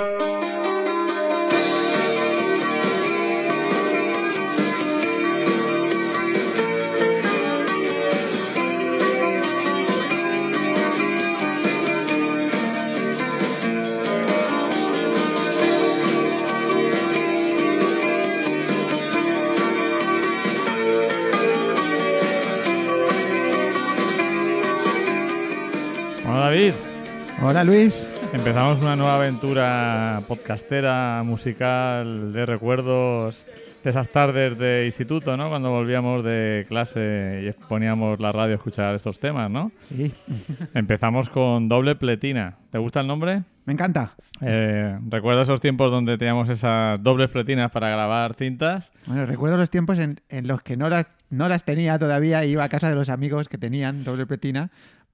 Bueno, David, Hola Luis. Empezamos una nueva aventura podcastera, musical, de recuerdos de esas tardes de instituto, ¿no? Cuando volvíamos de clase y poníamos la radio a escuchar estos temas, ¿no? Sí, Empezamos con Doble Pletina. ¿Te gusta el nombre? me encanta. Eh, ¿Recuerdas esos tiempos donde teníamos esas dobles pletinas para grabar cintas? Bueno, recuerdo los tiempos en, en los que no las, no las tenía todavía y iba a casa de los amigos que tenían doble pretina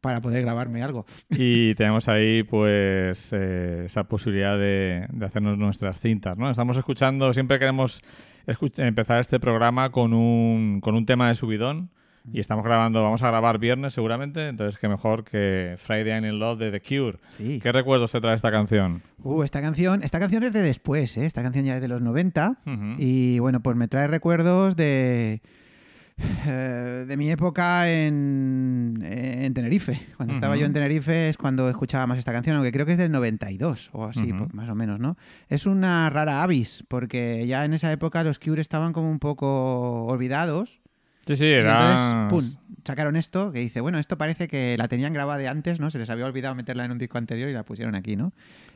para poder grabarme algo. Y tenemos ahí, pues, eh, esa posibilidad de, de hacernos nuestras cintas, ¿no? Estamos escuchando, siempre queremos escuch- empezar este programa con un, con un tema de subidón. Y estamos grabando, vamos a grabar viernes seguramente, entonces qué mejor que Friday I'm in Love de The Cure. Sí. ¿Qué recuerdos te trae esta canción? Uh, esta canción, esta canción es de después, ¿eh? Esta canción ya es de los 90 Ujú. y bueno, pues me trae recuerdos de eh, de mi época en, en Tenerife. Cuando estaba yo en Tenerife es cuando escuchaba más esta canción, aunque creo que es del 92 o así, pues, más o menos, ¿no? Es una rara avis, porque ya en esa época los Cure estaban como un poco olvidados. Sí, sí, era... entonces, pum, sacaron esto que dice, bueno, esto parece que la tenían grabada de antes, ¿no? Se les había olvidado meterla en un disco anterior y la pusieron aquí, ¿no?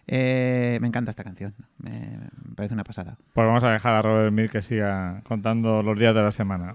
Eh, me encanta esta canción, me, me parece una pasada. Pues vamos a dejar a Robert Mill que siga contando los días de la semana.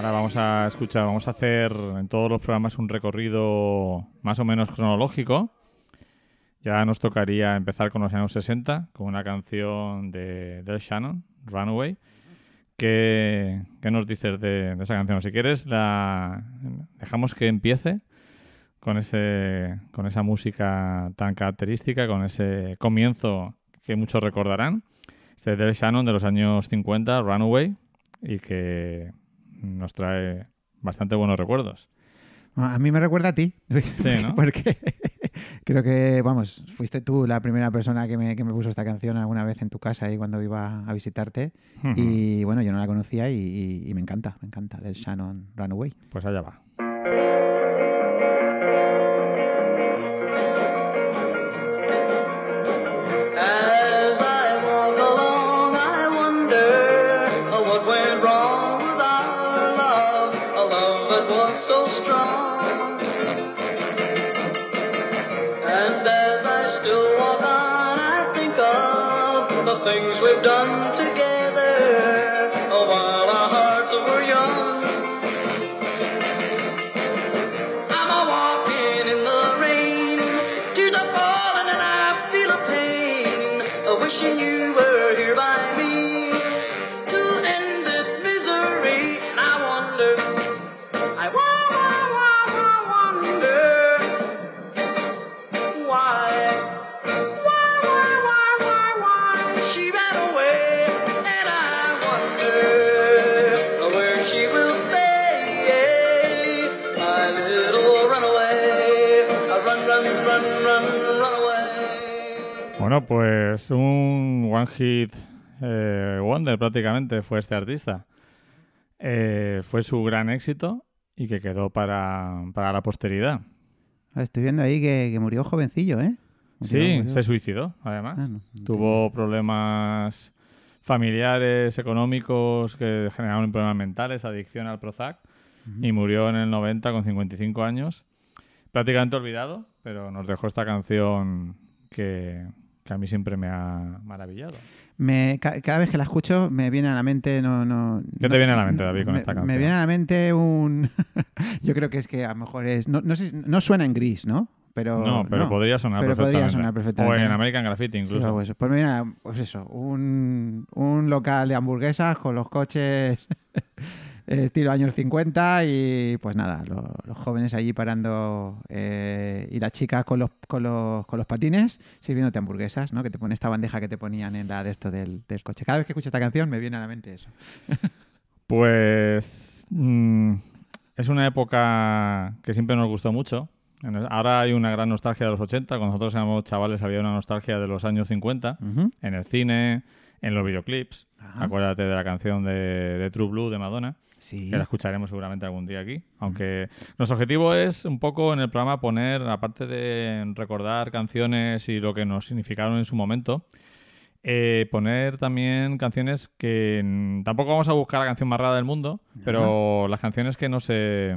ahora vamos a escuchar, vamos a hacer en todos los programas un recorrido más o menos cronológico. Ya nos tocaría empezar con los años 60, con una canción de Del Shannon, Runaway. ¿Qué, qué nos dices de, de esa canción? Si quieres, la dejamos que empiece con, ese, con esa música tan característica, con ese comienzo que muchos recordarán. Este Del Shannon de los años 50, Runaway, y que nos trae bastante buenos recuerdos. A mí me recuerda a ti. Sí, ¿no? Porque creo que, vamos, fuiste tú la primera persona que me, que me puso esta canción alguna vez en tu casa ahí cuando iba a visitarte. Y bueno, yo no la conocía y, y- y me encanta, me encanta, del Shannon Runaway. Pues allá va. Strong. Bueno, pues un one hit eh, wonder prácticamente fue este artista. Eh, fue su gran éxito y que quedó para, para la posteridad. Ah, Estoy viendo ahí que, que murió jovencillo, ¿eh? Murió- Sí, murió. se suicidó, además. Ah, no, no Tuvo problemas familiares, económicos, que generaron problemas mentales, adicción al Prozac, y murió en el 90 con 55 años. Prácticamente olvidado, pero nos dejó esta canción que, que a mí siempre me ha maravillado. Me, ca- cada vez que la escucho me viene a la mente no, no ¿Qué te no- viene a la mente, David, con me- esta Me canción? viene a la mente un yo creo que es que a lo mejor es no, no sé no suena en gris, ¿no? pero no, pero podría sonar pero podría perfectamente. sonar perfectamente, O en ¿no? American Graffiti Sí, incluso. algo eso. Pues pues eso, un, un local de hamburguesas con los coches estilo años 50 y pues nada, lo- los jóvenes allí parando eh, y las chicas con los, con, los, con los patines sirviéndote hamburguesas, ¿no? Que te pone esta bandeja que te ponían en la de esto del, del coche. Cada vez que escucho esta canción me viene a la mente eso. Pues mm, es una época que siempre nos gustó mucho. Ahora hay una gran nostalgia de los 80. Cuando nosotros éramos chavales había una nostalgia de los años 50. Ujú. En el cine, en los videoclips. Ajá. Acuérdate de la canción de, de True Blue de Madonna. Sí. que la escucharemos seguramente algún día aquí. Aunque nuestro objetivo es un poco en el programa poner, aparte de recordar canciones y lo que nos significaron en su momento, eh, poner también canciones que tampoco vamos a buscar la canción más rara del mundo, pero las canciones que no se,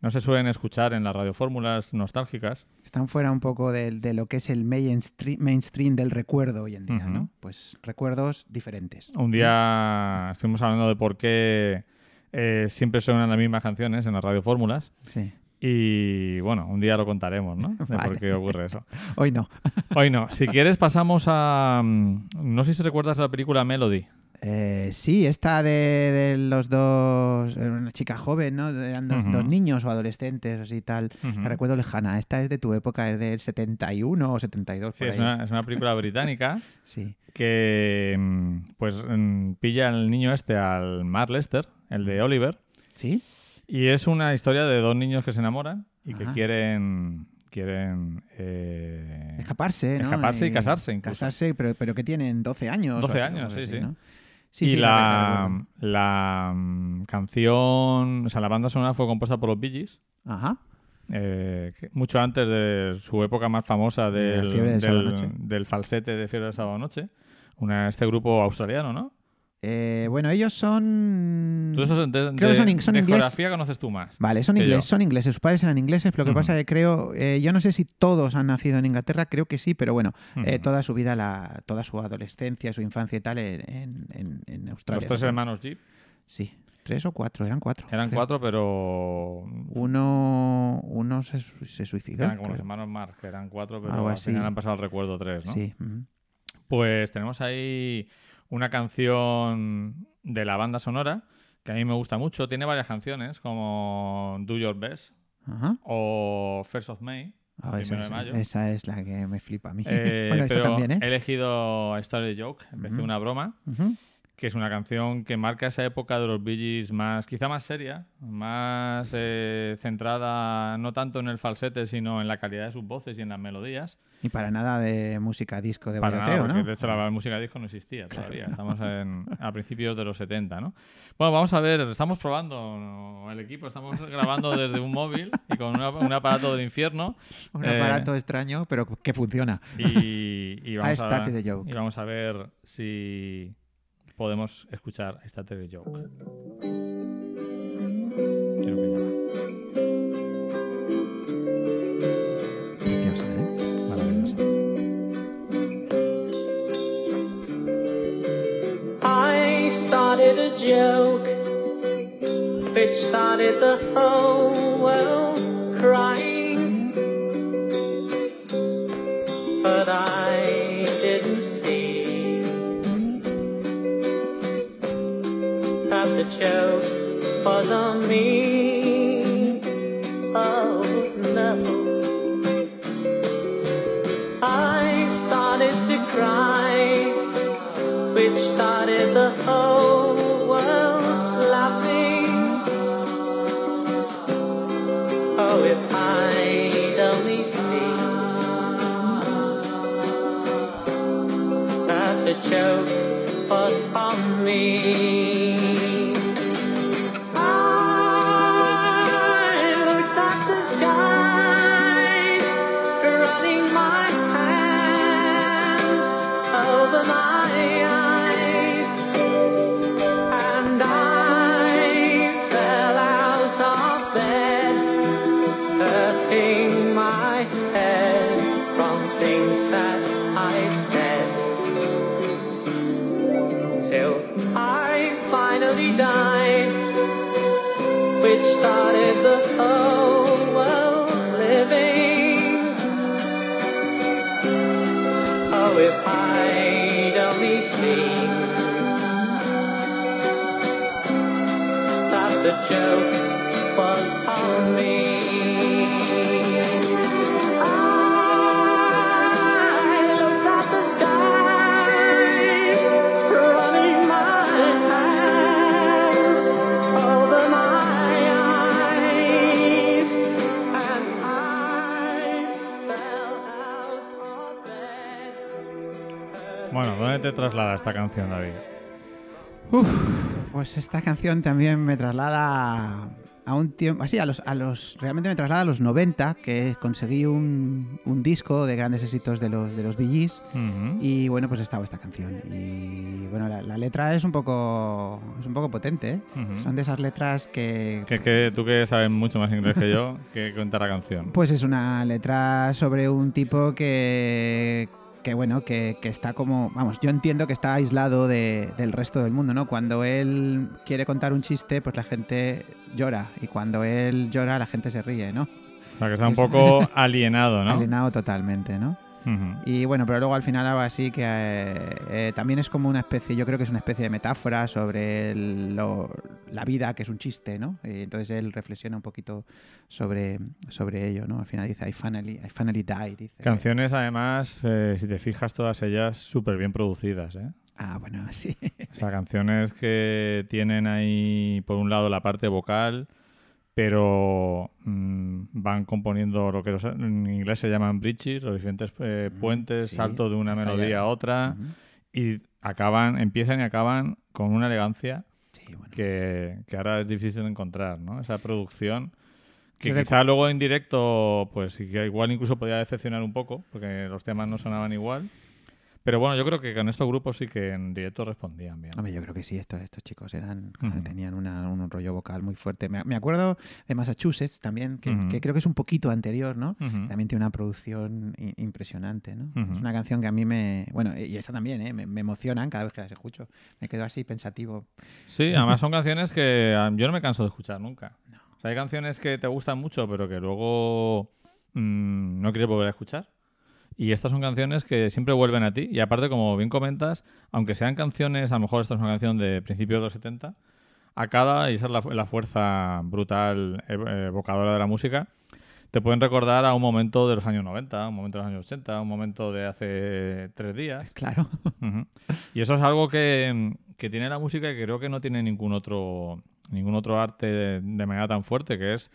no se suelen escuchar en las radiofórmulas nostálgicas. Están fuera un poco del- de, lo que es el mainstream, mainstream del recuerdo hoy en día. ¿no? Pues recuerdos diferentes. Un día estuvimos hablando de por qué eh, siempre suenan las mismas canciones en las radiofórmulas. Sí. Y bueno, un día lo contaremos, ¿no? De Vale. por qué ocurre eso. Hoy no. Hoy no. Si quieres, pasamos a. mm, No sé si recuerdas la película Melody. Eh, sí, esta de, de los dos, era una chica joven, ¿no? Eran dos, niños o adolescentes, así tal. La recuerdo lejana. Esta es de tu época, es del 71 o 72. Sí, por es ahí. una, es una película británica Sí. que mm, pues mm, pilla al niño este, al Mark Lester, el de Oliver, ¿Sí? y es una historia de dos niños que se enamoran y que quieren quieren eh, Escaparse, ¿no? Escaparse y casarse incluso. Casarse, pero, pero que tienen 12 años. o 12 así, años, sí, así, sí. ¿no? y sí, la, la mm, canción, o sea, la banda sonora fue compuesta por los Bee Gees, Ajá. eh, mucho antes de su época más famosa De del, del falsete de Fiebre del Sábado Noche. Una, este grupo australiano, ¿no? Eh, bueno, ellos son... Tú esos de, Creo que son son de geografía conoces tú más. Vale, son ingleses, son ingleses, sus padres eran ingleses, lo que pasa es que creo, eh, yo no sé si todos han nacido en Inglaterra, creo que sí, pero bueno, eh, toda su vida, la, toda su adolescencia, su infancia y tal en, en, en- en Australia. Los tres hermanos Jeep Sí, tres o cuatro, eran cuatro. eran creo. cuatro, pero Uno, uno se, se suicidó. eran como los hermanos Marx, que eran cuatro, pero Algo al así. final han pasado al recuerdo tres, ¿no? Sí. Pues tenemos ahí una canción de la banda sonora que a mí me gusta mucho. Tiene varias canciones como Do Your Best Ajá. o First of May. Ah, esa, de esa- mayo. esa es la que me flipa a mí. Eh, bueno, esta pero también, ¿eh? he elegido Star Joke, en vez de una broma. Que es una canción que marca esa época de los Gees más, quizá más seria, más eh, centrada no tanto en el falsete, sino en la calidad de sus voces y en las melodías. Y para nada de música disco de Para nada, porque ¿no? de hecho la música disco no existía todavía. Estamos en, a principios de los 70, ¿no? Bueno, vamos a ver, estamos probando el equipo, estamos grabando desde un móvil y con una- un aparato del infierno. Un eh, aparato extraño, pero que funciona. vamos a, y vamos a ver si podemos escuchar esta TV Joke. Creo que ya Preciosa, ¿eh? Maravillosa. I started a joke which started the whole Bueno, ¿dónde te traslada esta canción, David? Pues esta canción también me traslada a un tiempo, así, a los, a los, realmente me traslada a los 90, que conseguí un, un disco de grandes éxitos de los, de los Ujú. y bueno, pues estaba esta canción. Y bueno, la, la letra es un poco, es un poco potente, ¿eh? Son de esas letras que, Que, que tú que sabes mucho más inglés que yo, que cuenta la canción. Pues es una letra sobre un tipo que, que bueno, que, que está como, vamos, yo entiendo que está aislado de- del resto del mundo, ¿no? Cuando él quiere contar un chiste, pues la gente llora y cuando él llora la gente se ríe, ¿no? O sea, que está un poco alienado, ¿no? Alienado totalmente, ¿no? Y bueno, pero luego al final algo así que eh, eh, también es como una especie, yo creo que es una especie de metáfora sobre el- lo- la vida, que es un chiste, ¿no? Y entonces él reflexiona un poquito sobre, sobre ello, ¿no? Al final dice, I finally, I finally died, dice. Canciones, además, eh, si te fijas, todas ellas súper bien producidas, ¿eh? Ah, bueno, sí. O sea, canciones que tienen ahí, por un lado, la parte vocal, pero mm, van componiendo lo que los- en inglés se llaman bridges, los diferentes eh, puentes, sí, salto de una melodía a otra, y acaban, empiezan y acaban con una elegancia Sí, bueno. que, que ahora es difícil de encontrar, ¿no? Esa producción que recu- quizá luego en directo, pues igual incluso podía decepcionar un poco, porque los temas no sonaban igual. Pero bueno, yo creo que con estos grupos sí que en directo respondían bien. Hombre, yo creo que sí, estos, estos chicos eran Ujú. tenían una- un rollo vocal muy fuerte. Me, me acuerdo de Massachusetts también, que, creo que es un poquito anterior, ¿no? También tiene una producción impresionante, ¿no? Es una canción que a mí me... Bueno, y esta también, ¿eh? Me, me emocionan cada vez que las escucho. Me quedo así pensativo. Sí, además son canciones que yo no me canso de escuchar nunca. O sea, hay canciones que te gustan mucho, pero que luego mm, no quieres volver a escuchar. Y estas son canciones que siempre vuelven a ti. Y aparte, como bien comentas, aunque sean canciones, a lo mejor esta es una canción de principios de los 70, a cada, y esa es la, fu- la fuerza brutal ev- eh, evocadora de la música, te pueden recordar a un momento de los años 90, un momento de los años 80, un momento de hace tres días. Claro. Y eso es algo que, que tiene la música y que creo que no tiene ningún otro, ningún otro arte de, de manera tan fuerte, que es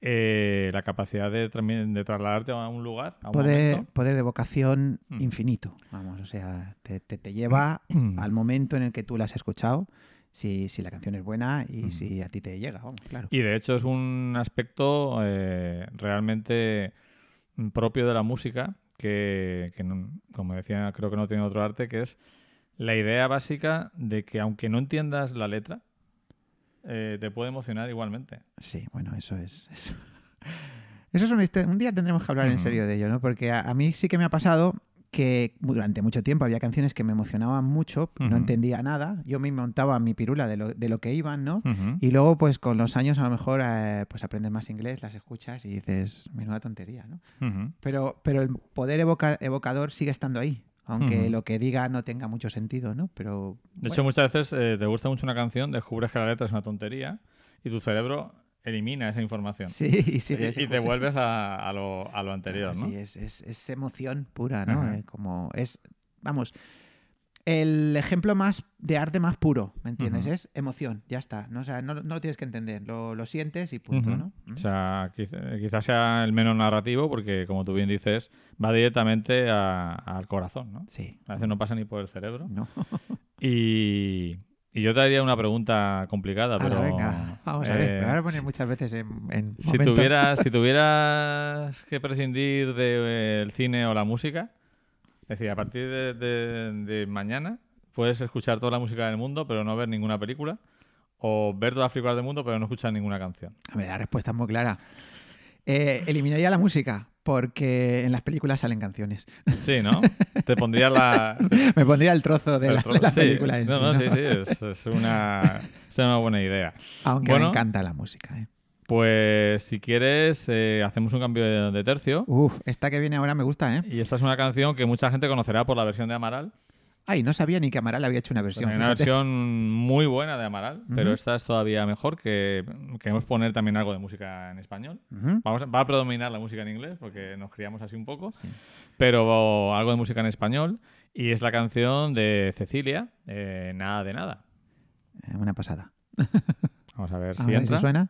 eh, la capacidad de, trasladarte a un lugar, a un Poder, poder de vocación Mm. infinito. Vamos, o sea, te, te- te lleva al momento en el que tú la has escuchado, si, si la canción es buena y si a ti te llega, vamos, claro. Y de hecho es un aspecto eh, realmente propio de la música que, que no- como decía, creo que no tiene otro arte, que es la idea básica de que aunque no entiendas la letra, eh, te puede emocionar igualmente. Sí, bueno, eso es. Eso, Eso es historia- Un día tendremos que hablar en serio de ello, ¿no? Porque a, a mí sí que me ha pasado que durante mucho tiempo había canciones que me emocionaban mucho, no entendía nada. Yo me montaba mi pirula de lo, de lo que iban, ¿no? Y luego, pues con los años, a lo mejor, eh, pues aprendes más inglés, las escuchas y dices, menuda tontería, ¿no? Pero, pero el poder evoca- evocador sigue estando ahí, aunque lo que diga no tenga mucho sentido, ¿no? Pero. De bueno, hecho, muchas veces eh, te gusta mucho una canción, descubres que la letra es una tontería y tu cerebro elimina esa información. sí, y, sigue y, y te vuelves a, a lo, a lo anterior, ¿no? Sí, es, es- es emoción pura, ¿no? Eh, como es, vamos, el ejemplo más de arte más puro, ¿me entiendes? Es emoción, ya está. ¿no? O sea, no, no lo tienes que entender, lo, lo sientes y punto. ¿no? O sea, quiz- quizás sea el menos narrativo porque, como tú bien dices, va directamente a- al corazón, ¿no? Sí. A veces no pasa ni por el cerebro. No. Y, y yo te haría una pregunta complicada, Ahora, pero... venga, vamos a ver. eh, Me van a poner muchas veces en, en Si tuvieras, si tuvieras que prescindir del cine o la música, es decir, a partir de, de- de mañana puedes escuchar toda la música del mundo, pero no ver ninguna película, o ver todas las películas del mundo, pero no escuchar ninguna canción. A ver, la respuesta es muy clara. Eh, eliminaría la música, porque en las películas salen canciones. Sí, ¿no? Te pondrías la... Me pondría el trozo de el la, tro- de la sí. película en No, sí, no, ¿no? sí, sí, es, es una, es una buena idea. Aunque Bueno. me encanta la música. ¿eh? Pues si quieres, eh, hacemos un cambio de, de tercio. Uf, esta que viene ahora me gusta, ¿eh? Y esta es una canción que mucha gente conocerá por la versión de Amaral, Ay, no sabía ni que Amaral había hecho una Pues versión. hay una fíjate. versión muy buena de Amaral, pero esta es todavía mejor que queremos poner también algo de música en español. Vamos, a- va a predominar la música en inglés porque nos criamos así un poco, Sí. pero algo de música en español y es la canción de Cecilia, eh, Nada de Nada. Eh, Una pasada. Vamos a ver A si ver entra. si suena.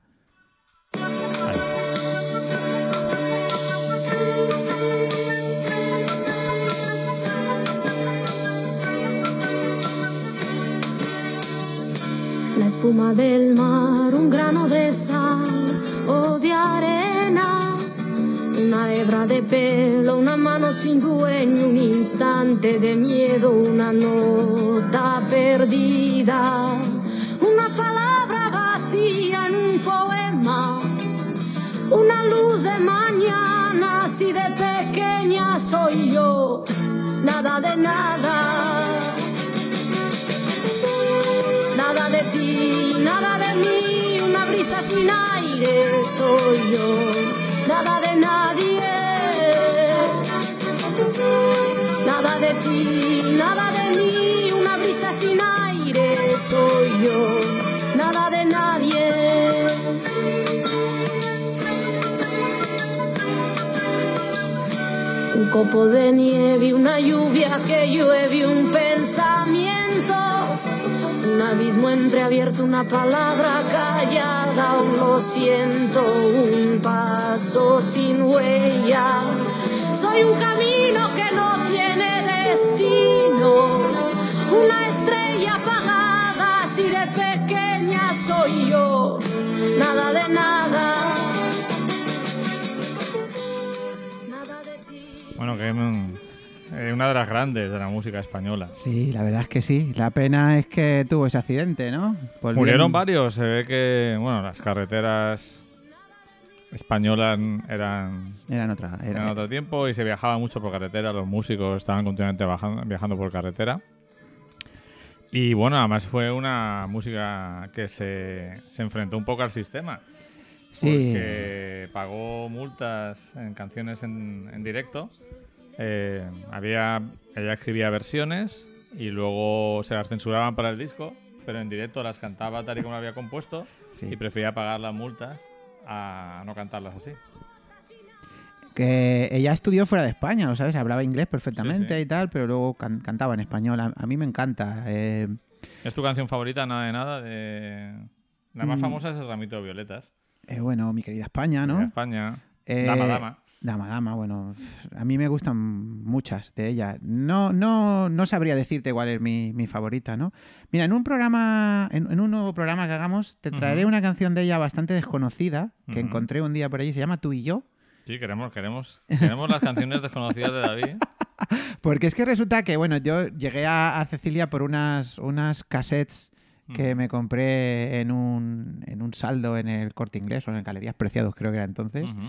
La espuma del mar, un grano de sal o de arena, una hebra de pelo, una mano sin dueño, un instante de miedo, una nota perdida, luz de mañana, así de pequeña soy yo, nada de nada. Nada de ti, nada de mí, una brisa sin aire soy yo, nada de nadie. Nada de ti, nada de mí, una brisa sin aire soy yo, nada de nadie. Un copo de nieve, una lluvia que llueve, un pensamiento. Un abismo entreabierto, una palabra callada, aún lo siento, un paso sin huella. Soy un camino que no tiene destino, una estrella apagada, así de pequeña soy yo, nada de nada. Bueno, que eh, una de las grandes de la música española. Sí, la verdad es que sí. La pena es que tuvo ese accidente, ¿no? Por Murieron bien- varios, se ve que, bueno, las carreteras españolas eran, Eran otra. era- eran otro tiempo y se viajaba mucho por carretera, los músicos estaban continuamente bajando- viajando por carretera. Y bueno, además fue una música que se, se enfrentó un poco al sistema. Sí. Porque pagó multas en canciones en, en directo. Eh, había, ella escribía versiones y luego se las censuraban para el disco, pero en directo las cantaba tal y como había compuesto Sí. y prefería pagar las multas a no cantarlas así. Que ella estudió fuera de España, ¿lo sabes? Hablaba inglés perfectamente Sí, sí. y tal, pero luego can- cantaba en español. A, a mí me encanta. eh, ¿Es tu canción favorita? Nada de nada. De... La más Mm. famosa es el Ramito de Violetas. Eh, bueno, mi querida España, ¿no? España. Eh, Dama, dama. Dama, dama, bueno, a mí me gustan muchas de ellas. No, no, no sabría decirte cuál es mi, mi favorita, ¿no? Mira, en un programa, en, en un nuevo programa que hagamos, te traeré una canción de ella bastante desconocida que encontré un día por allí, se llama Tú y yo. Sí, queremos, queremos, queremos las canciones desconocidas de David. Porque es que resulta que, bueno, yo llegué a, a Cecilia por unas, unas cassettes que me compré en un, en un saldo en el corte inglés o en el Galerías Preciados, creo que era entonces. Ujú.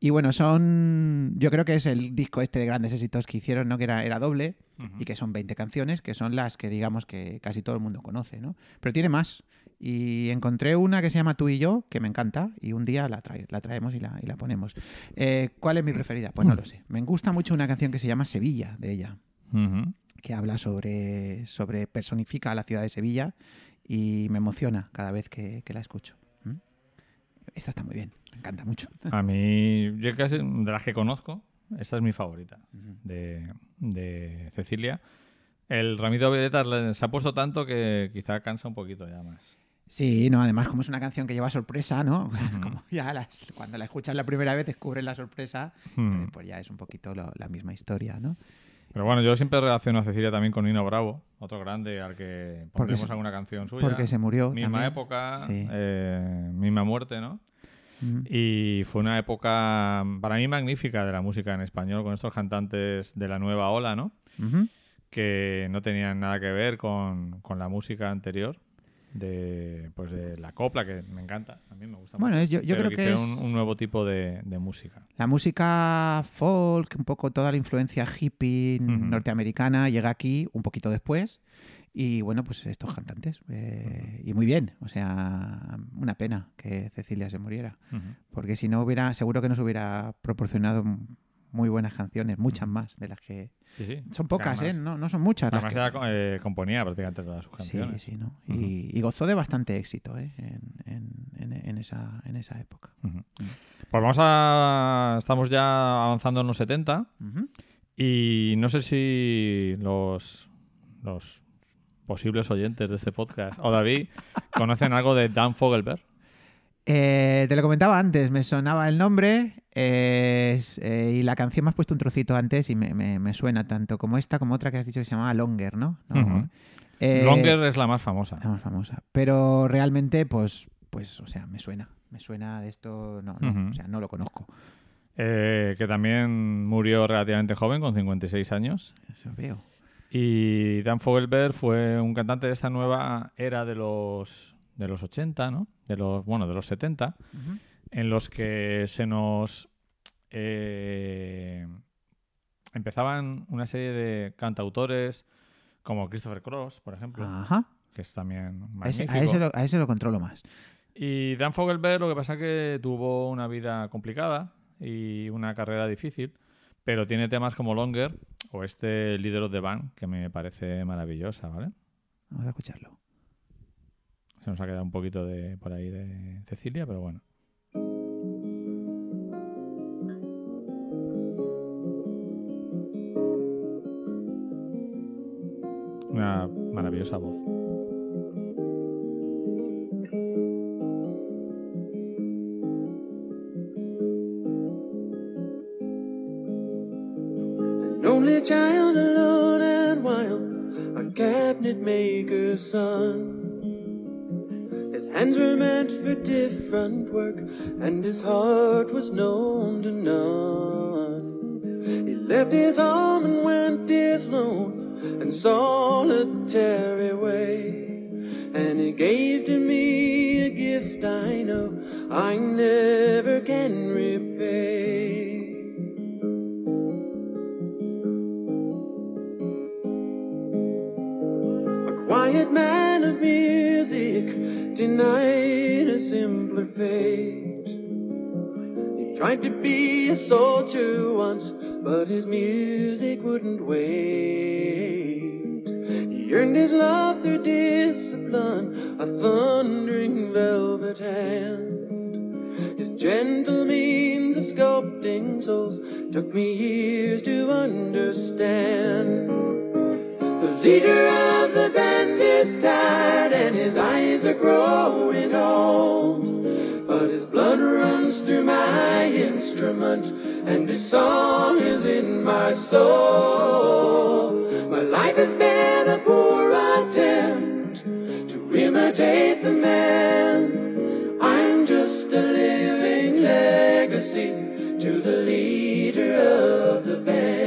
Y bueno, son. Yo creo que es el disco este de grandes éxitos que hicieron, ¿no? Que era, era doble Ujú. y que son 20 canciones, que son las que digamos que casi todo el mundo conoce, ¿no? Pero tiene más. Y encontré una que se llama Tú y yo, que me encanta, y un día la, trae- la traemos y la, y la ponemos. Eh, ¿Cuál es mi preferida? Pues no lo sé. Me gusta mucho una canción que se llama Sevilla, de ella, Ujú. que habla sobre, sobre personifica a la ciudad de Sevilla y me emociona cada vez que, que la escucho. ¿Mm? Esta está muy bien, me encanta mucho. A mí, yo casi, de las que conozco, esta es mi favorita, Ujú. de, de Cecilia. El violetas le- se ha puesto tanto que quizá cansa un poquito ya más. Sí, no, además como es una canción que lleva sorpresa, ¿no? Ujú. Como ya las- cuando la escuchas la primera vez descubres la sorpresa, Hmm. eh, pues ya es un poquito lo- la misma historia, ¿no? Pero bueno, yo siempre relaciono a Cecilia también con Nino Bravo, otro grande al que pondremos alguna canción suya. Porque se murió. Misma también. época, Sí. eh, misma muerte, ¿no? Y fue una época, para mí, magnífica de la música en español, con estos cantantes de la nueva ola, ¿no? Que no tenían nada que ver con, con la música anterior de pues de la copla que me encanta a mí me gusta Bueno, mucho, yo- creo que es- un, un nuevo tipo de, de música La música folk, un poco toda la influencia hippie norteamericana llega aquí un poquito después. Y bueno, pues estos cantantes. eh, y muy bien. O sea, una pena que Cecilia se muriera. Porque si no hubiera, seguro que nos hubiera proporcionado muy buenas canciones, muchas más de las que... Sí, sí. Son pocas, Además- ¿eh? No, no son muchas las Además, que... ella co- eh, componía prácticamente todas sus Sí, canciones. sí, ¿no? y, y gozó de bastante éxito ¿eh? en, en- en- en esa, en esa época. Pues vamos a. Estamos ya avanzando en los 70 Ujú. y no sé si los, los posibles oyentes de este podcast o David conocen algo de Dan Fogelberg. Eh, te lo comentaba antes, me sonaba el nombre eh, es- eh, y la canción me has puesto un trocito antes y me, me- me suena tanto como esta como otra que has dicho que se llamaba Longer, ¿no? Longer es la más famosa. la más famosa. Pero realmente, pues, pues, o sea, me suena. Me suena de esto, no, o sea, no lo conozco. que también murió relativamente joven, con 56 años. Eso veo. Y Dan Fogelberg fue un cantante de esta nueva era de los, de los 80, ¿no? De los, bueno, de los 70, Ujú. en los que se nos eh, empezaban una serie de cantautores como Christopher Cross, por ejemplo, Ajá. que es también A ese, magnífico. a ese lo, a ese lo controlo más. Y Dan Fogelberg lo que pasa que tuvo una vida complicada y una carrera difícil, pero tiene temas como Longer o este Leader of the Band que me parece maravillosa, ¿vale? Vamos a escucharlo. Se nos ha quedado un poquito de por ahí de Cecilia, pero bueno. Una maravillosa voz. Hands were meant for different work, and his heart was known to none. He left his arm and went his lone and solitary way. And he gave to me a gift I know I never can repay. A quiet man of music denied a simpler fate. He tried to be a soldier once, but his music wouldn't wait. He earned his love through discipline, a thundering velvet hand. His gentle means of sculpting souls took me years to understand. Leader of the band is tired and his eyes are growing old. But his blood runs through my instrument and his song is in my soul. My life has been a poor attempt to imitate the man. I'm just a living legacy to the leader of the band.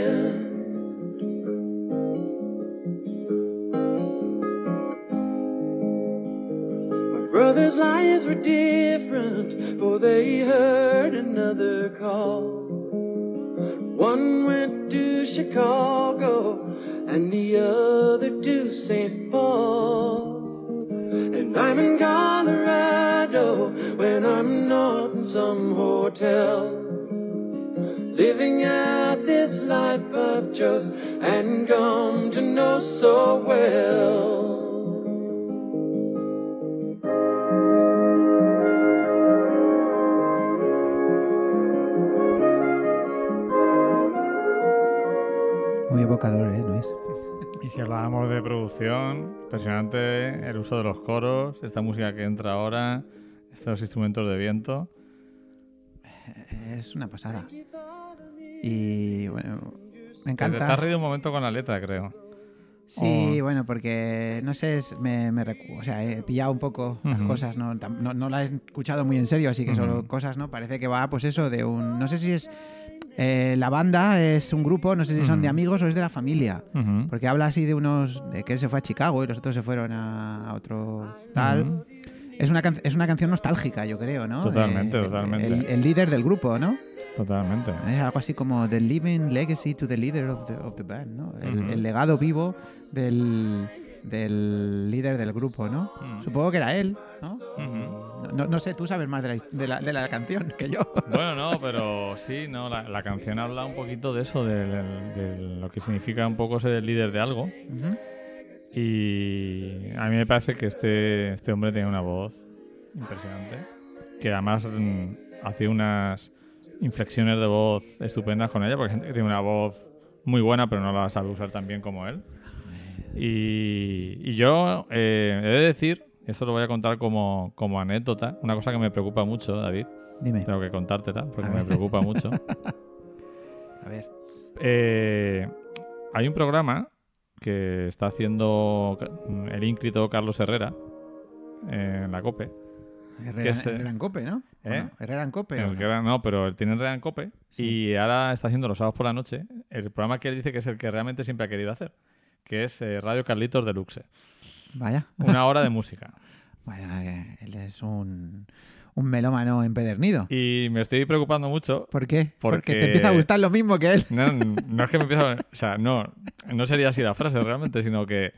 My brothers' lives were different, for they heard another call. One went to Chicago, and the other to St. Paul. And I'm in Colorado when I'm not in some hotel. Living out this life I've chose and come to know so well. Muy evocador, ¿eh, Luis? Y si hablábamos de producción, impresionante el uso de los coros, esta música que entra ahora, estos instrumentos de viento. Es una pasada. Y bueno, me Te, te has encanta. reído un momento con la letra, creo. Sí, Oh. bueno, porque no sé, me, me recu- o sea, he pillado un poco las Ujú. cosas, ¿no? No, no la he escuchado muy en serio, así que solo Ujú. cosas, ¿no? Parece que va, pues eso, de un. No sé si es. Eh, la banda es un grupo, no sé si son de amigos o es de la familia. Porque habla así de unos. de que él se fue a Chicago y los otros se fueron a, a otro tal. Es una, es una canción nostálgica, yo creo, ¿no? Totalmente, Eh, totalmente. El, el líder del grupo, ¿no? Totalmente. Es algo así como The Living Legacy to the Leader of the, of the Band, ¿no? El, legado vivo del, del líder del grupo, ¿no? Supongo que era él, ¿no? No, no sé, tú sabes más de la, de la, de la canción que yo. Bueno, no, pero sí, no, la, la canción habla un poquito de eso, de, lo que significa un poco ser el líder de algo. Y a mí me parece que este, este hombre tiene una voz impresionante, que además mm, hacía unas inflexiones de voz estupendas con ella, porque hay gente que tiene una voz muy buena, pero no la sabe usar tan bien como él. Y, y yo eh, he de decir, esto lo voy a contar como, como anécdota, una cosa que me preocupa mucho, David, Dime, tengo que contártela, porque A me ver. preocupa mucho. a ver. Eh, hay un programa que está haciendo el ínclito Carlos Herrera en la COPE. Herrera, es, eh? Herrera en Cope, ¿no? ¿O ¿Eh? Herrera en Cope. ¿o El no? pero él tiene en en COPE Sí. y ahora está haciendo los sábados por la noche el programa que él dice que es el que realmente siempre ha querido hacer, que es eh, Radio Carlitos Deluxe. Vaya. Una hora de música. Bueno, eh, él es un, un melómano empedernido. Y me estoy preocupando mucho. ¿Por qué? Porque Porque- te empieza a gustar lo mismo que él. No, no es que me empiece a... O sea, no, no sería así la frase realmente, sino que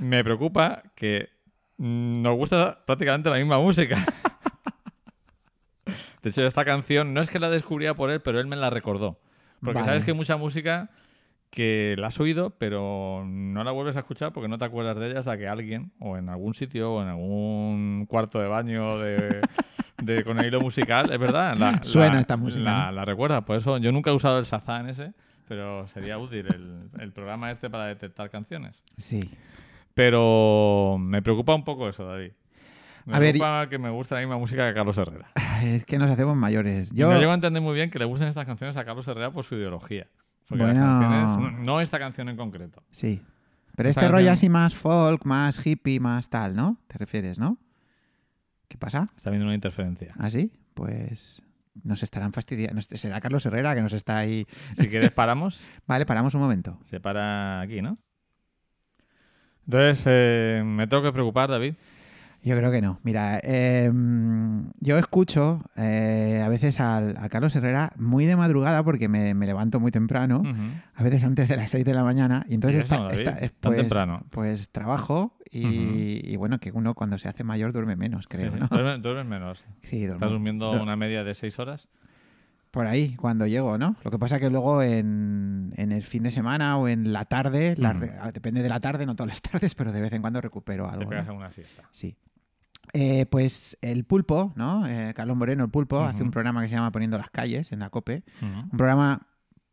me preocupa que nos gusta prácticamente la misma música. De hecho, esta canción no es que la descubría por él, pero él me la recordó. Porque Vale. sabes que mucha música que la has oído, pero no la vuelves a escuchar porque no te acuerdas de ella hasta que alguien, o en algún sitio, o en algún cuarto de baño de, de- con el hilo musical, es verdad. la- Suena la- esta música, La, ¿no? la recuerda. Por eso yo nunca he usado el Shazam ese, pero sería útil el, el programa este para detectar canciones. Sí. Pero me preocupa un poco eso, David. Me A ver, preocupa que me guste la misma música que Carlos Herrera. Es que nos hacemos mayores. Yo Yo, no llego a entender muy bien que le gusten estas canciones a Carlos Herrera por su ideología. Porque Bueno. las canciones, no- esta canción en concreto. Sí. Pero Esta este rollo canción- así más folk, más hippie, más tal, ¿no? ¿Te refieres, no? ¿Qué pasa? Está viendo una interferencia. ¿Así? Pues nos estarán fastidiando. Será Carlos Herrera que nos está ahí. Si quieres, paramos. Vale, paramos un momento. Se para aquí, ¿no? Entonces, eh, me tengo que preocupar, David. Yo creo que no. Mira, eh, yo escucho eh, a veces al- a Carlos Herrera muy de madrugada porque me, me levanto muy temprano, a veces antes de las 6 de la mañana, y entonces ¿Y eso, está, está- es- pues, temprano. pues trabajo y, y bueno, que uno cuando se hace mayor duerme menos, creo, Sí, sí. ¿no? Duermes menos. Sí. Estás durmiendo Du- una media de seis horas. Por ahí, cuando llego, ¿no? Lo que pasa que luego en, en el fin de semana o en la tarde, re- depende de la tarde, no todas las tardes, pero de vez en cuando recupero Te algo. pegas ¿no? una siesta. Sí. Eh, pues el pulpo, ¿no? Eh, Carlos Moreno, el pulpo, hace un programa que se llama Poniendo las calles en la COPE. Un programa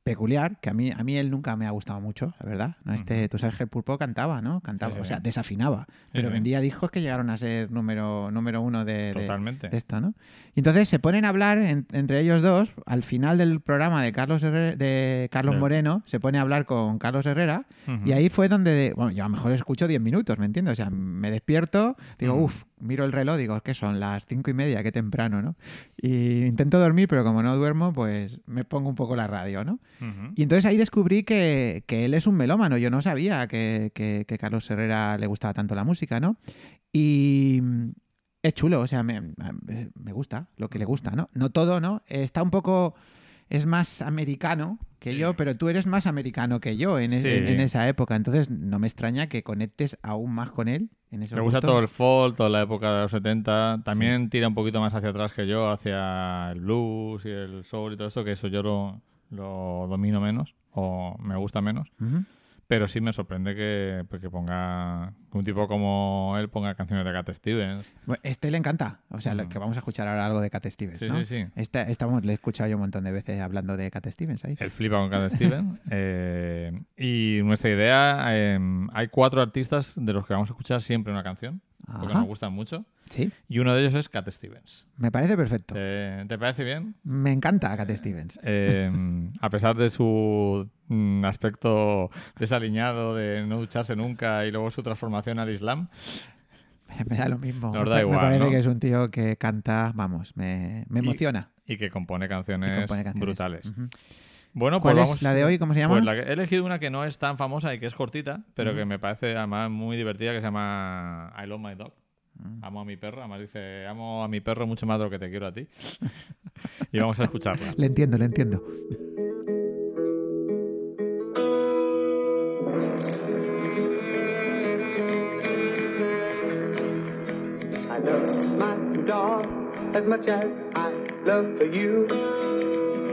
peculiar, que a mí, a mí él nunca me ha gustado mucho, la verdad. ¿no? Este, Tú sabes que el pulpo cantaba, ¿no? Cantaba, Sí, o sea, desafinaba. pero vendía discos que llegaron a ser número, número uno de, Totalmente. de esto, ¿no? Y entonces se ponen a hablar en- entre ellos dos, al final del programa de Carlos, Herre- de Carlos Moreno, se pone a hablar con Carlos Herrera, y ahí fue donde, bueno, yo a lo mejor escucho 10 minutos, ¿me entiendes? O sea, me despierto, digo, uff, miro el reloj, digo, que son las cinco y media, qué temprano, ¿no? Y intento dormir, pero como no duermo, pues me pongo un poco la radio, ¿no? Ujú. Y entonces ahí descubrí que, que él es un melómano. Yo no sabía que, que- que Carlos Herrera le gustaba tanto la música, ¿no? Y es chulo, o sea, me, me gusta lo que le gusta, ¿no? No todo, ¿no? Está un poco. Es más americano que Sí. yo, pero tú eres más americano que yo en, Sí. en- en esa época. Entonces no me extraña que conectes aún más con él en ese Me gusta todo el folk, toda la época de los 70. También tira un poquito más hacia atrás que yo, hacia el blues y el soul y todo esto, que eso yo lo, lo domino menos o me gusta menos. Pero sí me sorprende que, pues, que ponga que un tipo como él ponga canciones de Cat Stevens. Este le encanta. O sea, Ujú. que vamos a escuchar ahora algo de Cat Stevens, Sí, ¿no? sí, sí. Esta, esta le he escuchado yo un montón de veces hablando de Cat Stevens ahí. Él flipa con Cat Stevens. Eh, y nuestra idea, eh, hay cuatro artistas de los que vamos a escuchar siempre una canción, porque Ajá. nos gustan mucho. Sí, Y uno de ellos es Cat Stevens. me parece perfecto. ¿Te, te parece bien? Me encanta Cat Stevens. Eh, a pesar de su mm, aspecto desaliñado de no ducharse nunca y luego su transformación al Islam, Me da lo mismo. Nos da me, igual, me parece ¿no? que es un tío que canta, vamos, me, me Y- emociona. y que compone Y canciones, compone canciones. brutales. Ujú. Bueno, pues ¿Cuál es vamos. la de hoy? ¿Cómo se llama? Pues la que- he elegido una que no es tan famosa y que es cortita, pero que me parece además muy divertida, que se llama I Love My Dog. Mm. Amo a mi perro, además dice, amo a mi perro mucho más de lo que te quiero a ti. y vamos a escucharla. Le entiendo, le entiendo. I love my dog as much as I love you.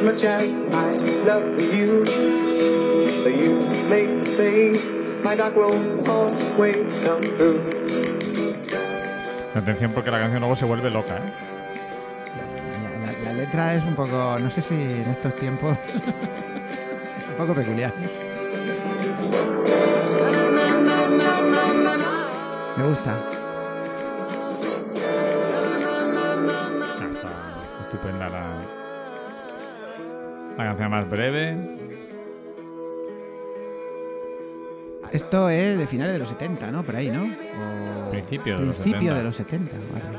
as much as I love you. But you make the fade, my dog will always come through. Atención porque la canción luego se vuelve loca, ¿eh? La, la- la letra es un poco, no sé si en estos tiempos es un poco peculiar. Me gusta. La canción más breve. Esto es de finales de los 70, ¿no? Por ahí, ¿no? O- Principio de los Principio 70. de los 70, vale.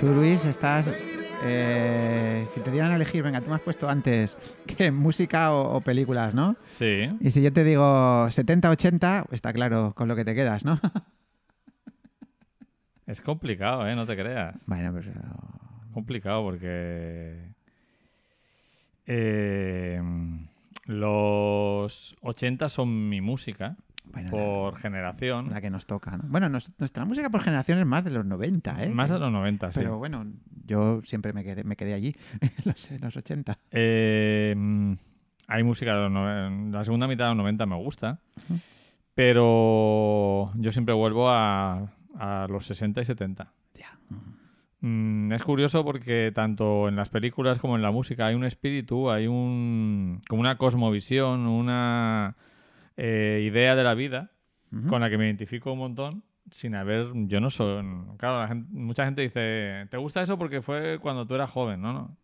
Tú, Luis, estás... eh, si te dieran a elegir, venga, tú me has puesto antes que música o, o películas, ¿no? Sí. Y si yo te digo 70-80, está claro con lo que te quedas, ¿no? Es complicado, ¿eh? No te creas. bueno, pues... complicado porque eh, los 80 son mi música Bueno, por la, generación. la que nos toca, ¿no? Bueno, nos- nuestra música por generación es más de los 90, ¿eh? Más de los 90, sí. Pero bueno, yo siempre me quedé, me quedé allí, en los, los 80. Eh, mm, hay música de los noven- La segunda mitad de los 90 me gusta. Pero yo siempre vuelvo a, a los 60 y 70. Ya. Mm, es curioso porque tanto en las películas como en la música hay un espíritu, hay un como una cosmovisión, una eh, idea de la vida con la que me identifico un montón sin haber yo no soy claro la gente- mucha gente dice te gusta eso porque fue cuando tú eras joven no no.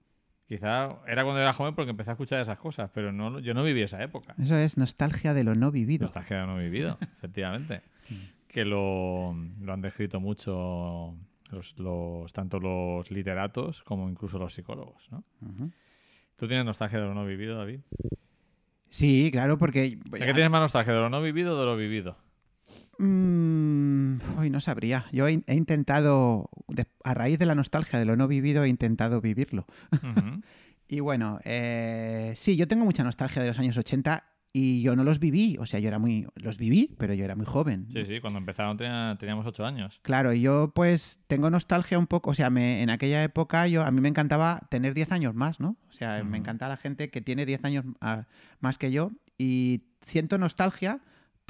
Quizá era cuando era joven porque empecé a escuchar esas cosas pero no yo no viví esa época. Eso es nostalgia de lo no vivido. nostalgia no vivido efectivamente. Que lo, lo han descrito mucho los, los- tanto los literatos como incluso los psicólogos ¿no? ¿Tú tienes nostalgia de lo no vivido, David? Sí, claro, porque... ¿De qué tienes más nostalgia? ¿De lo no vivido o de lo vivido? Mm, hoy no sabría. Yo he, he intentado, de- a raíz de la nostalgia de lo no vivido, he intentado vivirlo. Y bueno, eh, sí, yo tengo mucha nostalgia de los años 80 y yo no los viví. O sea, yo era muy... Los viví, pero yo era muy joven. Sí, sí, cuando empezaron tenía- teníamos ocho años. Claro, y yo pues tengo nostalgia un poco, o sea, me, en aquella época yo a mí me encantaba tener 10 años más, ¿no? O sea, me encanta la gente que tiene 10 años ah, más que yo y siento nostalgia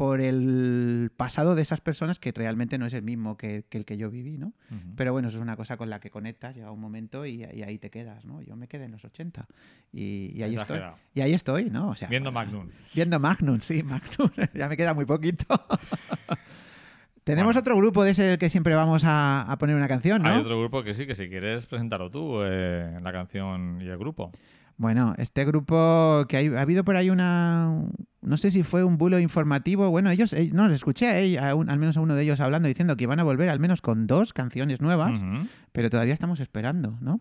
por el pasado de esas personas que realmente no es el mismo que, que el que yo viví, ¿no? Pero bueno, eso es una cosa con la que conectas, llega un momento y, y ahí te quedas, ¿no? Yo me quedé en los 80 y, y ahí estoy. Y ahí estoy, ¿no? O sea, Viendo bueno, Magnum. Viendo Magnum, sí, Magnum. ya me queda muy poquito. Tenemos Bueno. otro grupo de ese que siempre vamos a, a poner una canción, ¿no? Hay otro grupo que sí, que si quieres presentarlo tú, eh, la canción y el grupo. Bueno, este grupo que hay- ha habido por ahí una... No sé si fue un bulo informativo. Bueno, ellos... eh, no, les escuché a un- al menos a uno de ellos hablando, diciendo que iban a volver al menos con dos canciones nuevas, pero todavía estamos esperando, ¿no?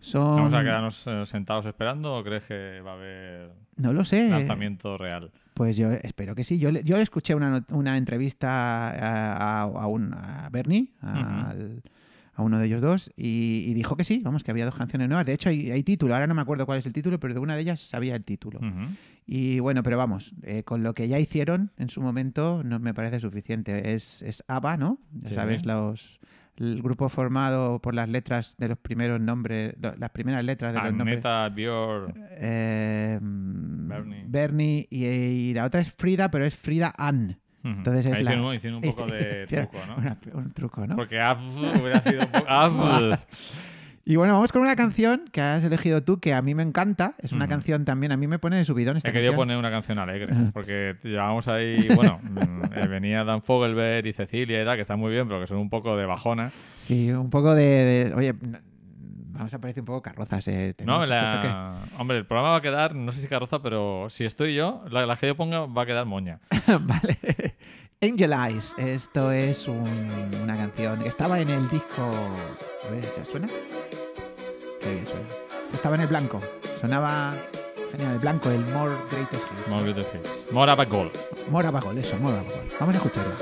Son... ¿Vamos a quedarnos eh, sentados esperando o crees que va a haber No lo sé. lanzamiento real? Pues yo espero que sí. Yo, le- yo escuché una, una entrevista a, a, a un, a Bernie, al- a uno de ellos dos, y, y dijo que sí, vamos, que había dos canciones nuevas. De hecho, hay, hay título, ahora no me acuerdo cuál es el título, pero de una de ellas sabía el título. Y bueno, pero vamos, eh, con lo que ya hicieron en su momento no me parece suficiente. Es, es ABBA, ¿no? Ya Sí. sabes, los, el grupo formado por las letras de los primeros nombres, las primeras letras de los nombres. Björk. Eh, Bernie. Bernie y, y la otra es Frida, pero es Frida Ann. Entonces es Ahí la- hicieron, un- poco de truco, ¿no? una- un truco, ¿no? Porque Av hubiera sido un poco. Y bueno, vamos con una canción que has elegido tú que a mí me encanta. Es una canción también, a mí me pone de subidón esta He querido poner una canción alegre, porque llevábamos ahí, bueno, mm, eh, venía Dan Fogelberg y Cecilia y tal, que están muy bien, pero que son un poco de bajona. Sí, un poco de... de- oye, vamos a parecer un poco carrozas. Eh, No, la... hombre, el programa va a quedar, no sé si carroza, pero si estoy yo, la, la que yo ponga va a quedar moña. vale. Angel Eyes. Esto es un- una canción que estaba en el disco. A ver, ¿ya suena? Qué bien suena. Estaba en el blanco. Sonaba genial, el blanco, el More Greatest Hits. More Greatest Hits. More Abba Gold. More Abagol, eso, More Abagol. Vamos a escucharla.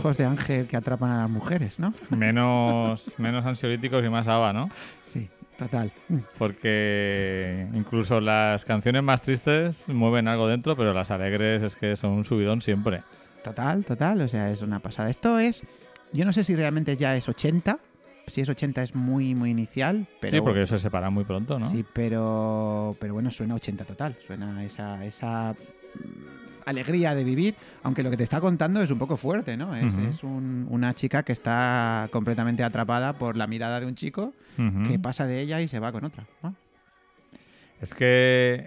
Ojos de ángel que atrapan a las mujeres, ¿no? Menos, menos ansiolíticos y más ABBA, ¿no? Sí, total. Porque incluso las canciones más tristes mueven algo dentro, pero las alegres es que son un subidón siempre. Total, total. O sea, es una pasada. Esto es. Yo no sé si realmente ya es 80. Si es 80 es muy, muy inicial. Pero, Sí, porque eso se separa muy pronto, ¿no? Sí, pero, pero bueno, suena 80 total. Suena esa, esa alegría de vivir, aunque lo que te está contando es un poco fuerte, ¿no? Es, un- una chica que está completamente atrapada por la mirada de un chico Ujú. que pasa de ella y se va con otra. ¿no? Es que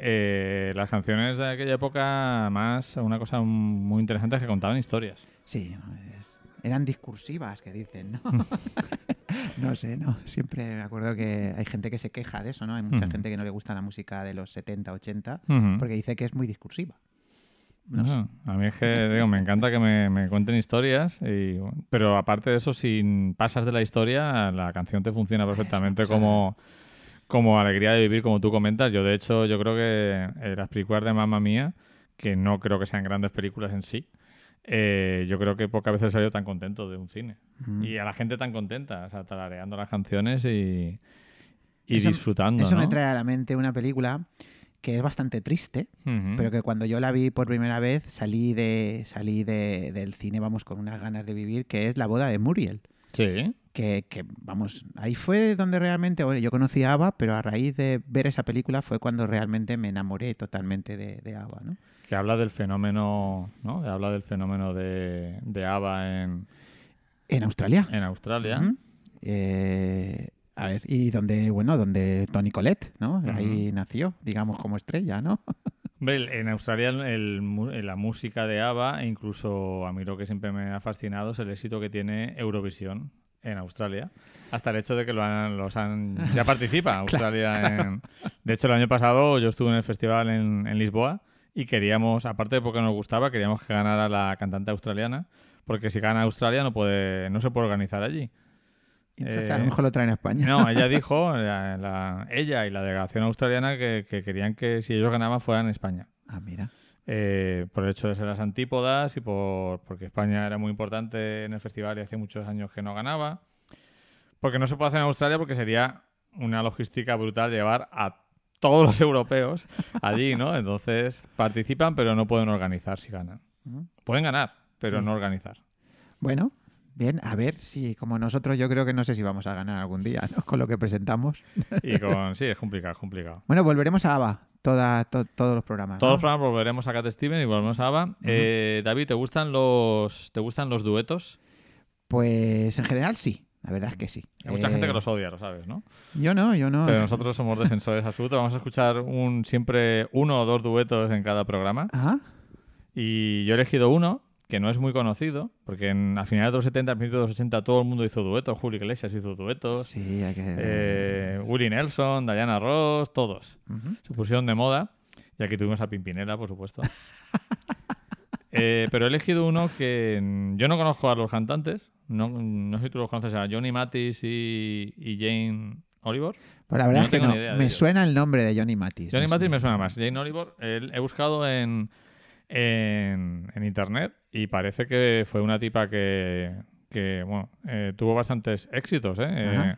eh, las canciones de aquella época, más una cosa muy interesante es que contaban historias. Sí, es- eran discursivas, que dicen, ¿no? no sé, ¿no? Siempre me acuerdo que hay gente que se queja de eso, ¿no? Hay mucha gente que no le gusta la música de los 70, 80, Ujú. porque dice que es muy discursiva. No sé. Ajá. A mí es que digo, me encanta que me, me cuenten historias, y, pero aparte de eso, si pasas de la historia, la canción te funciona perfectamente como, como alegría de vivir, como tú comentas. Yo, de hecho, yo creo que eh, las películas de Mamma Mía, que no creo que sean grandes películas en sí, eh, yo creo que pocas veces he salido tan contento de un cine. Mm. Y a la gente tan contenta, o sea, tarareando las canciones y, y Eso- disfrutando. Eso me trae a la mente una película que es bastante triste, pero que cuando yo la vi por primera vez salí de salí de, del cine, vamos, con unas ganas de vivir, que es La boda de Muriel. Sí. que, que, vamos, ahí fue donde realmente, bueno, yo conocí a ABBA, pero a raíz de ver esa película fue cuando realmente me enamoré totalmente de, de ABBA, ¿no? Que habla del fenómeno, ¿no? Que habla del fenómeno de, de ABBA en, En Australia. en Australia. Eh, a ver, y donde, bueno, donde Tony Colette, ¿no? Ahí nació, digamos, como estrella, ¿no? En Australia el- mu- la música de ABBA, e incluso a mí lo que siempre me ha fascinado es el éxito que tiene Eurovisión en Australia. Hasta el hecho de que lo han, los han, ya participa Australia. En, de hecho, el año pasado yo estuve en el festival en, en Lisboa y queríamos, aparte de porque nos gustaba, queríamos que ganara la cantante australiana, porque si gana Australia no puede, no se puede organizar allí. Entonces Eh, a lo mejor lo traen a España. No, ella dijo, la- la- ella y la delegación australiana, que, que querían que si ellos ganaban fueran en España. Ah, mira. Eh, por el hecho de ser las antípodas y por, porque España era muy importante en el festival y hace muchos años que no ganaba. Porque no se puede hacer en Australia porque sería una logística brutal llevar a todos los europeos allí, ¿no? Entonces participan pero no pueden organizar si ganan. Pueden ganar, pero Sí. no organizar. Bueno, bien, a ver si, como nosotros, yo creo que no sé si vamos a ganar algún día, ¿no? Con lo que presentamos. Y con... Sí, es complicado, es complicado. Bueno, volveremos a ABBA, toda, to- todos los programas. Todos los programas volveremos a Cat Steven y volvemos a ABBA. Eh, David, ¿te gustan los te gustan los duetos? Pues en general sí, la verdad es que sí. Hay mucha Eh, gente que los odia, lo sabes, ¿no? Yo no, yo no. Pero nosotros somos defensores absolutos. Vamos a escuchar un siempre uno o dos duetos en cada programa. Ah, Y yo he elegido uno que no es muy conocido, porque en, a finales de los 70, a principios de los 80, todo el mundo hizo duetos. Julio Iglesias hizo duetos. sí, hay que... eh, Willie Nelson, Diana Ross, todos. Se pusieron de moda. Y aquí tuvimos a Pimpinela, por supuesto. Eh, pero he elegido uno que yo no conozco a los cantantes. No, no sé si tú los conoces a Johnny Mathis y, y Jane Oliver. Pues la verdad no es que no. Me suena el nombre de Johnny Mathis. Johnny Mathis me suena más. Jane Oliver, he buscado en, en, en internet y parece que fue una tipa que, que, bueno, eh, tuvo bastantes éxitos. ¿eh? Eh,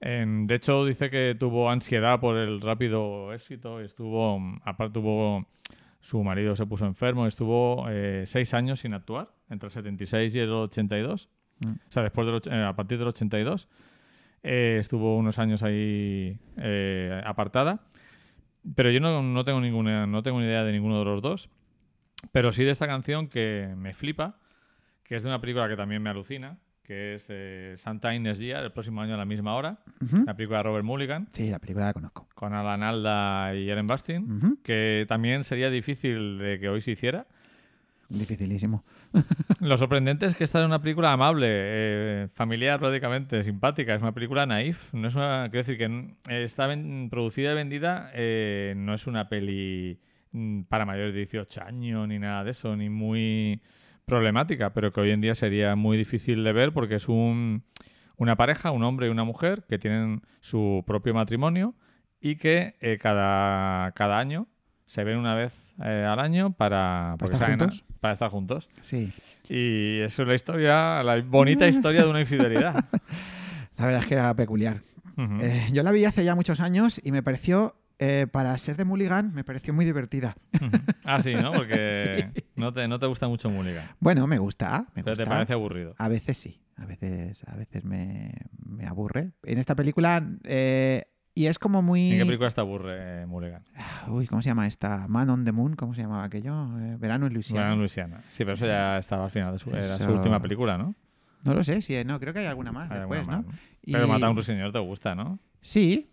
en- de hecho, dice que tuvo ansiedad por el rápido éxito. Estuvo, mm, aparte, tuvo su marido se puso enfermo. Estuvo eh, seis años sin actuar, entre el 76 y el 82. Mm. O sea, después del, a partir del 82. eh, estuvo unos años ahí apartada. Pero yo no, no tengo ninguna, no tengo ni idea de ninguno de los dos. Pero sí de esta canción que me flipa, que es de una película que también me alucina, que es eh, Santa Ines Year, el próximo año a la misma hora, la película de Robert Mulligan, Sí, la película la conozco. con Alan Alda y Ellen Bastin, Ujú. que también sería difícil de que hoy se hiciera. Dificilísimo. Lo sorprendente es que esta es una película amable, eh, familiar prácticamente, simpática. Es una película naif. No es una, quiero decir que está producida y vendida. eh, no es una peli para mayores de 18 años ni nada de eso, ni muy problemática, pero que hoy en día sería muy difícil de ver porque es un, una pareja, un hombre y una mujer que tienen su propio matrimonio y que eh, cada, cada año se ven una vez eh, al año para, porque estar juntos? para estar juntos. Sí. Y eso es la historia, la bonita historia de una infidelidad. La verdad es que era peculiar. Eh, yo la vi hace ya muchos años y me pareció, eh, para ser de Mulligan, me pareció muy divertida. Ah, sí, ¿no? Porque no, te, no te gusta mucho Mulligan. Bueno, me gusta, me Pero te parece aburrido. A veces sí, a veces, a veces me, me aburre. En esta película, eh, y es como muy... ¿En qué película te aburre eh, Mulligan? Uy, ¿cómo se llama esta? Man on the Moon, ¿cómo se llamaba aquello? Eh, Verano en Luisiana. Bueno, en Luisiana. Sí, pero eso ya estaba al final de su, era su última película, ¿no? No lo sé, sí, no, creo que hay alguna más Hay después, alguna ¿no? más, ¿no? Y- Pero Mata a un ruiseñor te gusta, ¿no? Sí,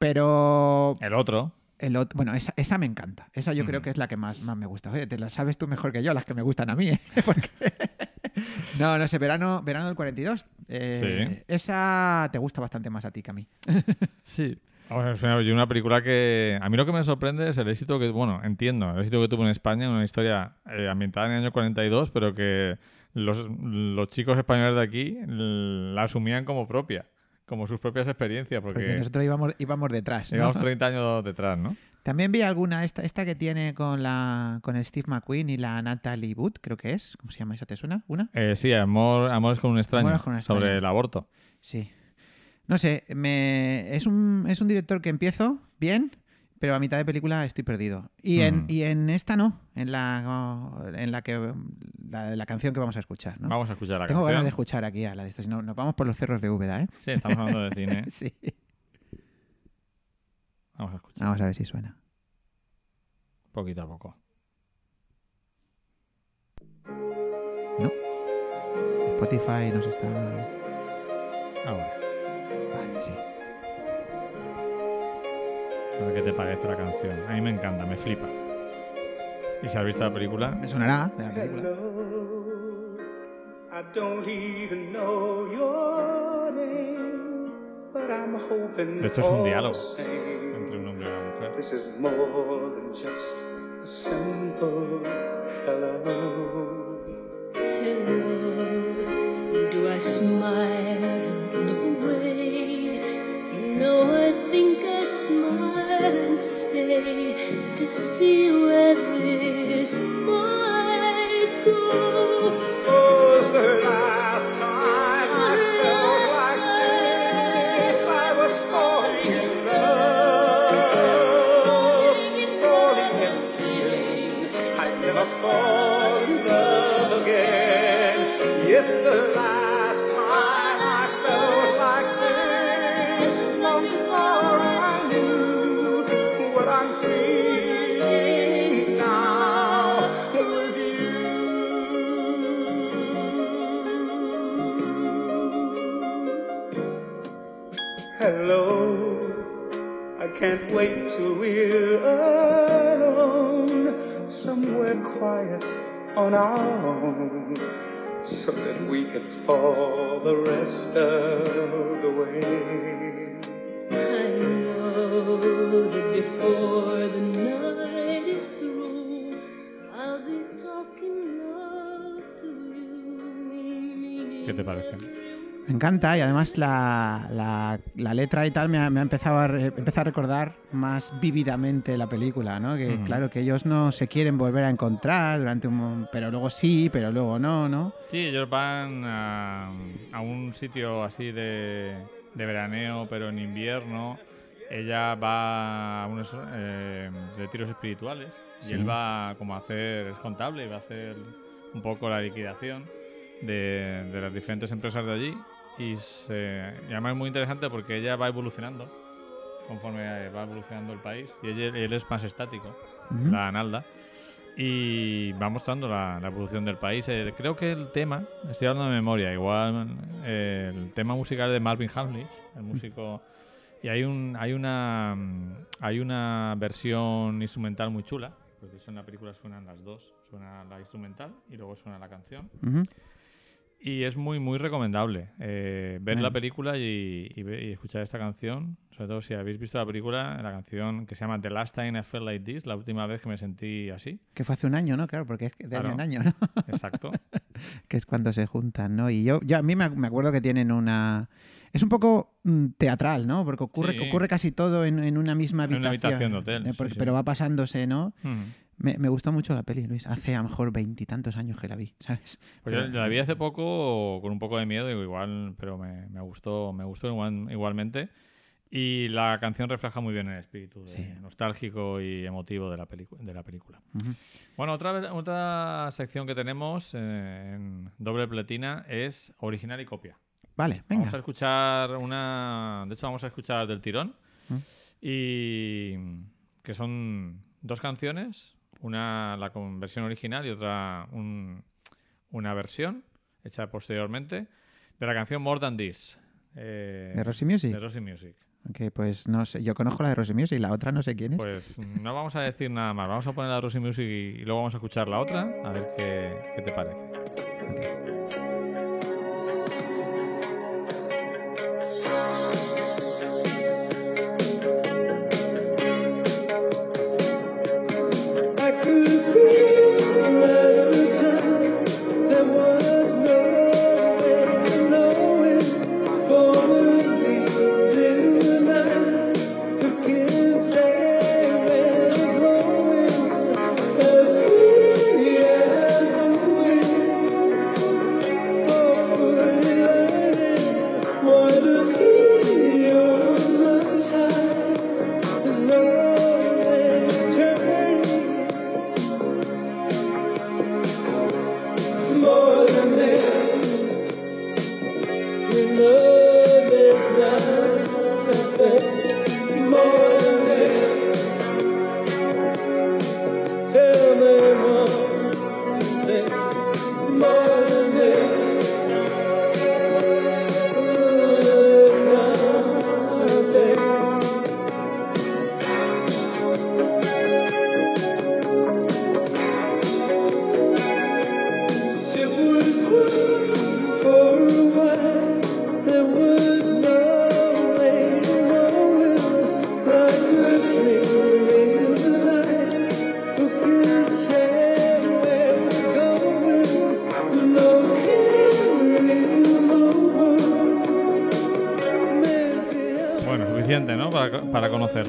pero El otro. el otro, bueno, esa, esa me encanta. Esa yo creo Mm. que es la que más, más me gusta. Oye, te la sabes tú mejor que yo, las que me gustan a mí, ¿eh? Porque- No, no sé, verano, verano del 42. eh, Sí. Esa te gusta bastante más a ti que a mí. Sí. Es una, y una película que a mí lo que me sorprende es el éxito que, bueno, entiendo, el éxito que tuvo en España, una historia eh, ambientada en el año 42, pero que los, los chicos españoles de aquí la asumían como propia, como sus propias experiencias, porque, Porque nosotros íbamos, íbamos detrás. ¿no? llevamos 30 años detrás, ¿no? También vi alguna, esta, esta que tiene con la con el Steve McQueen y la Natalie Wood, creo que es. ¿Cómo se llama esa? ¿Te suena? ¿Una? Eh, sí, Amor, Amores con un extraño, Amores con un extraño. sobre el aborto. Sí. No sé, me, es, un, es un director que empiezo bien, pero a mitad de película estoy perdido. Y, en, Mm. y en esta no, en la, en la que la, la canción que vamos a escuchar. ¿no? Vamos a escuchar la Tengo ganas canción. de escuchar aquí a la de estas. No, nos vamos por los cerros de Úbeda, ¿eh? Sí, estamos hablando de cine. sí. Vamos a escuchar Vamos a ver si suena. poquito a poco. Spotify nos está. Ahora, Vale, sí. A ver qué te parece la canción. A mí me encanta, me flipa. ¿Y si has visto la película? Me sonará de la película. I don't even know your name, but I'm hoping De hecho, es un diálogo. Entre un hombre y una mujer. This is more than just a simple hello. Hello, do I smile to see where this might go. Till we're alone, somewhere quiet on our own, so that we can fall the rest of the way. I know that before the night is through, I'll be talking love to you. ¿Qué te parece? Me encanta y además la, la- la letra y tal me ha, me ha empezado a, re- empezado a recordar más vívidamente la película, ¿no? Que claro, que ellos no se quieren volver a encontrar durante un... pero luego sí, pero luego no, ¿no? Sí, ellos van a, a un sitio así de, de veraneo, pero en invierno. Ella va a unos eh, retiros espirituales Sí. y él va como a hacer, es contable y va a hacer un poco la liquidación de, de las diferentes empresas de allí. Y, se, y además es muy interesante porque ella va evolucionando conforme va evolucionando el país y él es más estático la Analda. Y va mostrando la, la evolución del país. Eh, creo que el tema, estoy hablando de memoria, igual eh, el tema musical de Marvin Hamlish, el músico. Y hay un hay una hay una versión instrumental muy chula, porque en la película suenan las dos, suena la instrumental y luego suena la canción. Y es muy, muy recomendable eh, ver Bien. la película y, y y escuchar esta canción. Sobre todo si habéis visto la película, la canción que se llama The Last Time I Felt Like This, la última vez que me sentí así. Que fue hace un año, ¿no? Claro, porque es de año en año, ¿no? Exacto. que es cuando se juntan, ¿no? Y yo, yo a mí me, me acuerdo que tienen una... Es un poco mm, teatral, ¿no? Porque ocurre, Sí. ocurre casi todo en, en una misma En habitación. una habitación de hotel, Eh, sí, por- sí. Pero va pasándose, ¿no? Me, me gustó mucho la peli, Luis. Hace a lo mejor veintitantos años que la vi, ¿sabes? Pues yo Pero- la vi hace poco con un poco de miedo, igual, pero me, me gustó, me gustó igual- igualmente. Y la canción refleja muy bien el espíritu de- Sí. nostálgico y emotivo de la, de la película. Bueno, otra, otra sección que tenemos eh, en doble pletina es original y copia. Vale, venga. Vamos a escuchar una. De hecho, vamos a escuchar del tirón. Mm. Y. que son dos canciones. Una la versión original y otra un- una versión hecha posteriormente de la canción More Than This. eh, ¿De Rosy Music? de Rosy Music. Ok, pues no sé. Yo conozco la de Rosy Music y la otra no sé quién es. Pues no vamos a decir nada más. Vamos a poner la de Rosy Music y, y luego vamos a escuchar la otra. A ver qué, qué te parece. Ok.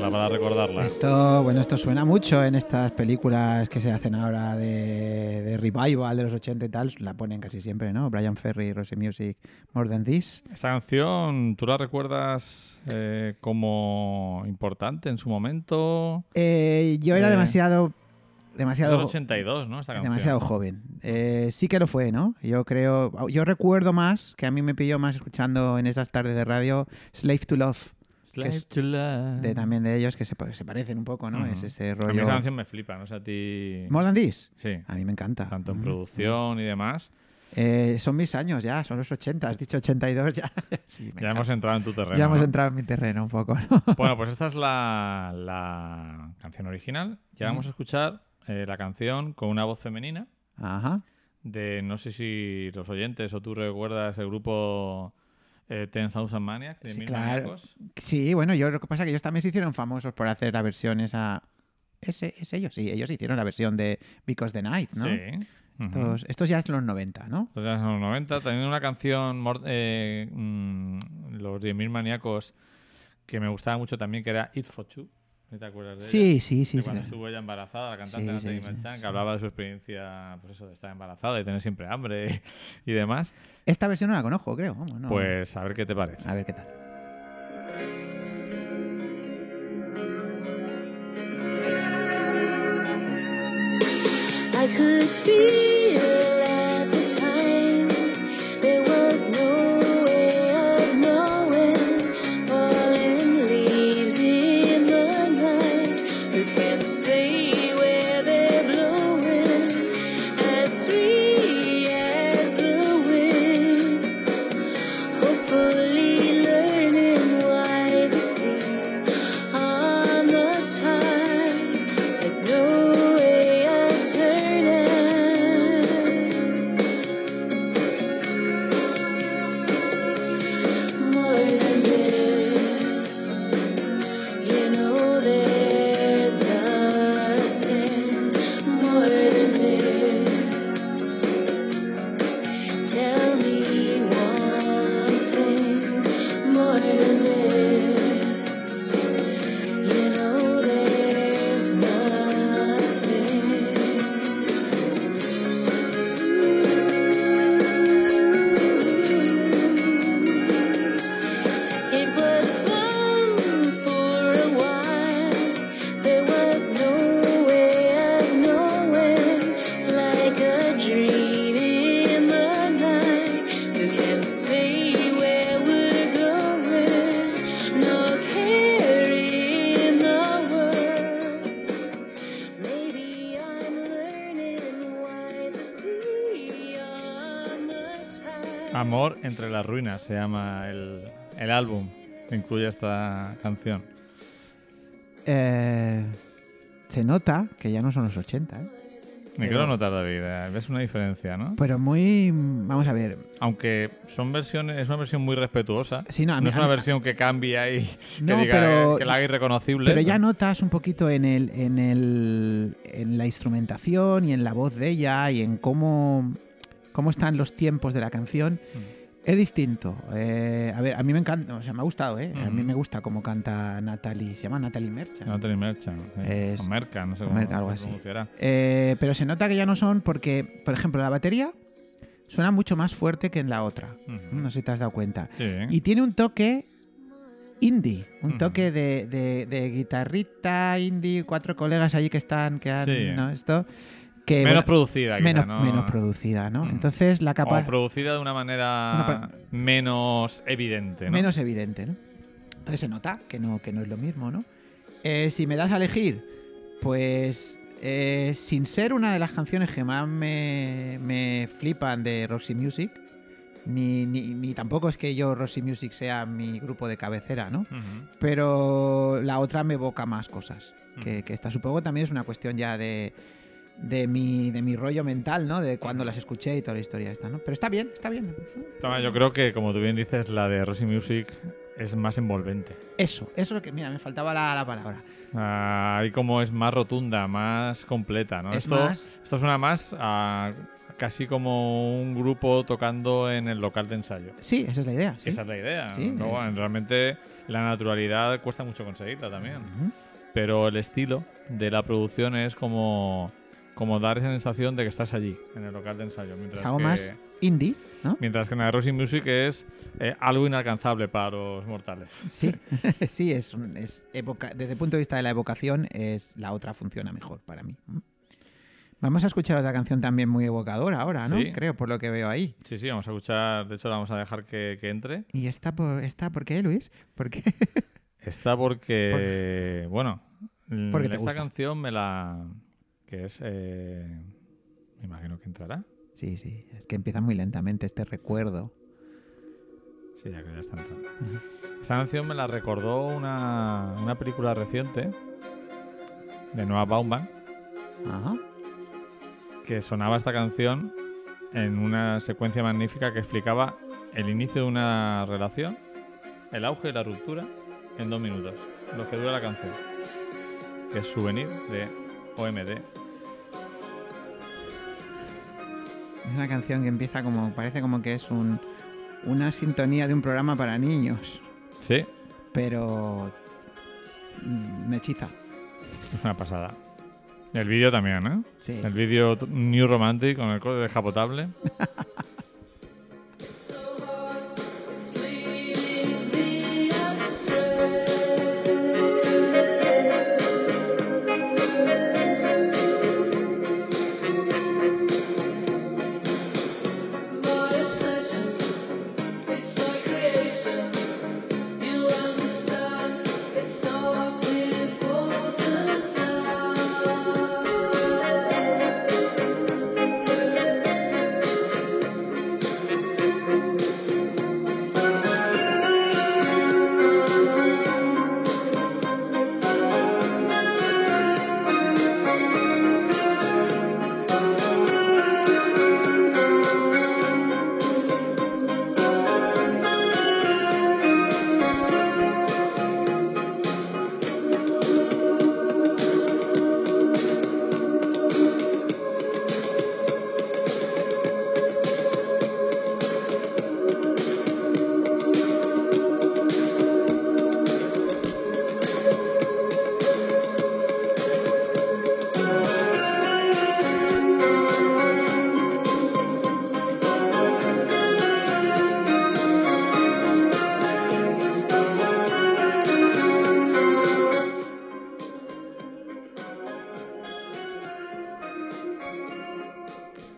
Para conocerla, para recordarla. Esto, bueno, esto suena mucho en estas películas que se hacen ahora de, de revival de los 80 y tal. La ponen casi siempre, ¿no? Brian Ferry, Rosy Music, More Than This. Esta canción, ¿tú la recuerdas eh, como importante en su momento? Eh, yo era Eh, demasiado... Demasiado, 82, ¿no? Esta demasiado joven. Eh, sí que lo fue, ¿no? Yo creo... Yo recuerdo más, que a mí me pilló más escuchando en esas tardes de radio, Slave to Love. Slave que es to love. De, también de ellos, que se, se parecen un poco, ¿no? Es ese A mí rollo... esa canción me flipa, ¿no? O sea, a ti... More Than This. Sí, A mí me encanta. tanto en producción y demás. Eh, son mis años ya, son los 80, has dicho 82 ya. Sí, Ya encanta. hemos entrado en tu terreno. Ya hemos ¿no? entrado en mi terreno un poco, ¿no? Bueno, pues esta es la, la canción original. Ya vamos a escuchar eh, la canción con una voz femenina Ajá. de, no sé si los oyentes o tú recuerdas el grupo eh, Ten Thousand Maniacs de Sí, Mil claro. Maníacos. Sí, bueno, yo lo que pasa es que ellos también se hicieron famosos por hacer la versión esa... ¿Ese, ¿Es ellos? Sí, ellos hicieron la versión de Because the Night, ¿no? Sí. Estos, estos ya es los 90, ¿no? Entonces, en los 90, también una canción, eh, mm, los 10.000 maníacos, que me gustaba mucho también, que era It for Two. ¿No ¿Te acuerdas de ella? Sí, sí, sí. Sí. cuando estuvo ella embarazada, la cantante Sí, Natalie sí, Merchant, sí, que hablaba de su experiencia, pues eso, de estar embarazada y tener siempre hambre y demás. Esta versión no la conozco, creo. Vamos, no. Pues a ver qué te parece. A ver qué tal. I could feel las ruinas se llama el, el álbum que incluye esta canción. Eh, se nota que ya no son los 80, ¿eh? Me quiero notar, David. eh, ¿Ves una diferencia, no? Pero muy... Vamos a ver. Aunque son versiones, es una versión muy respetuosa. Sí, no, a mí- no es a una mí- versión que cambia y que No, diga pero- que la haga irreconocible. Pero ya notas un poquito en el, en el en la instrumentación y en la voz de ella y en cómo, cómo están los tiempos de la canción. Mm. Es distinto. Eh, a ver, a mí me encanta, o sea, me ha gustado, ¿eh? A mí me gusta cómo canta Natalie. Se llama Natalie Merchant. Natalie Merchant. eh, Es- o Merca, no sé cómo Merca, algo así. Eh, pero se nota que ya no son porque, por ejemplo, la batería suena mucho más fuerte que en la otra. No sé si te has dado cuenta. Sí. Y tiene un toque indie, un toque de, de- de guitarrita indie, cuatro colegas allí que están, que han, Sí. ¿no? Esto, que, menos bueno, producida, quizá, menos, ¿no? menos producida, ¿no? Mm. Entonces la O capa producida de una manera Una menos evidente, ¿no? menos evidente, ¿no? Entonces se nota que no, que no es lo mismo, ¿no? Eh, si me das a elegir, pues eh, sin ser una de las canciones que más me, me flipan de Roxy Music, ni, ni, ni tampoco es que yo Roxy Music sea mi grupo de cabecera, ¿no? Pero la otra me evoca más cosas que, que esta. Supongo que también es una cuestión ya de, de, mi, de mi rollo mental, ¿no? De cuando las escuché y toda la historia esta, ¿no? Pero está bien, está bien. Yo creo que, como tú bien dices, la de Rosy Music es más envolvente. Eso, eso es lo que, mira, me faltaba la, la palabra. Ah, Ahí como es más rotunda, más completa, ¿no? Es esto, más- esto suena más a casi como un grupo tocando en el local de ensayo. Sí, esa es la idea. sí. Esa es la idea. Sí, Luego, es- realmente la naturalidad cuesta mucho conseguirla también. Pero el estilo de la producción es como, como dar esa sensación de que estás allí, en el local de ensayo. Mientras Es algo que, más indie, ¿no? Mientras que en Rosy Music es eh, algo inalcanzable para los mortales. Sí, sí, es, es evoca- desde el punto de vista de la evocación, es la otra funciona mejor para mí. ¿Mm? Vamos a escuchar otra canción también muy evocadora ahora, ¿no? Sí. Creo, por lo que veo ahí. Sí, sí, vamos a escuchar. De hecho, la vamos a dejar que, que entre. ¿Y está por, está por qué, Luis? ¿Por qué? Está porque, bueno, Porque esta gusta. canción me la... que es... eh, me imagino que entrará. sí, sí, es que empieza muy lentamente este recuerdo. Sí, ya que ya está entrando. Esta canción me la recordó una, una película reciente de Noah Baumbach Ajá. que sonaba esta canción en una secuencia magnífica que explicaba el inicio de una relación, el auge y la ruptura en dos minutos, lo que dura la canción, que es Souvenir de OMD. Es una canción que empieza como, parece como que es un, una sintonía de un programa para niños, Sí, pero mm, me hechiza. es una pasada. El vídeo también, ¿eh? Sí. El vídeo New Romantic con el código descapotable.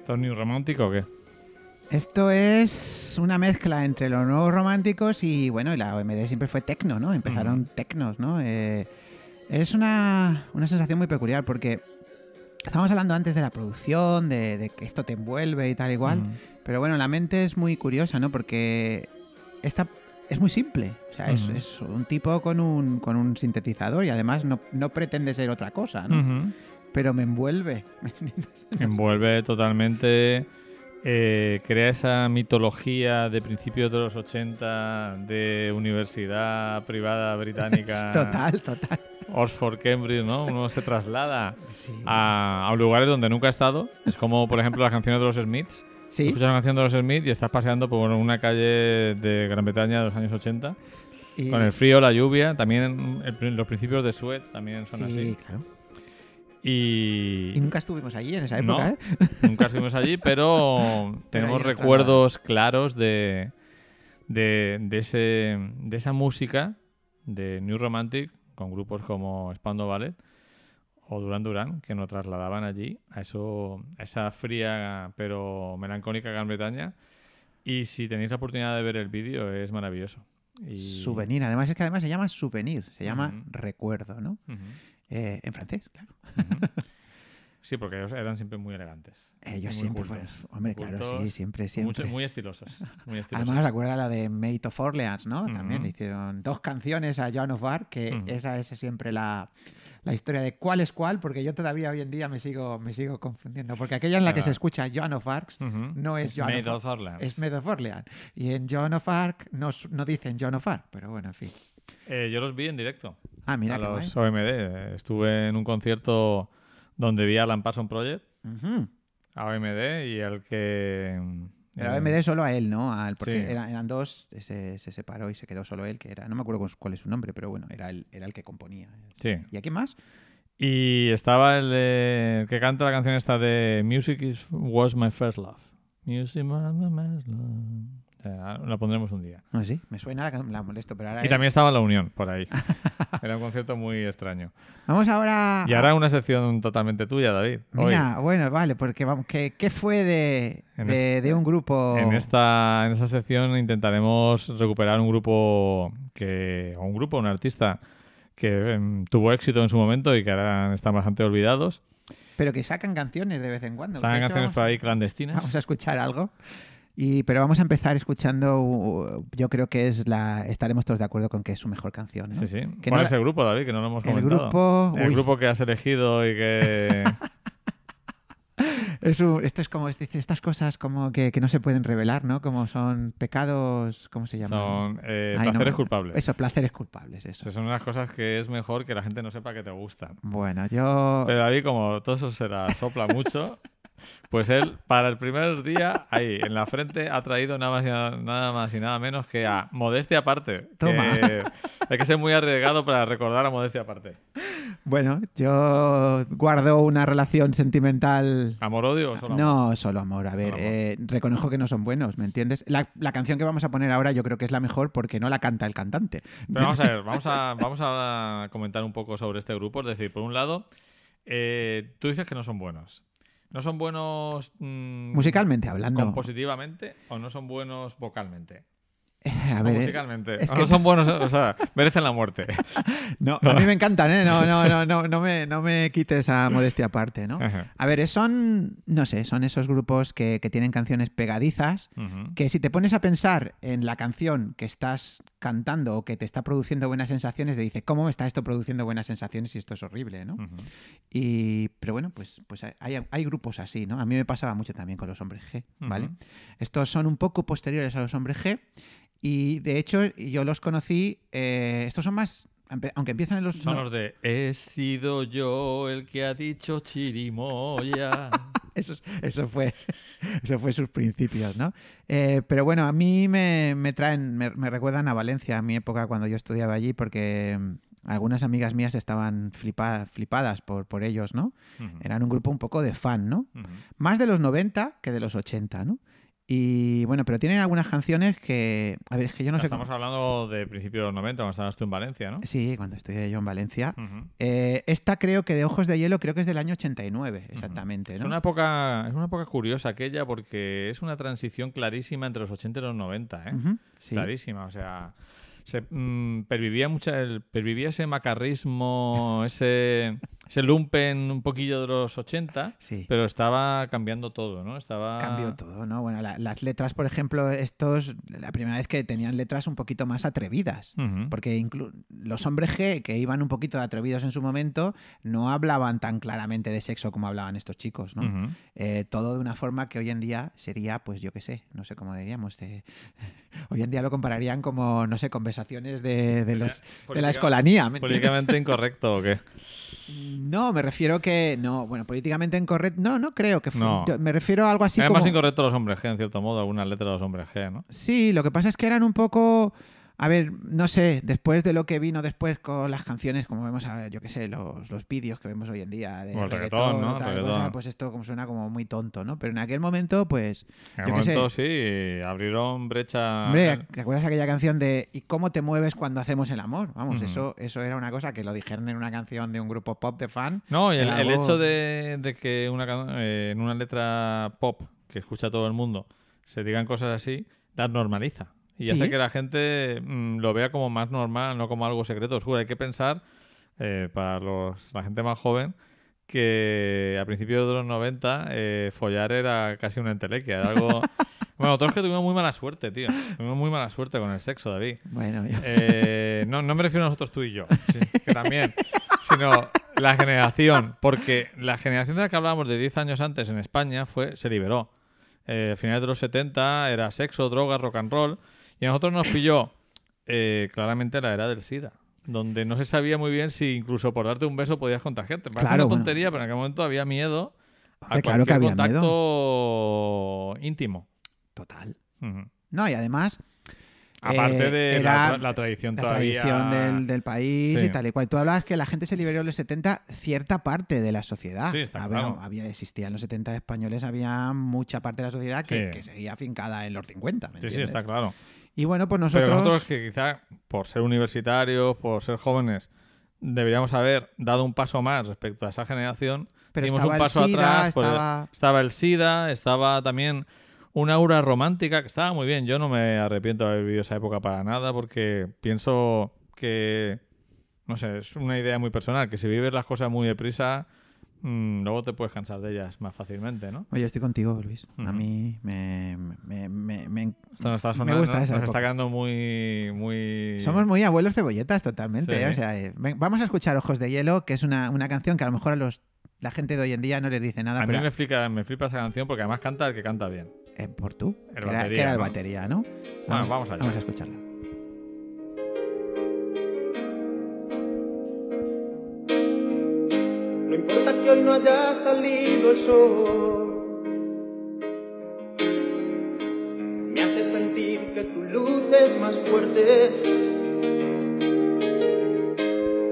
¿Esto es New Romantic o qué? Esto es una mezcla entre los nuevos románticos y, bueno, y la OMD siempre fue tecno, ¿no? Empezaron tecnos, ¿no? Eh, es una, una sensación muy peculiar porque estábamos hablando antes de la producción, de, de que esto te envuelve y tal igual, Ujú. pero bueno, la mente es muy curiosa, ¿no? Porque esta es muy simple, o sea, es, Ujú. es un tipo con un, con un sintetizador y además no, no pretende ser otra cosa, ¿no? Pero me envuelve. Envuelve totalmente, eh, crea esa mitología de principios de los 80 de universidad privada británica. total, total. Oxford, Cambridge, ¿no? Uno se traslada Sí. a, a lugares donde nunca ha estado. Es como, por ejemplo, las canciones de los Smiths. Sí. Escuchas una canción de los Smiths y estás paseando por una calle de Gran Bretaña de los años 80. Y- Con el frío, la lluvia, también el- los principios de Suet también son sí, así. claro. Y, Y nunca estuvimos allí en esa No. época, ¿eh? Nunca estuvimos allí, pero tenemos nos recuerdos claros de, de, de ese, de esa música de New Romantic con grupos como Spandau Ballet o Duran Duran que nos trasladaban allí a eso a esa fría pero melancólica Gran Bretaña y si tenéis la oportunidad de ver el vídeo es maravilloso y... Souvenir. Además, es que además se llama souvenir, se llama Ujú. recuerdo, ¿no? Ujú, Eh, en francés, claro. sí porque ellos eran siempre muy elegantes Ellos muy siempre cultos, fueron. Hombre, claro, sí, siempre, siempre. muy estilosos muy estilosos Además, recuerda la de Mate of Orleans, ¿no? También le hicieron dos canciones a Joan of Arc, que esa es siempre la, la historia de cuál es cuál, porque yo todavía hoy en día me sigo, me sigo confundiendo. Porque aquella en la que se escucha Joan of Arc Ujú. no es Joan Made of Orleans. es Made of Orleans. Y en Joan of Arc no, no dicen Joan of Arc, pero bueno, en fin. Eh, yo los vi en directo. Ah, mira a los guay. OMD. Estuve en un concierto donde vi a Alan Parsons Project a OMD y el que... Pero eh, AMD solo a él, ¿no? Al, porque Sí. eran dos, se, se separó y se quedó solo él, que era, no me acuerdo cuál- cuál es su nombre, pero bueno, era el, era el que componía. Sí. ¿Y a quién más? Y estaba el, de- el que canta la canción esta de Music is, was my first love. Music was my first love. Sea, la pondremos un día. No sé, me suena, la, molesto, pero ahora... Y también estaba La Unión, por ahí. Era un concierto muy extraño. Vamos ahora... Y ahora una sección totalmente tuya, David. Hoy, Mira, bueno, vale, porque vamos, ¿qué, qué fue de, de, este- de un grupo? En esta, en esta sección intentaremos recuperar un grupo que, o un grupo, un artista que em, tuvo éxito en su momento y que ahora están bastante olvidados. Pero que sacan canciones de vez en cuando. Sacan hecho, canciones vamos- por ahí clandestinas. Vamos a escuchar algo. Y, pero vamos a empezar escuchando, yo creo que es la, estaremos todos de acuerdo con que es su mejor canción. ¿no? Sí, sí. Que ¿Cuál no es la- el grupo, David? Que no lo hemos El comentado. grupo, El uy. grupo que has elegido y que... Es un- esto es como es decir, estas cosas como que, que no se pueden revelar, ¿no? Como son pecados, ¿cómo se llaman? son eh, Ay, no, placeres culpables. Eso, placeres culpables, eso. son unas cosas que es mejor que la gente no sepa que te gustan. Bueno, yo... Pero David, como todo eso se la sopla mucho, pues él, para el primer día, ahí, en la frente, ha traído nada más y nada, nada más y nada menos que a Modestia Aparte. Toma. Que hay que ser muy arriesgado para recordar a Modestia Aparte. Bueno, yo guardo una relación sentimental... ¿Amor-odio o solo amor? No, solo amor. A ver, amor. eh, reconozco que no son buenos, ¿me entiendes? La, la canción que vamos a poner ahora yo creo que es la mejor porque no la canta el cantante. Pero vamos a ver, vamos a, vamos a comentar un poco sobre este grupo. Es decir, por un lado, eh, tú dices que no son buenos. ¿No son buenos mm, Musicalmente hablando. compositivamente o no son buenos vocalmente? A ver, musicalmente. es O que- no son buenos, o sea, merecen la muerte. No, a mí me encantan, ¿eh? No, no, no, no, no, me, no me quites a modestia aparte, ¿no? Ajá. A ver, son, no sé, son esos grupos que, que tienen canciones pegadizas, que si te pones a pensar en la canción que estás cantando o que te está produciendo buenas sensaciones, te dice, ¿cómo me está esto produciendo buenas sensaciones y esto es horrible, ¿no? Y, pero bueno, pues, pues hay, hay grupos así, ¿no? A mí me pasaba mucho también con los hombres G, ¿vale? Estos son un poco posteriores a los hombres G y de hecho yo los conocí, eh, estos son más, aunque empiezan en los... Son no, los de He sido yo el que ha dicho chirimoya. Eso, es- eso fue eso fue sus principios, ¿no? Eh, pero bueno, a mí me, me traen, me, me recuerdan a Valencia, a mi época cuando yo estudiaba allí, porque mm, algunas amigas mías estaban flipa- flipadas por, por ellos, ¿no? Eran un grupo un poco de fan, ¿no? Más de los 90 que de los 80, ¿no? Y bueno, pero tienen algunas canciones que. A ver, es que yo no sé. Estamos cómo- hablando de principios de los 90, cuando estabas tú en Valencia, ¿no? Sí, cuando estudié yo en Valencia. Eh, esta creo que de Ojos de Hielo creo que es del año 89, exactamente. Es ¿no? una época, es una época curiosa aquella porque es una transición clarísima entre los 80 y los 90, ¿eh? Sí. Clarísima, o sea, se mm, pervivía mucha el, pervivía ese macarrismo, ese ese lumpen un poquillo de los 80, Sí. pero estaba cambiando todo, ¿no? Estaba Cambió todo, ¿no? Bueno, la- las letras, por ejemplo, estos, la primera vez que tenían letras un poquito más atrevidas. Porque inclu- los hombres G, que iban un poquito de atrevidos en su momento, no hablaban tan claramente de sexo como hablaban estos chicos, ¿no? Eh, todo de una forma que hoy en día sería, pues yo qué sé, no sé cómo diríamos. de- Hoy en día lo compararían como, no sé, conversaciones de, de los, de la escolanía. Políticamente incorrecto o qué? No, me refiero que. No, bueno, políticamente incorrecto. No, no creo que fue. No. yo me refiero a algo así Era como. más incorrecto los hombres G, en cierto modo, algunas letras de los hombres G, ¿no? Sí, lo que pasa es que eran un poco. A ver, no sé, después de lo que vino después con las canciones, como vemos, a ver, yo qué sé, los, los vídeos que vemos hoy en día de O el reggaetón, reggaetón, ¿no? tal Reggaetón. cosa, pues esto como suena como muy tonto, ¿no? Pero en aquel momento, pues, En yo el qué sé. momento sí, abrieron brecha. Hombre, ¿te acuerdas aquella canción de ¿Y cómo te mueves cuando hacemos el amor? Vamos, eso, eso era una cosa que lo dijeron en una canción de un grupo pop de fan. No, y el, el hecho de, de que una, eh, en una letra pop que escucha todo el mundo se digan cosas así, las normaliza. Y Sí. hace que la gente mm, lo vea como más normal, no como algo secreto oscuro. Hay que pensar, eh, para los, la gente más joven, que a principios de los 90 eh, follar era casi una entelequia. Era algo... bueno, todos que tuvimos muy mala suerte, tío. Tuvimos muy mala suerte con el sexo, David. Bueno, yo- Eh, no, no me refiero a nosotros tú y yo, que también, sino la generación, porque la generación de la que hablábamos de 10 años antes en España fue se liberó. Eh, a finales de los 70 era sexo, drogas, rock and roll, y a nosotros nos pilló eh, claramente la era del SIDA, donde no se sabía muy bien si incluso por darte un beso podías contagiarte. Parece Claro, una bueno. tontería, pero en aquel momento había miedo a claro que había contacto íntimo. Total. No, y además Aparte Eh, de era la, tra- la tradición la todavía. tradición del, del país Sí. y tal y cual. Tú hablabas que la gente se liberó en los 70, cierta parte de la sociedad. Sí, está había, claro. había- existía en los 70 españoles, había mucha parte de la sociedad que, Sí. que seguía afincada en los 50. ¿me Sí, sí, está claro. Y bueno, pues Pero nosotros... nosotros que quizá por ser universitarios, por ser jóvenes, deberíamos haber dado un paso más respecto a esa generación. Pero Dimos un el paso SIDA, atrás. pues, estaba- estaba el SIDA, estaba también una aura romántica que estaba muy bien. Yo no me arrepiento de haber vivido esa época para nada porque pienso que, no sé, es una idea muy personal, que si vives las cosas muy deprisa, mm, luego te puedes cansar de ellas más fácilmente, ¿no? Oye, estoy contigo, Luis. A Ujú. mí me... me- me- me- Esto nos está Me sonando, gusta esa nos está quedando muy... muy... Somos muy abuelos cebolletas totalmente. Sí. ¿eh? O sea, eh, ven- vamos a escuchar Ojos de Hielo, que es una, una canción que a lo mejor a los, la gente de hoy en día no les dice nada. A mí me flipa, me flipa esa canción porque además canta el que canta bien. eh, por tú, El que era, que batería, era el ¿no? batería, ¿no? Bueno, vamos allá. Vamos a escucharla. Que hoy no haya salido el sol. Me hace sentir que tu luz es más fuerte.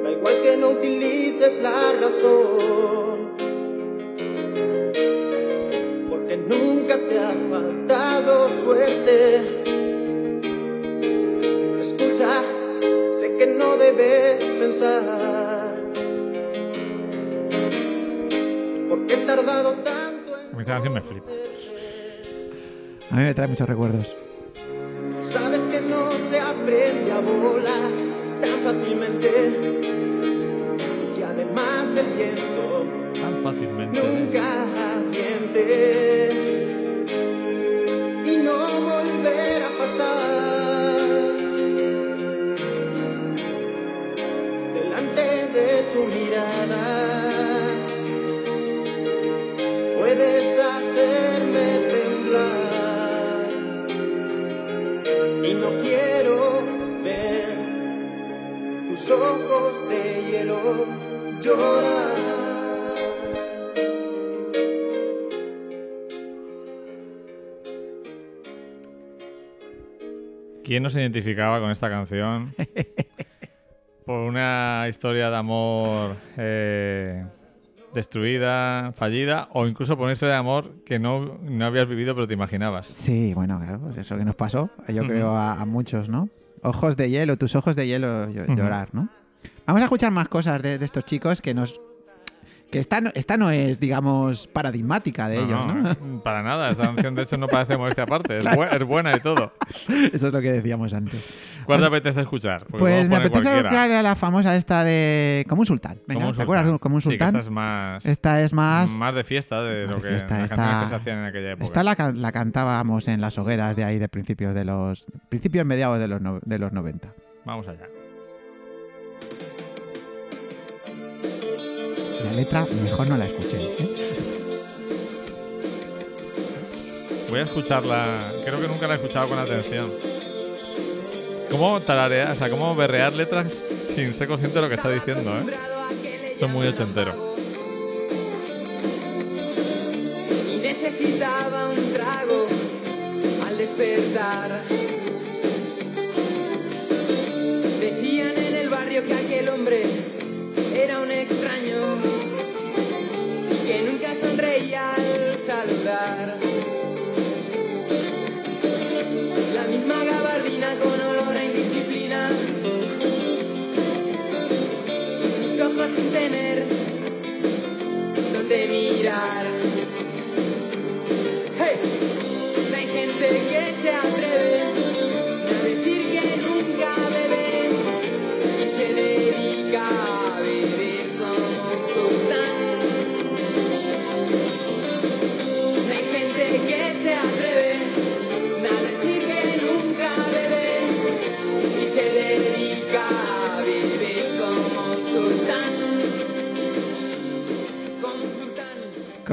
Da igual que no utilices la razón. A mí me trae muchos recuerdos. ¿Quién no se identificaba con esta canción? Por una historia de amor eh, destruida, fallida, o incluso por una historia de amor que no, no habías vivido pero te imaginabas. Sí, bueno, claro, pues eso que nos pasó, yo creo a, a muchos, ¿no? Ojos de hielo, tus ojos de hielo llorar, ¿no? Vamos a escuchar más cosas de, de estos chicos que nos... Que esta no, esta no es, digamos, paradigmática de No, ellos, no, ¿no? Para nada, esta canción de hecho no parece modestia aparte, es, bu- es buena y todo. Eso es lo que decíamos antes. ¿Cuál te apetece escuchar? Porque Pues me apetece a la famosa esta de... Como un sultán. Venga, un ¿te acuerdas un- como un Sí, que sultán? esta es más, Esta es más... más de fiesta de lo de que las esta- canciones que se hacían en aquella época. Esta la, la cantábamos en las hogueras de ahí de principios de los... Principios mediados de los, no- de los 90. Vamos allá. La letra mejor no la escuchéis, ¿eh? Voy a escucharla. Creo que nunca la he escuchado con atención. ¿Cómo tararear, o sea, cómo berrear letras sin ser consciente de lo que está diciendo, eh? Son muy ochentero. y necesitaba un trago al despertar. Decían en el barrio que aquel hombre era un extraño que nunca sonreía al saludar. La misma gabardina con olor a indisciplina y sus ojos sin tener donde mirar.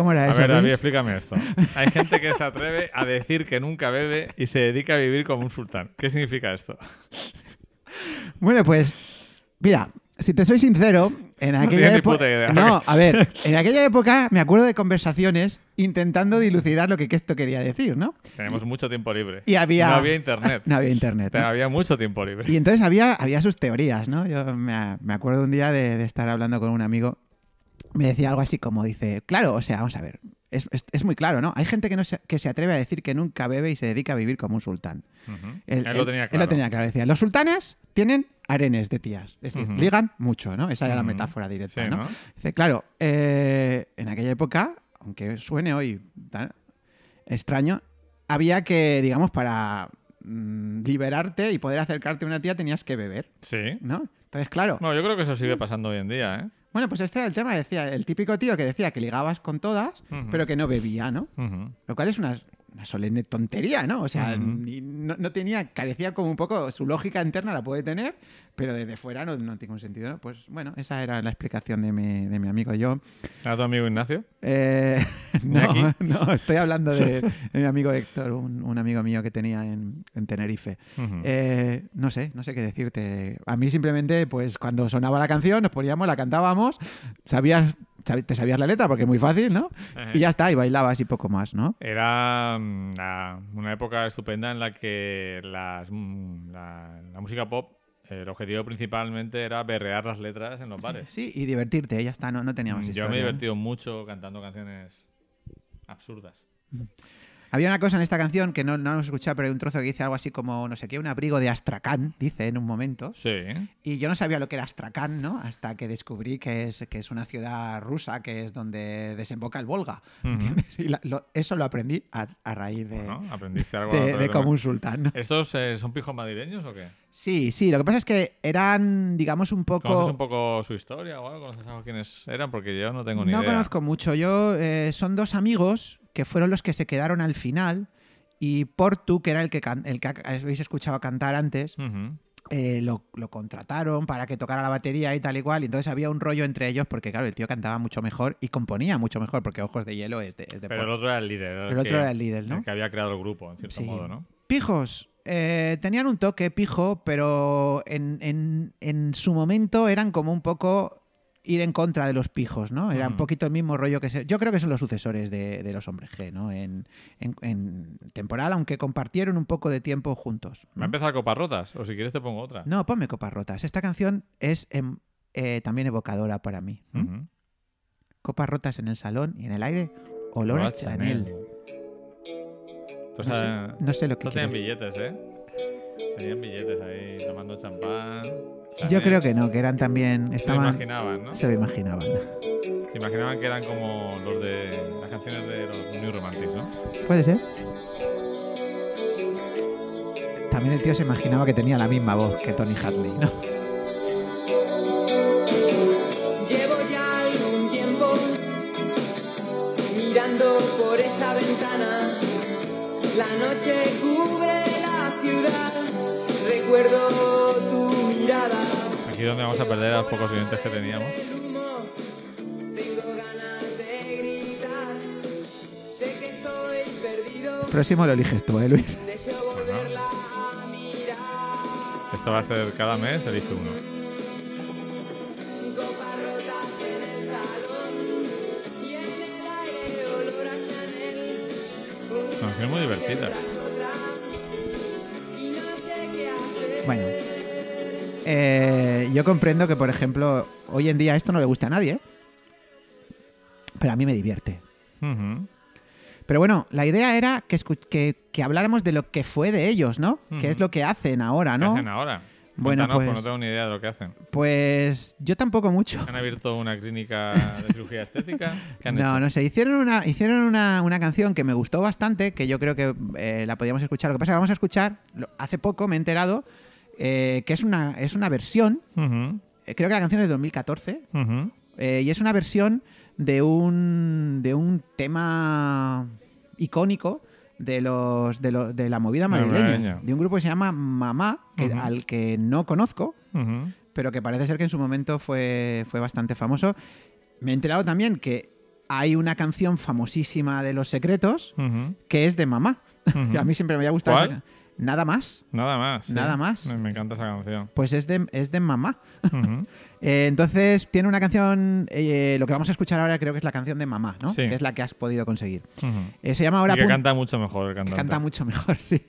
¿Cómo era A ver, David, explícame esto. Hay gente que se atreve a decir que nunca bebe y se dedica a vivir como un sultán. ¿Qué significa esto? Bueno, pues, mira, Si te soy sincero, en aquella época. No, a ver, en aquella época me acuerdo de conversaciones intentando dilucidar lo que esto quería decir, ¿no? Tenemos mucho tiempo libre. Y había. No había internet. No había internet. Pero ¿no? había mucho tiempo libre. Y entonces había, había sus teorías, ¿no? Yo me, me acuerdo un día de, de estar hablando con un amigo. Me decía algo así como dice, claro, o sea, vamos a ver, es, es- es muy claro, ¿no? Hay gente que, no se, que se atreve a decir que nunca bebe y se dedica a vivir como un sultán. Él, Él lo tenía él claro. lo tenía claro. Decía, los sultanes tienen arenes de tías. Es decir, Ujú. ligan mucho, ¿no? Esa era la metáfora directa, Sí, ¿no? ¿no? Dice, claro, eh, en aquella época, aunque suene hoy tan extraño, había que, digamos, para mm, liberarte y poder acercarte a una tía tenías que beber, Sí. ¿no? Entonces, claro. No, yo creo que eso sigue pasando hoy en día, ¿eh? Bueno, pues este era el tema, decía, el típico tío que decía que ligabas con todas, pero que no bebía, ¿no? Lo cual es una, una solemne tontería, ¿no? O sea, no, no tenía, carecía como un poco, su lógica interna la puede tener, pero desde fuera no, no tiene un sentido, ¿no? Pues bueno, esa era la explicación de mi, de mi amigo yo. ¿A tu amigo Ignacio? Eh, no, no, estoy hablando de, de mi amigo Héctor, un, un amigo mío que tenía en, en Tenerife. Eh, no sé, no sé qué decirte. A mí simplemente, pues cuando sonaba la canción, nos poníamos, la cantábamos, sabías, sab- te sabías la letra porque es muy fácil, ¿no? Y ya está, y bailabas y poco más, ¿no? Era mm, una época estupenda en la que las, mm, la, la música pop, eh, el objetivo principalmente era berrear las letras en los bares. Sí, y divertirte, ya está, no, no teníamos Yo historia, me he ¿no? divertido mucho cantando canciones absurdas. Había una cosa en esta canción que no, no hemos escuchado, pero hay un trozo que dice algo así como, no sé qué, un abrigo de Astrakán, dice en un momento. Sí. Y yo no sabía lo que era Astrakán, ¿no? Hasta que descubrí que es, que es una ciudad rusa, que es donde desemboca el Volga. ¿entiendes? Y la- lo- eso lo aprendí a, a raíz de, Bueno, aprendiste algo. de, alrededor de de- como un sultán. ¿no? ¿Estos eh, son pijos madrileños o qué? Sí, sí, lo que pasa es que eran, digamos, un poco... ¿Conoces un poco su historia o algo? ¿Conoces algo quiénes eran? Porque yo no tengo ni no idea. conozco mucho. Yo eh, son dos amigos que fueron los que se quedaron al final y Portu, que era el que, el que habéis escuchado cantar antes, eh, lo, lo contrataron para que tocara la batería y tal y cual. Y entonces había un rollo entre ellos porque, claro, el tío cantaba mucho mejor y componía mucho mejor porque Ojos de Hielo es de, es de Pero el otro era el líder. El otro que- era el líder, ¿no? El que había creado el grupo, en cierto Sí. modo, ¿no? Pijos. eh, tenían un toque pijo, pero en, en- en su momento eran como un poco ir en contra de los pijos, ¿no? Era un Ujú. poquito el mismo rollo que se... Yo creo que son los sucesores de, de los hombres G, ¿no? En, en- en temporal, aunque compartieron un poco de tiempo juntos. ¿Va a empezar copas rotas? O si quieres te pongo otra. No, ponme copas rotas. Esta canción es em- eh, también evocadora para mí. Copas rotas en el salón y en el aire, olor a Chanel. Entonces, No sé, eh, no sé lo que tenían billetes, ¿eh? Tenían billetes ahí tomando champán. Yo creo que no, que eran también... Se lo Estaban, imaginaban, ¿no? se lo imaginaban. Se imaginaban que eran como los de las canciones de los New Romantics, ¿no? Puede ser. También el tío se imaginaba que tenía la misma voz que Tony Hadley, ¿no? Llevo ya algún tiempo mirando por esa ventana. La noche cubre la ciudad. Recuerdo. Aquí es donde vamos a perder a los pocos oyentes que teníamos. Próximo lo eliges tú, ¿eh, Luis? Esto va a ser cada mes, elige uno. Canciones muy divertidas. Bueno. Eh, yo comprendo que, por ejemplo, hoy en día esto no le gusta a nadie, ¿eh? Pero a mí me divierte. Pero bueno, la idea era que, escu- que, que habláramos de lo que fue de ellos, ¿no? Ujú. Que es lo que hacen ahora, ¿Qué ¿no? hacen ahora? Bueno, Cuéntanos, pues- pues no tengo ni idea de lo que hacen. Pues yo tampoco mucho. ¿Han abierto una clínica de cirugía estética? ¿Qué han No, hecho? no sé. Hicieron una, hicieron una, una canción que me gustó bastante, que yo creo que eh, la podíamos escuchar. Lo que pasa es que vamos a escuchar, hace poco me he enterado, eh, que es una, es una versión, eh, creo que la canción es de 2014, ujú. eh, y es una versión de un, de un tema icónico de los de, los- de la movida madrileña, de un grupo que se llama Mamá, que, al que no conozco, pero que parece ser que en su momento fue, fue bastante famoso. Me he enterado también que hay una canción famosísima de Los Secretos que es de mamá. A mí siempre me había gustado. ¿Cuál? esa Nada más. Nada más. sí. Nada más. Me, encanta esa canción. Pues es de, es de mamá. Eh, entonces, tiene una canción. eh, lo que vamos a escuchar ahora creo que es la canción de mamá, ¿no? Sí. Que es la que has podido conseguir. Eh, se llama Ahora y que canta mucho mejor el cantante. Canta mucho mejor, sí.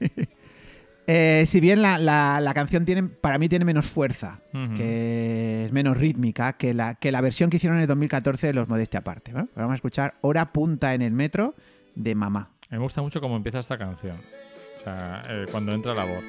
Si bien la, la- la canción tiene, para mí tiene menos fuerza, que es menos rítmica que la, que la versión que hicieron en el 2014 de Los Modestia Aparte. ¿no? Vamos a escuchar Hora Punta en el Metro de Mamá. Me gusta mucho cómo empieza esta canción. O sea, eh, cuando entra la voz.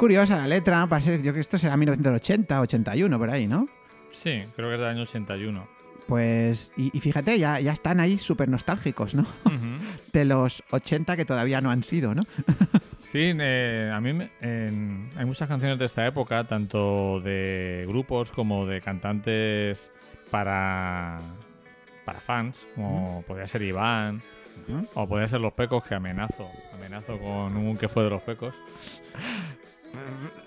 Curiosa la letra, para ser, yo que esto será 1980, 81, por ahí, ¿no? Sí, creo que es del año 81. Pues, y, y fíjate, ya, ya están ahí súper nostálgicos, ¿no? De los 80 que todavía no han sido, ¿no? Sí, eh, a mí me- hay muchas canciones de esta época, tanto de grupos como de cantantes para, para fans, como podría ser Iván, o podría ser Los Pecos, que amenazo, amenazo con un que fue de Los Pecos.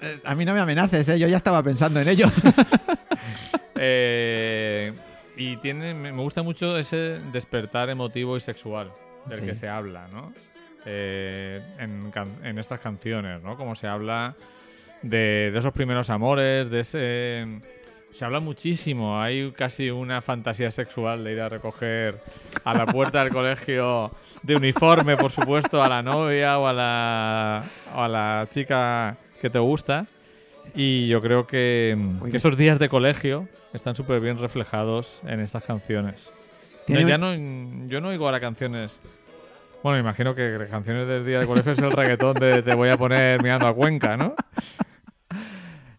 Eh, A mí no me amenaces, ¿eh? Yo ya estaba pensando en ello. Eh, y tiene, me gusta mucho ese despertar emotivo y sexual del Sí. que se habla, ¿no? Eh, en, estas canciones, ¿no? Como se habla de, de esos primeros amores, de ese... Se habla muchísimo, hay casi una fantasía sexual de ir a recoger a la puerta del colegio de uniforme, por supuesto, a la novia o a la, o a la chica que te gusta. Y yo creo que, esos días de colegio están súper bien reflejados en estas canciones. Tiene No, un- ya no, yo no oigo ahora canciones. Bueno, imagino que canciones del día de colegio es el reggaetón de Te voy a poner mirando a Cuenca, ¿no?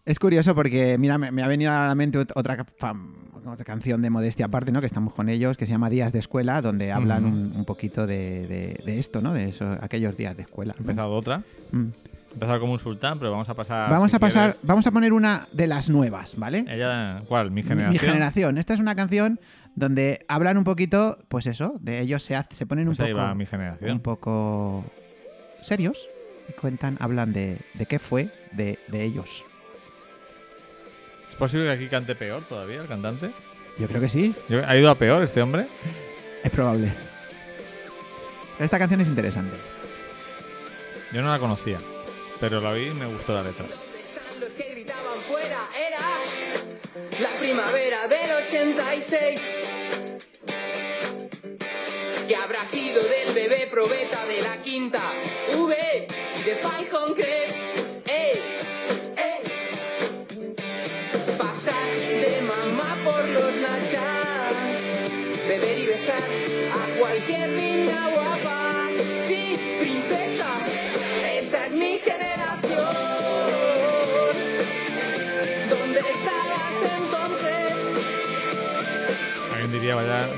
Es curioso porque, mira, me, me ha venido a la mente ot- otra, canción de modestia aparte, ¿no? Que estamos con ellos, que se llama Días de Escuela, donde hablan un, un poquito de, de- de esto, ¿no? De eso, aquellos días de escuela. Ha ¿no? empezado otra. Mm. Empezado como un sultán, pero vamos a pasar. Vamos si a pasar, quieres. vamos a poner una de las nuevas, ¿vale? Ella, ¿cuál? Mi generación. Mi generación. Esta es una canción donde hablan un poquito, pues eso, de ellos se, hace- se ponen Pues un ahí poco, va mi generación. un poco serios y cuentan, hablan de, de qué fue de, de ellos. ¿Es posible que aquí cante peor todavía el cantante? Yo creo que sí, ¿Ha ido a peor este hombre? es probable. Pero esta canción es interesante. Yo no la conocía, pero la vi y me gustó la letra. ¿Dónde están los que gritaban fuera? Era la primavera del 86. Que habrá sido del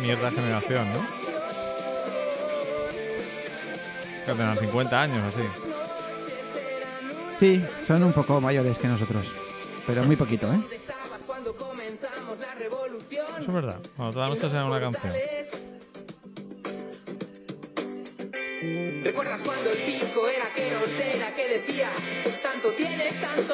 Mierda generación, ¿no? Que tendrán 50 años así. Sí, son un poco mayores que nosotros, pero muy poquito, ¿eh? ¿Dónde estabas cuando comenzamos la? Eso es verdad. Cuando todas las noches era una canción. ¿Recuerdas cuando el pico era que era que decía tanto tienes, tanto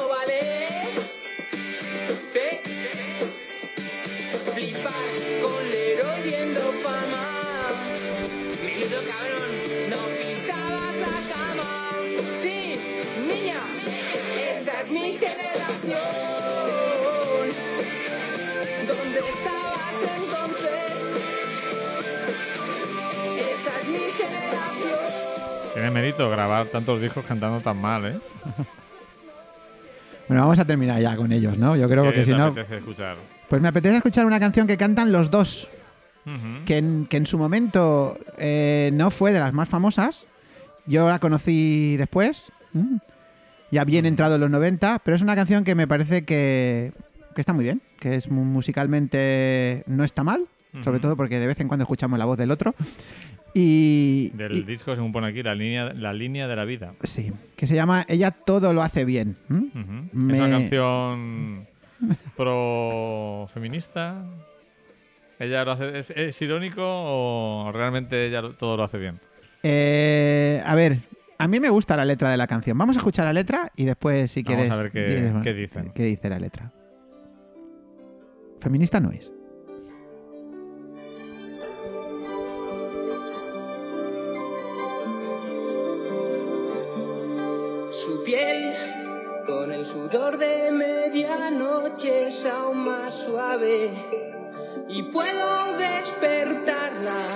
mérito grabar tantos discos cantando tan mal, ¿eh? Bueno, vamos a terminar ya con ellos, ¿no? Yo creo ¿Qué que si no. escuchar? Pues me apetece escuchar una canción que cantan los dos. Que en, que en su momento eh, no fue de las más famosas. Yo la conocí después, mm, ya bien entrado en los 90, pero es una canción que me parece que, que está muy bien, que es mu- musicalmente no está mal, sobre todo porque de vez en cuando escuchamos la voz del otro. Y, Del y- disco, según pone aquí, la línea, la línea de la vida. sí, que se llama Ella todo lo hace bien. ¿Es una canción pro feminista? ¿Ella lo hace, es, es irónico o realmente ella todo lo hace bien? Eh, a ver, a mí me gusta la letra de la canción. Vamos a escuchar la letra y después, si Vamos quieres. a ver qué- qué dicen. ¿Qué dice la letra? Feminista no es. Piel con el sudor de medianoche es aún más suave y puedo despertarla.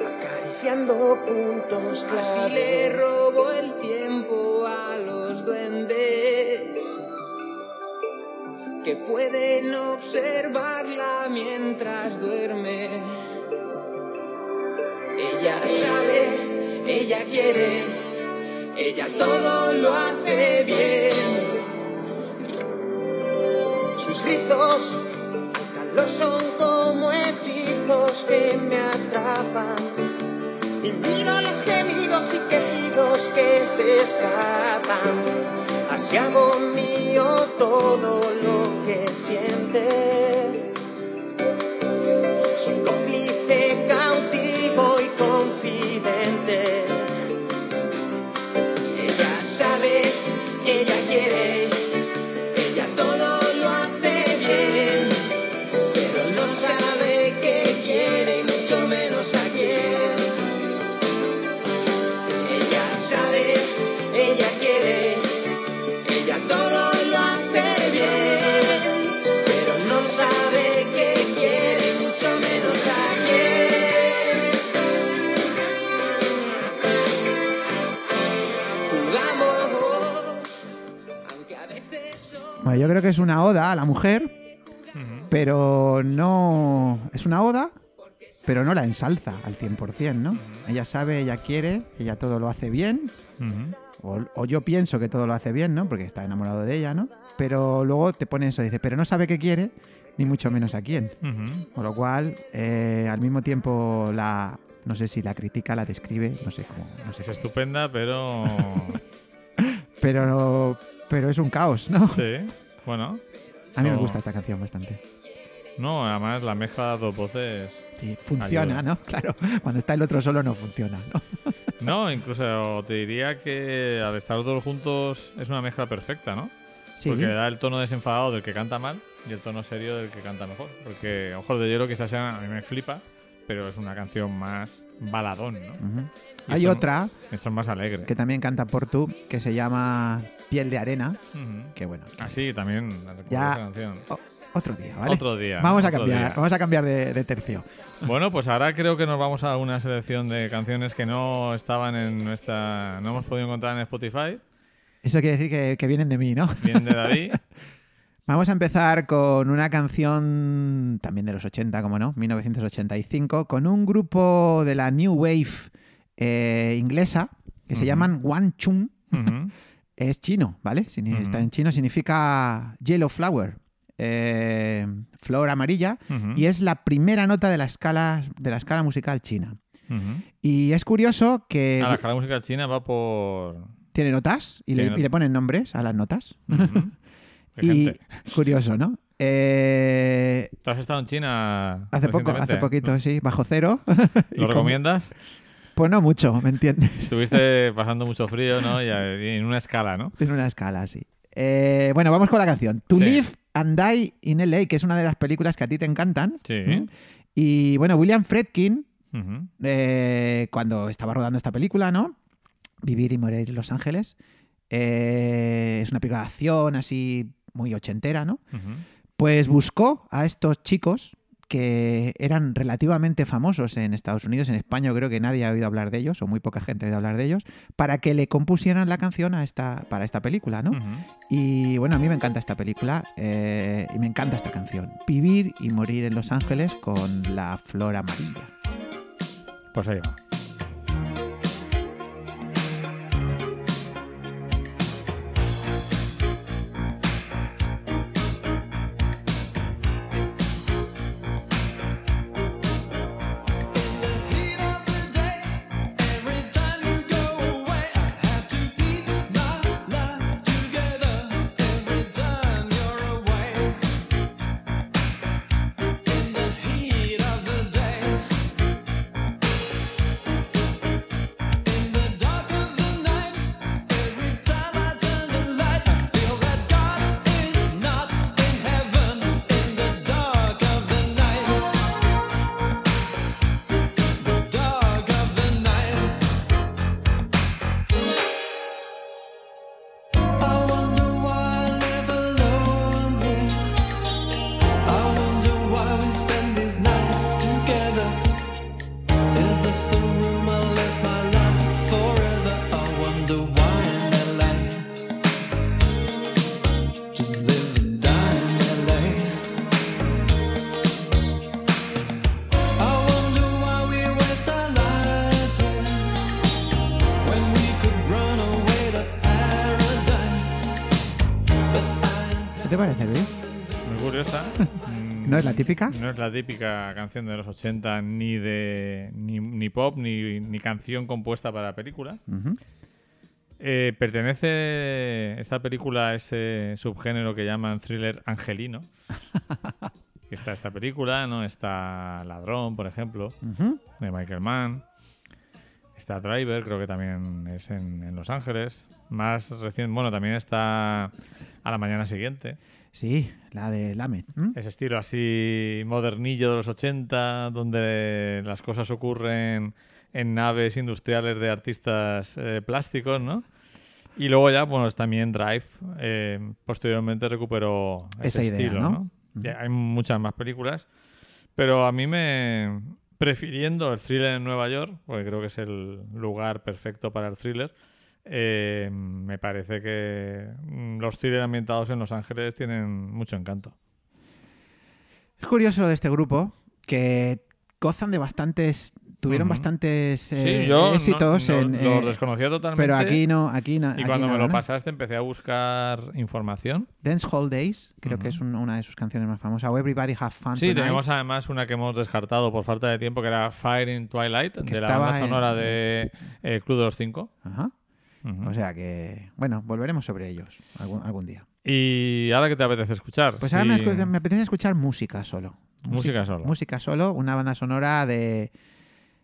acariciando puntos Así le clave. robo el tiempo a los duendes que pueden observarla mientras duerme. Ella sabe, ella quiere, ella todo lo hace bien. Sus rizos lo son como hechizos que me atrapan. Y miro los gemidos y quejidos que se escapan. Así hago mío todo lo que siente. Soy cómplice, yo creo que es una oda a la mujer, pero no. Es una oda, pero no la ensalza al 100%, ¿no? Ella sabe, ella quiere, ella todo lo hace bien, o, o yo pienso que todo lo hace bien, ¿no? Porque está enamorado de ella, ¿no? Pero luego te pone eso, dice, pero no sabe qué quiere, ni mucho menos a quién. Con lo cual, eh, al mismo tiempo la. No sé si la critica, la describe, no sé cómo. No sé Es estupenda, pero... pero, pero es un caos, ¿no? sí, bueno. A mí me gusta esta canción bastante. No, además la mezcla de las dos voces... Sí, funciona, Ayuda. ¿no? Claro, cuando está el otro solo no funciona, ¿no? No, incluso te diría que al estar todos juntos es una mezcla perfecta, ¿no? Sí, Porque da el tono desenfadado del que canta mal y el tono serio del que canta mejor. Porque Ojos de Hielo quizás sea, a mí me flipa, pero es una canción más baladón, ¿no? Hay otra Esto es más alegre. que también canta Portu que se llama Piel de Arena, Ujú. que bueno, que- Así también, la Ya. esa canción. o- otro día, ¿vale? Otro día. vamos a cambiar, día. vamos a cambiar de, de tercio. Bueno, pues ahora creo que nos vamos a una selección de canciones que no estaban en nuestra. No hemos podido encontrar en Spotify. Eso quiere decir que, que vienen de mí, ¿no? Bien de David. Vamos a empezar con una canción también de los 80, como no, 1985, con un grupo de la New Wave eh, inglesa que se llaman One Chung. Es chino, ¿vale? Ujú. Está en chino, significa yellow flower, eh, flor amarilla, y es la primera nota de la escala, de la escala musical china. Y es curioso que Ah, la escala musical china va por. tiene notas y le, y le ponen nombres a las notas. Qué y gente. curioso, ¿no? Eh, ¿Tú has estado en China? hace poco, hace poquito, sí, bajo cero. ¿Lo recomiendas? Pues no mucho, ¿me entiendes? Estuviste pasando mucho frío, ¿no? Y en una escala, ¿no? En una escala, sí. Eh, bueno, vamos con la canción. To Sí. Live and Die in LA, que es una de las películas que a ti te encantan. Sí. ¿Mm? Y bueno, William Fredkin, eh, cuando estaba rodando esta película, ¿no? Vivir y morir en Los Ángeles. eh, es una película de acción así muy ochentera, ¿no? Pues buscó a estos chicos que eran relativamente famosos en Estados Unidos, en España yo creo que nadie ha oído hablar de ellos, o muy poca gente ha oído hablar de ellos, para que le compusieran la canción a esta, para esta película, ¿no? Y bueno, a mí me encanta esta película eh, y me encanta esta canción. Vivir y morir en Los Ángeles con la flor amarilla. Pues ahí va. Típica? No es la típica canción de los 80 ni de ni, ni pop ni, ni canción compuesta para película. Eh, pertenece esta película a ese subgénero que llaman thriller angelino. Está esta película, ¿no? Está Ladrón, por ejemplo, de Michael Mann. Está Driver, creo que también es en, en Los Ángeles. Más reciente, bueno, también está A la mañana siguiente. Sí, la de Lamet. ¿m? Ese estilo así modernillo de los 80, donde las cosas ocurren en naves industriales de artistas eh, plásticos, ¿no? Y luego ya, bueno, también Drive, eh, posteriormente recuperó ese Esa idea, estilo, ¿no? ¿no? Ya hay muchas más películas, pero a mí me... Prefiriendo el thriller en Nueva York, porque creo que es el lugar perfecto para el thriller, eh, me parece que mm, los thrillers ambientados en Los Ángeles tienen mucho encanto. Es curioso lo de este grupo que gozan de bastantes. Tuvieron bastantes eh, Sí, yo éxitos no- en. lo eh, desconocía totalmente. pero aquí no. Aquí na- Y aquí cuando me lo pasaste empecé a buscar información. Dance Hall Days, creo que es un- una de sus canciones más famosas. O Everybody Have Fun Sí, Tonight. tenemos además una que hemos descartado por falta de tiempo, que era Fire in Twilight, Que de la banda en- sonora de eh, Club de los Cinco. Ajá. O sea que. Bueno, volveremos sobre ellos algún, algún día. ¿Y ahora qué te apetece escuchar? Pues Sí, ahora me, apetece escuchar música solo. Música solo. Música solo, una banda sonora de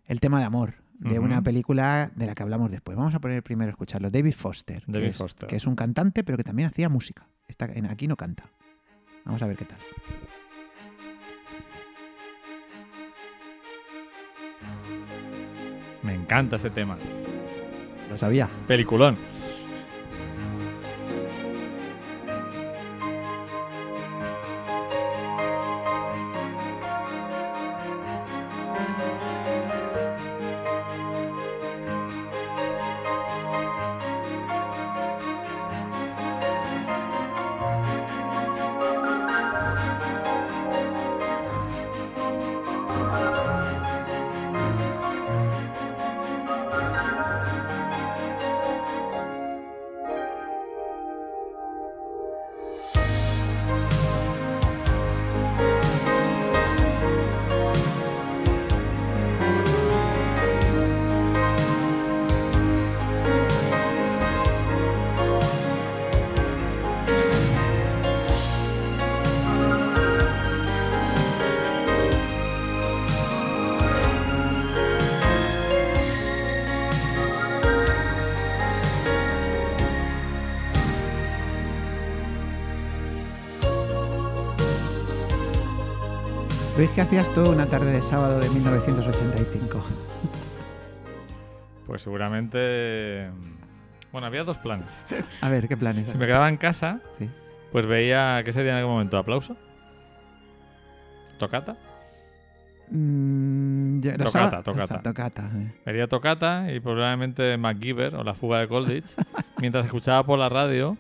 El tema de amor, de una película de la que hablamos después. Vamos a poner primero a escucharlo. David Foster. que David es- Foster. Que es un cantante, pero que también hacía música. Está, en- aquí no canta. Vamos a ver qué tal. Me encanta ese tema. Lo sabía. Peliculón. Luis, ¿qué hacías tú una tarde de sábado de 1985? Pues seguramente... Bueno, había dos planes. A ver, ¿qué planes? Si me quedaba en casa, Sí. pues veía... ¿Qué sería en aquel momento? ¿Aplauso? ¿Tocata? Mm, ya- Tocata, tocata. esa, tocata, eh. Vería Tocata y probablemente MacGyver o la fuga de Colditch, mientras escuchaba por la radio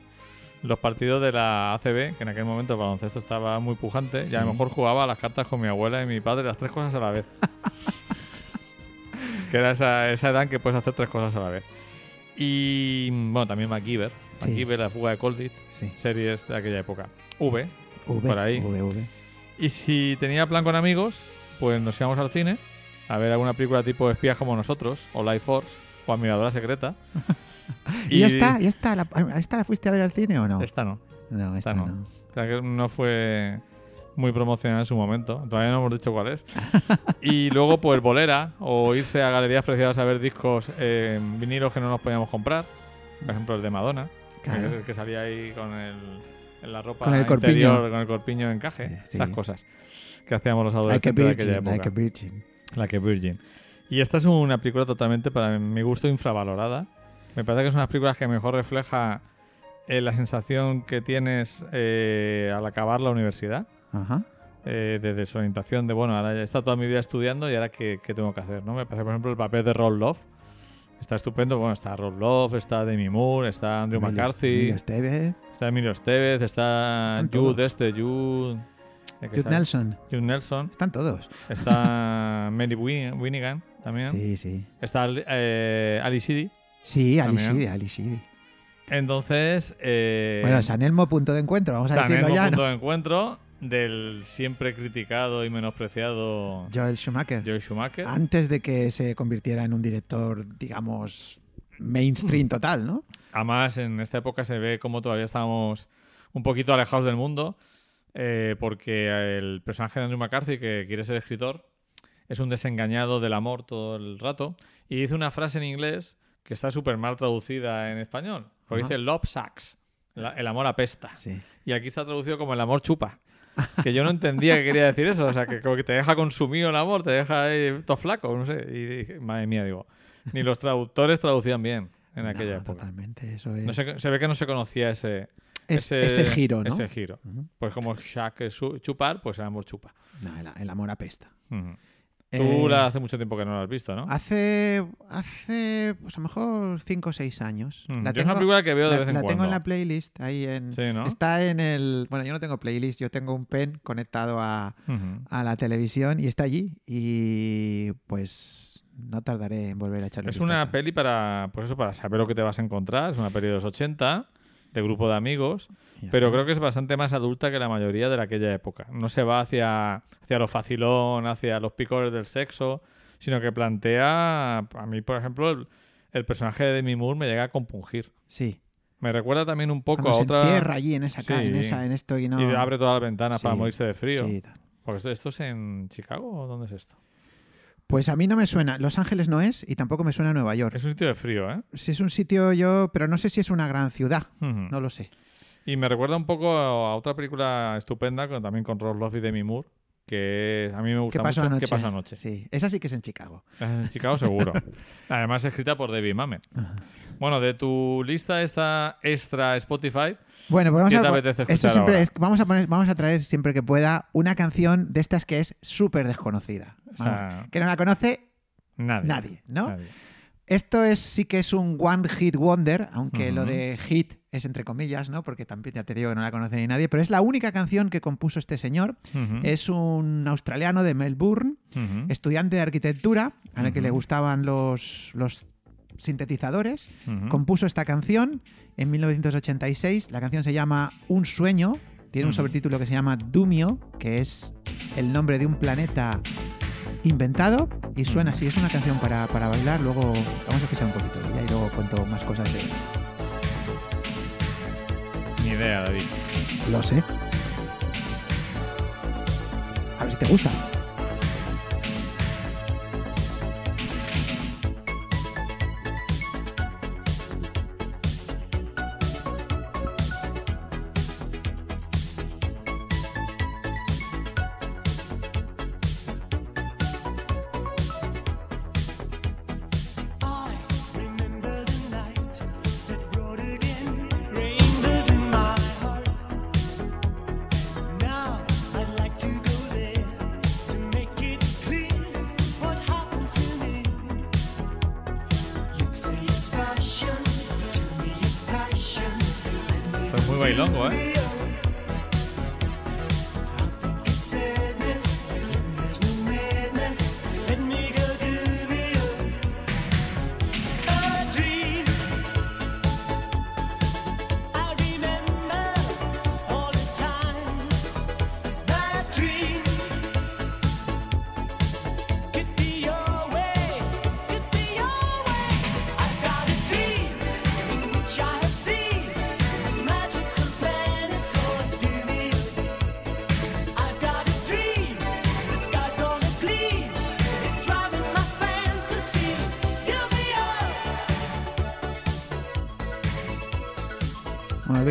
los partidos de la ACB, que en aquel momento el baloncesto estaba muy pujante, y a lo Sí. mejor jugaba las cartas con mi abuela y mi padre, las tres cosas a la vez. que era esa, esa edad en que puedes hacer tres cosas a la vez. Y bueno, también MacGyver, Sí. MacGyver, la fuga de Colditch, Sí. series de aquella época. V. V, Por ahí. V, V. Y si tenía plan con amigos, pues nos íbamos al cine a ver alguna película tipo Espías como nosotros, o Life Force, o Admiradora Secreta. ¿Y, ya está? ¿Ya está? ¿La, ¿a ¿Esta la fuiste a ver al cine o no? Esta no. no, esta esta no. no. O sea que no fue muy promocionada en su momento. Todavía no hemos dicho cuál es. y luego, pues Bolera, o irse a galerías preciadas a ver discos eh, vinilos que no nos podíamos comprar. Por ejemplo, el de Madonna, Claro. que, que salía ahí con el, en la ropa Con el corpiño. interior, con el corpiño encaje. Sí, sí. Esas cosas que hacíamos los Like a adolescentes de aquella virgin, época. like a virgin. La que Virgin. Y esta es una película totalmente, para mi gusto, infravalorada. Me parece que es una de las películas que mejor refleja eh, la sensación que tienes eh, al acabar la universidad. Ajá. eh, de desorientación de, bueno, ahora ya he estado toda mi vida estudiando y ahora qué, qué tengo que hacer, ¿no? Me parece, por ejemplo, el papel de Ron Love. Está estupendo. Bueno, está Ron Love, está Demi Moore, está Andrew Emilio- McCarthy, Emilio Esteve, está Emilio Estevez, está Están Jude todos. este, Jude... Jude Nelson. Jude Nelson. Están todos. Está Mary Win- Winnigan también. Sí, sí. Está eh, Ali Sheedy. Sí, Ali También. Sheedy, Ali Sheedy. Entonces. Eh, Bueno, San Elmo punto de encuentro, vamos a San decirlo Elmo, ya, punto ¿no? de encuentro del siempre criticado y menospreciado Joel Schumacher. Joel Schumacher. Antes de que se convirtiera en un director, digamos, mainstream total, ¿no? Además, en esta época se ve como todavía estábamos un poquito alejados del mundo, eh, porque el personaje de Andrew McCarthy, que quiere ser escritor, es un desengañado del amor todo el rato, y dice una frase en inglés que está súper mal traducida en español, porque Ajá. dice love sucks, la- el amor apesta. Sí. Y aquí está traducido como el amor chupa. Que yo no entendía que quería decir eso. O sea, que como que te deja consumido el amor, te deja ahí todo flaco, no sé. Y dije, madre mía, digo. Ni los traductores traducían bien en aquella No, época. Totalmente, eso es. No se, se ve que no se conocía ese, es- ese, ese giro, ¿no? Ese giro. Ujú. Pues como Shaq es chupar, pues el amor chupa. No, el, el amor apesta. Ujú. Tú Eh, la hace mucho tiempo que no la has visto, ¿no? Hace, hace, pues a lo mejor 5 o 6 años. Mm, La yo es una película que veo de la- vez en la tengo en cuando. la playlist, ahí en... Sí, ¿no? Está en el... Bueno, yo no tengo playlist, yo tengo un pen conectado a, a la televisión y está allí. Y pues no tardaré en volver a echarle Es una peli para, pues eso, para saber lo que te vas a encontrar. Es una peli de los 80, de grupo de amigos. Pero creo que es bastante más adulta que la mayoría de la aquella época. No se va hacia, hacia lo facilón, hacia los picores del sexo, sino que plantea, a mí, por ejemplo, el, el personaje de Demi Moore me llega a compungir. Sí. Me recuerda también un poco Cuando a se otra... encierra allí en esa, Sí. en esa, en esto y no... Y abre todas las ventanas para morirse de frío. Sí. Porque esto, esto es en Chicago o dónde es esto? Pues a mí no me suena. Los Ángeles no es y tampoco me suena Nueva York. Es un sitio de frío, ¿eh? Si es un sitio yo, pero no sé si es una gran ciudad. No lo sé. Y me recuerda un poco a otra película estupenda, con, también con Love y Demi Moore, que a mí me gusta ¿Qué pasó mucho. anoche? ¿Qué pasó anoche? Sí, esa sí que es en Chicago. En Chicago seguro. Además escrita por David Mamet. Bueno, de tu lista esta extra Spotify, Bueno, pues vamos ¿Qué a te apetece esto escuchar siempre ahora? es- vamos a poner, vamos a traer siempre que pueda una canción de estas que es súper desconocida. o sea, que no la conoce nadie. nadie, ¿no? Nadie. Esto es sí que es un one hit wonder, aunque lo de hit es entre comillas, ¿no? Porque también ya te digo que no la conoce ni nadie, pero es la única canción que compuso este señor. Es un australiano de Melbourne, estudiante de arquitectura, a la que le gustaban los, los sintetizadores. Compuso esta canción en 1986. La canción se llama Un sueño. Tiene un sobretítulo que se llama Dumio, que es el nombre de un planeta inventado. Y suena así. Es una canción para, para bailar. Luego vamos a escuchar un poquito y luego cuento más cosas de idea, David. Lo sé. A ver si te gusta.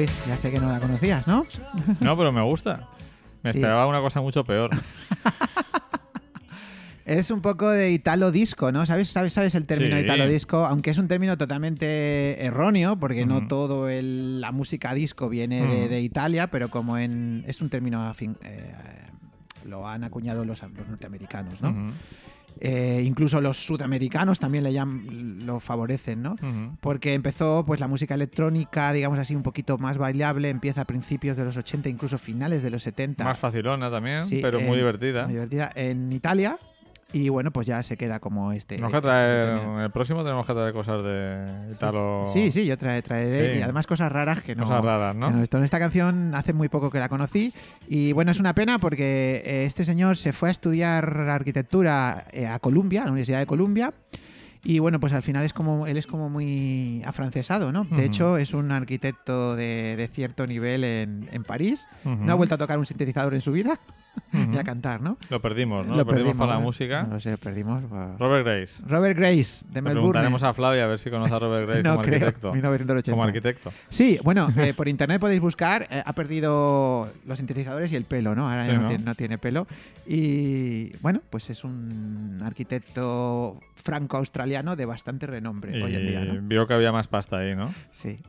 Luis, ya sé que no la conocías, ¿no? No, pero me gusta. Me Sí. esperaba una cosa mucho peor. Es un poco de italo disco, ¿no? ¿Sabes, sabes, sabes el término Sí. italo disco? Aunque es un término totalmente erróneo, porque no todo el- la música disco viene de, Italia, pero como en es un término afín- eh, lo han acuñado los, los norteamericanos, ¿no? Ujú, Eh, incluso los sudamericanos también le llam- lo favorecen, ¿no? Porque empezó pues la música electrónica, digamos así, un poquito más bailable, empieza a principios de los 80, incluso finales de los 70. Más facilona también, Sí, pero muy divertida. muy divertida en Italia y bueno, pues ya se queda como este. Tenemos que este traer, el próximo tenemos que traer cosas de Italo. Sí, sí, yo trae, traeré Sí. y además cosas raras que no. Cosas raras, ¿no? no he visto. En esta canción hace muy poco que la conocí y bueno, es una pena porque eh, este señor se fue a estudiar arquitectura eh, a Columbia, a la Universidad de Columbia. Y bueno, pues al final es como él es como muy afrancesado, ¿no? De Ujú. hecho, es un arquitecto de, de cierto nivel en, en París. Ujú. No ha vuelto a tocar un sintetizador en su vida Y a cantar, ¿no? Lo perdimos, ¿no? Lo, perdimos, para la música. No lo sé, perdimos. por- Robert Grace. Robert Grace, de Melbourne. preguntaremos a Flavia a ver si conoce a Robert Grace no como creo, arquitecto. 1980. Como arquitecto. Sí, bueno, eh, por internet podéis buscar. eh, ha perdido los sintetizadores y el pelo, ¿no? Ahora Sí, ya no, ¿no? Tiene, no tiene pelo. Y bueno, pues es un arquitecto franco-australiano de bastante renombre Y hoy en día, ¿no? vio que había más pasta ahí, ¿no? Sí.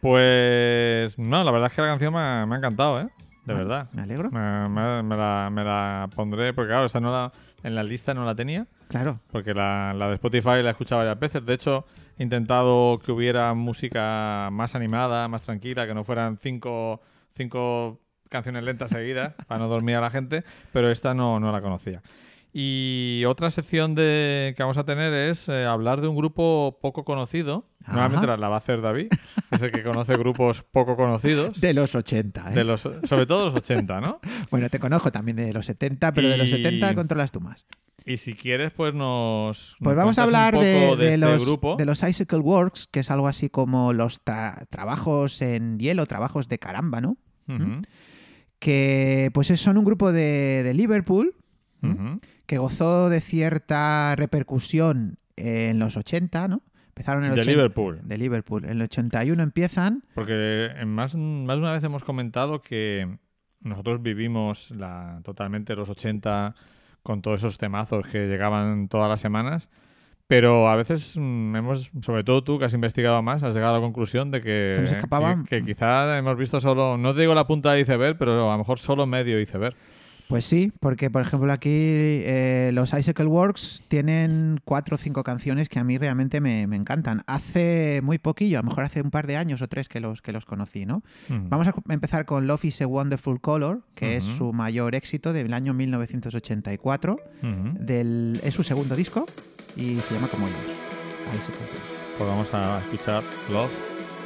Pues no, la verdad es que la canción me ha, me ha encantado, ¿eh? De verdad. Me alegro. Me, me- me la, me la pondré, porque claro, esta no la, en la lista no la tenía, Claro. porque la, la de Spotify la he escuchado varias veces. De hecho, he intentado que hubiera música más animada, más tranquila, que no fueran cinco, cinco canciones lentas seguidas, para no dormir a la gente, pero esta no, no la conocía. Y otra sección de, que vamos a tener es eh, hablar de un grupo poco conocido. Ajá. Nuevamente la, la va a hacer David, que es el que conoce grupos poco conocidos. De los 80, ¿eh? De los, sobre todo los 80, ¿no? Bueno, te conozco también de los 70, pero de los Y- 70 controlas tú más. Y si quieres, pues nos. Pues nos vamos a hablar de, de, de este los, grupo. de los Icicle Works, que es algo así como los tra- trabajos en hielo, trabajos de caramba, ¿no? Que pues es- son un grupo de, de Liverpool ujú. Que gozó de cierta repercusión en los 80, ¿no? Empezaron en el De 80 Liverpool. De Liverpool. En el 81 empiezan. Porque en más, más de una vez hemos comentado que nosotros vivimos la, totalmente los 80 con todos esos temazos que llegaban todas las semanas. Pero a veces mm, hemos, sobre todo tú que has investigado más, has llegado a la conclusión de que, Se nos escapaban. que, que quizá hemos visto solo, no te digo la punta de iceberg, pero a lo mejor solo medio iceberg. Pues sí, porque por ejemplo aquí eh, los Icicle Works tienen cuatro o cinco canciones que a mí realmente me, me encantan. Hace muy poquillo, a lo mejor hace un par de años o tres que los, que los conocí, ¿no? Ujú. Vamos a empezar con Love is a Wonderful Color, que es su mayor éxito del año 1984. Ujú. Del, es su segundo disco y se llama como ellos. Icicle. Pues vamos a escuchar Love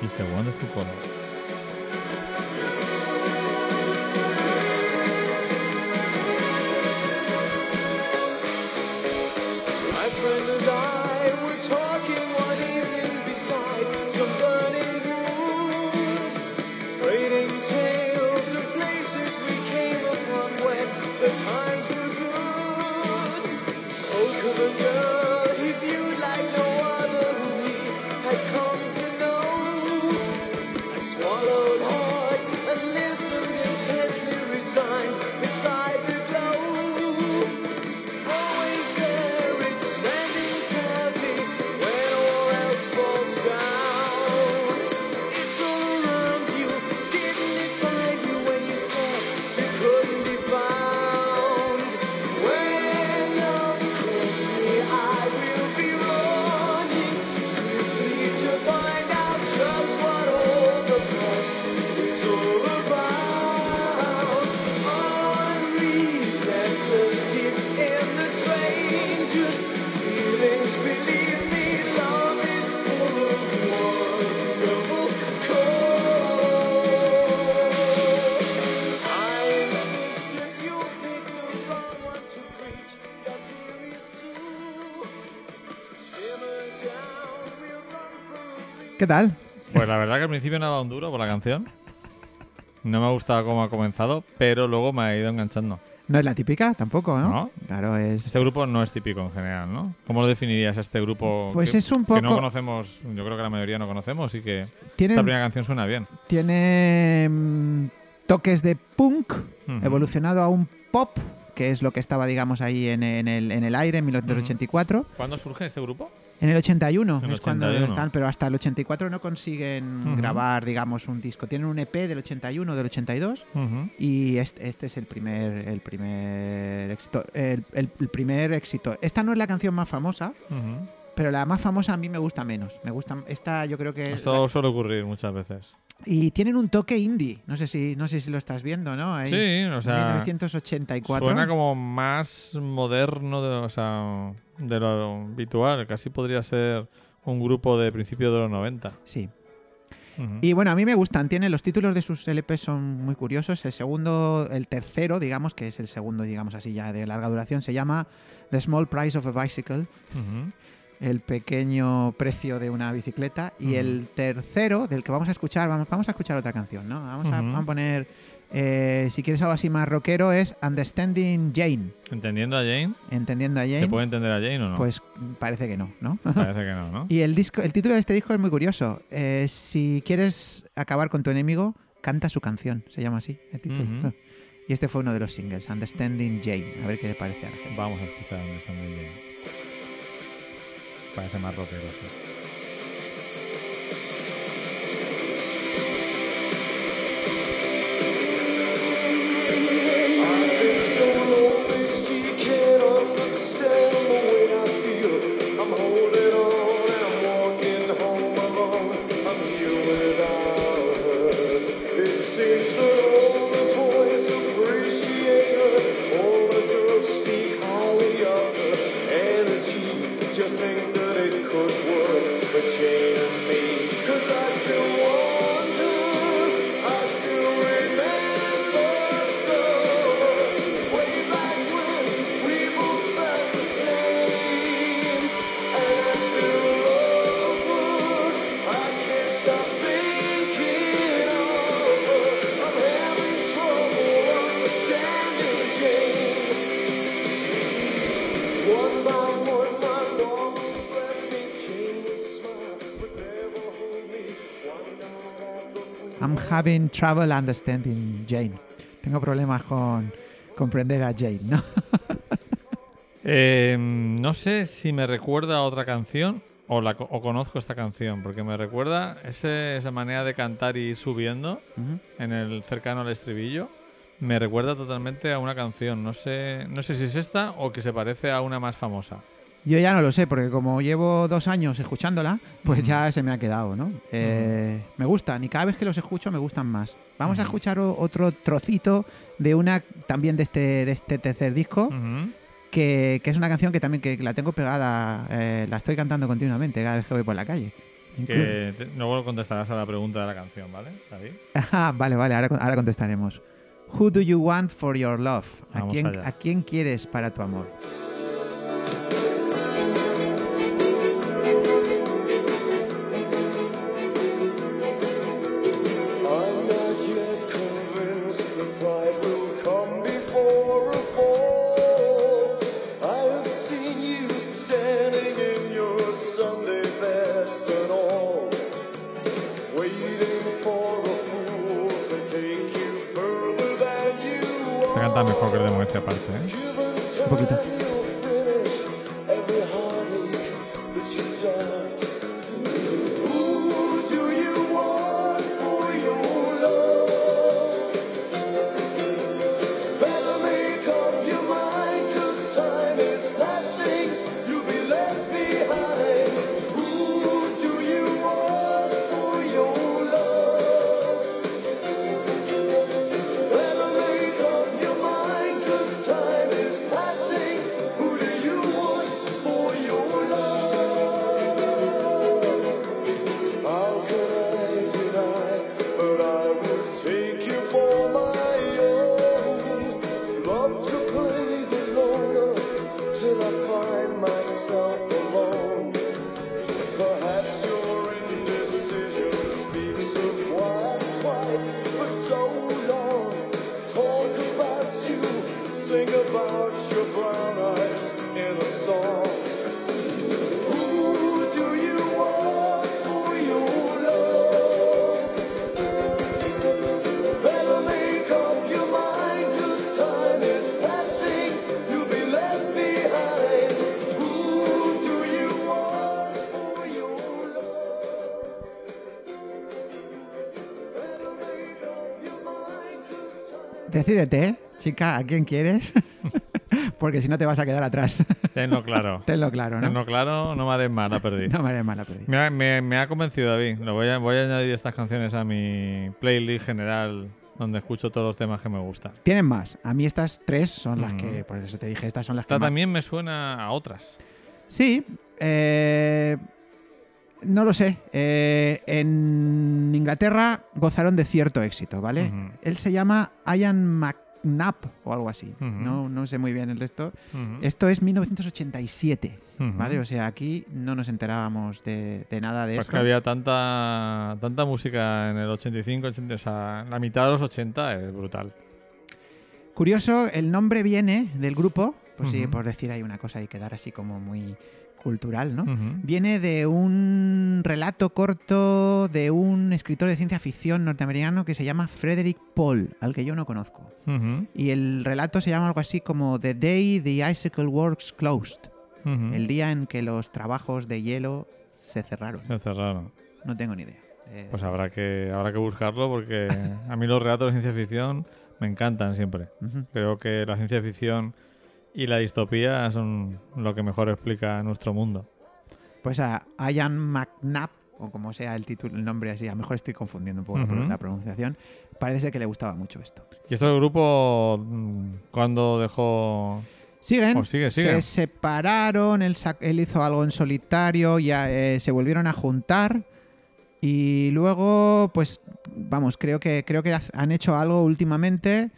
is a Wonderful Color. Tal? Pues la verdad que al principio no daba un duro por la canción. No me ha gustado cómo ha comenzado, pero luego me ha ido enganchando. No es la típica tampoco, ¿no? No. Claro, es... Este grupo no es típico en general, ¿no? ¿Cómo lo definirías a este grupo? Pues que, es un que no poco- conocemos, yo creo que la mayoría no conocemos y que Tienen- esta primera canción suena bien. Tiene toques de punk evolucionado a un pop, que es lo que estaba, digamos, ahí en, en el, en el aire en 1984. ¿Cuándo surge este grupo? En el 81 En el es cuando 81. están, pero hasta el 84 no consiguen grabar, digamos, un disco. Tienen un EP del 81, del 82 Ujú. y este, este es el primer, el primer éxito. El, primer éxito. Esta no es la canción más famosa. Pero la más famosa a mí me gusta menos. Me gusta esta, yo creo que es Esto suele ocurrir muchas veces. y tienen un toque indie. No sé si, no sé si lo estás viendo, ¿no? Ahí, Sí, o sea, 1984. Suena como más moderno de, o sea, de lo habitual. Casi podría ser un grupo de principios de los 90. Sí. Y bueno, a mí me gustan. Tiene los títulos de sus LP son muy curiosos. El segundo, el tercero, digamos, que es el segundo, digamos así, ya de larga duración, se llama The Small Price of a Bicycle. Ujú. El pequeño precio de una bicicleta. Y Ujú. el tercero, del que vamos a escuchar, vamos, vamos a escuchar otra canción, ¿no? Vamos, a, Ujú. vamos a poner, eh, si quieres algo así más rockero, es Understanding Jane. Entendiendo a Jane, Entendiendo a Jane. ¿se puede entender a Jane o no? Pues parece que no, ¿no? Parece que no, ¿no? Y el, disco, el título de este disco es muy curioso. Eh, si quieres acabar con tu enemigo, canta su canción. Se llama así el título. Ujú. Y este fue uno de los singles, Understanding Jane. A ver qué le parece a la gente. Vamos a escuchar Understanding Jane. Parece más rockero. Having trouble understanding Jane. Tengo problemas con comprender a Jane, ¿no? Eh, no sé si me recuerda a otra canción o, la, o conozco esta canción, porque me recuerda ese- esa manera de cantar y ir subiendo en el cercano al estribillo. Me recuerda totalmente a una canción. No sé, no sé si es esta o que se parece a una más famosa. Yo ya no lo sé, porque como llevo dos años escuchándola, pues ya se me ha quedado, ¿no? Eh, Me gustan y cada vez que los escucho me gustan más. Vamos a escuchar otro trocito de una también de este, de este tercer disco, que, que es una canción que también que la tengo pegada, eh, la estoy cantando continuamente cada vez que voy por la calle. Que te- luego contestarás a la pregunta de la canción, ¿vale, David? Ah, vale, vale, ahora, ahora contestaremos. Who do you want for your love? ¿A Vamos quién, allá. ¿A quién quieres para tu amor? Decídete, ¿eh? chica, ¿a quién quieres? Porque si no te vas a quedar atrás. Tenlo claro. Tenlo claro, ¿no? Tenlo claro, no me haré mal a perder. No me haré mala perdida. Me ha, me- me ha convencido David. Lo voy, a, voy a añadir estas canciones a mi playlist general donde escucho todos los temas que me gustan. Tienen más. A mí estas tres son las Mm. que, por eso te dije, estas son las que Esta más- también me suena a otras. Sí, eh, no lo sé. Eh, en Inglaterra gozaron de cierto éxito, ¿vale? Él se llama Ian McNabb o algo así. No, no sé muy bien el de esto. Esto es 1987, Ujú. ¿vale? O sea, aquí no nos enterábamos de, de nada de Pues esto. que había tanta, tanta música en el 85, 80, o sea, la mitad de los 80 es brutal. Curioso, el nombre viene del grupo, pues sí, por decir ahí una cosa y quedar así como muy cultural, ¿no? Viene de un relato corto de un escritor de ciencia ficción norteamericano que se llama Frederick Paul, al que yo no conozco. Y el relato se llama algo así como The Day the Icicle Works Closed, el día en que los trabajos de hielo se cerraron. Se cerraron. No tengo ni idea. Eh, Pues habrá que, habrá que buscarlo porque a mí los relatos de ciencia ficción me encantan siempre. Creo que la ciencia ficción y la distopía son lo que mejor explica nuestro mundo. Pues a Ian McNabb, o como sea el título, el nombre así, a lo mejor estoy confundiendo un poco la pronunciación, parece ser que le gustaba mucho esto. ¿Y esto del grupo mm, cuándo dejó...? Siguen, Oh, sigue, sigue. se separaron, él, hizo algo en solitario, ya eh, se volvieron a juntar y luego, pues, vamos, creo que creo que han hecho algo últimamente,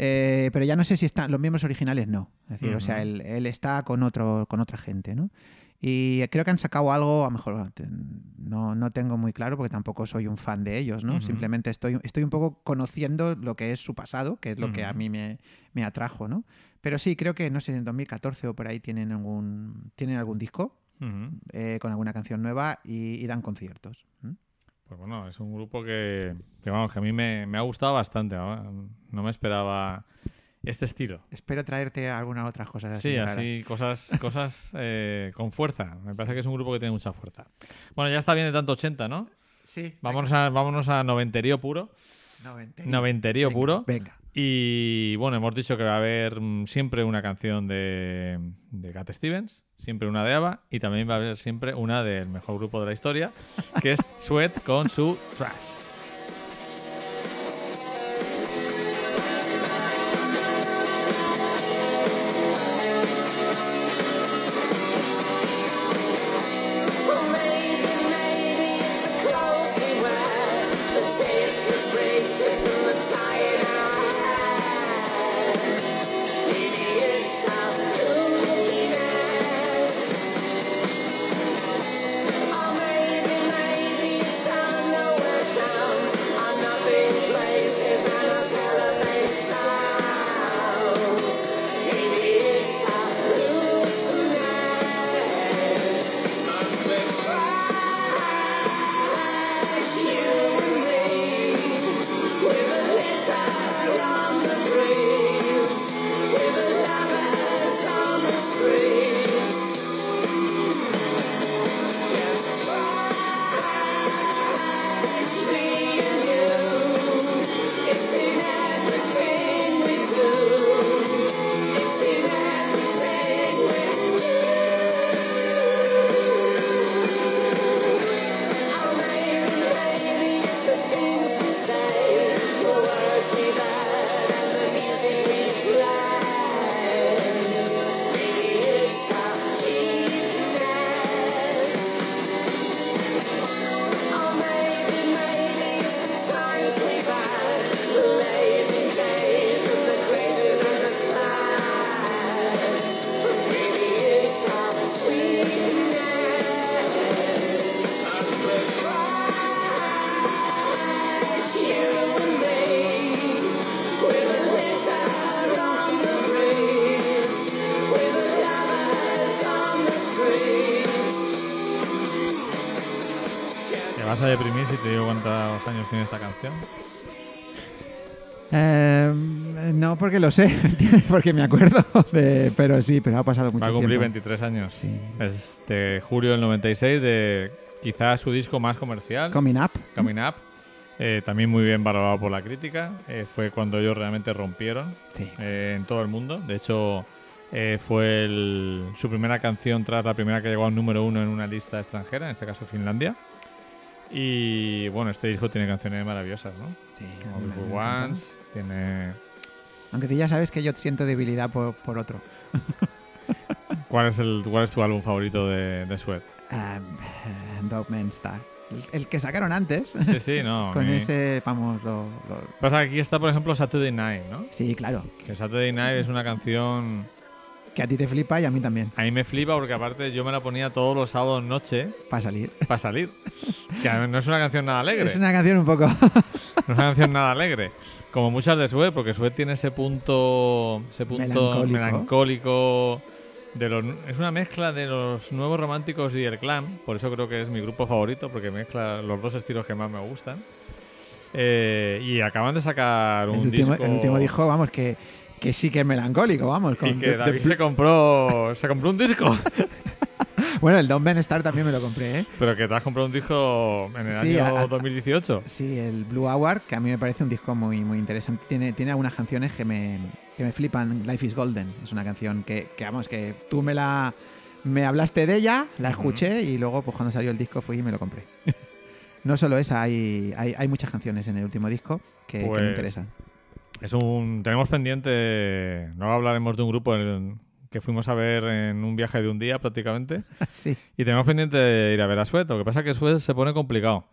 eh, pero ya no sé si están los miembros originales no, es decir, o sea, él, él está con otro con otra gente, ¿no? Y creo que han sacado algo, a lo mejor no, no tengo muy claro porque tampoco soy un fan de ellos, ¿no? Ujú. Simplemente estoy, estoy un poco conociendo lo que es su pasado, que es lo que a mí me, me atrajo, ¿no? Pero sí, creo que, no sé, en 2014 o por ahí tienen algún, tienen algún disco eh, con alguna canción nueva y, y dan conciertos. ¿m? Pues bueno, es un grupo que, que, vamos, que a mí me, me ha gustado bastante. ¿no? No me esperaba este estilo. Espero traerte algunas otras cosas así. Sí, así, cosas, cosas eh, con fuerza. Me parece que es un grupo que tiene mucha fuerza. Bueno, ya está bien de tanto 80, ¿no? Sí. Vámonos a, vámonos a noventerío puro. Noventerío. Noventerío Venga, puro. Venga. Y bueno, hemos dicho que va a haber mm, siempre una canción de, de Stevens, siempre una de ABBA y también va a haber siempre una del mejor grupo de la historia, que es Sweat con su Trash. Cuántos años tiene esta canción? Eh, no, porque lo sé, porque me acuerdo, de- pero sí, pero ha pasado mucho Va a cumplir tiempo. 23 años. Sí. Es de julio del 96, de quizás su disco más comercial, Coming Up. Coming Up. Eh, también muy bien valorado por la crítica. Eh, fue cuando ellos realmente rompieron Sí. eh, en todo el mundo. De hecho, eh, fue el- su primera canción tras la primera que llegó a un número uno en una lista extranjera, en este caso Finlandia. Y bueno, este disco tiene canciones maravillosas, ¿no? Sí, Como mí me- Beautiful me encanta. Ones, tiene... Aunque tú ya sabes que yo siento debilidad por, por otro. ¿Cuál es, el, ¿Cuál es tu álbum favorito de, de Sweat? Um, Dogman Star. El, el que sacaron antes. Sí, sí, no. con mi- ese, vamos, lo, lo- Pasa que aquí está, por ejemplo, Saturday Night, ¿no? Sí, claro. Que Saturday Night es una canción... Que a ti te flipa y a mí también. A mí me flipa porque aparte yo me la ponía todos los sábados noche Para salir. para salir. Que no es una canción nada alegre. Es una canción un poco. No es una canción nada alegre. Como muchas de Sweat, porque Sweat tiene ese punto, ese punto Melancólico. melancólico. de los, es una mezcla de los nuevos románticos y el clan. Por eso creo que es mi grupo favorito, porque mezcla los dos estilos que más me gustan. Eh, y acaban de sacar el, un último, disco. el último disco, vamos, que, que sí que es melancólico, vamos. Con Y que The- The David se compró, se compró un disco. Bueno, el Don Ben Star también me lo compré, ¿eh? Pero que te has comprado un disco en el Sí, año a- a- 2018. Sí, el Blue Hour, que a mí me parece un disco muy, muy interesante. Tiene, tiene algunas canciones que me, que me flipan. Life is Golden es una canción que, que, vamos, que tú me la me hablaste de ella, la escuché y luego, pues cuando salió el disco fui y me lo compré. no solo esa, hay, hay, hay muchas canciones en el último disco que, que Pues- me interesan. Es un, tenemos pendiente, luego hablaremos de un grupo en- que fuimos a ver en un viaje de un día prácticamente. sí. Y tenemos pendiente de ir a ver a Suet. Lo que pasa es que Suet se pone complicado.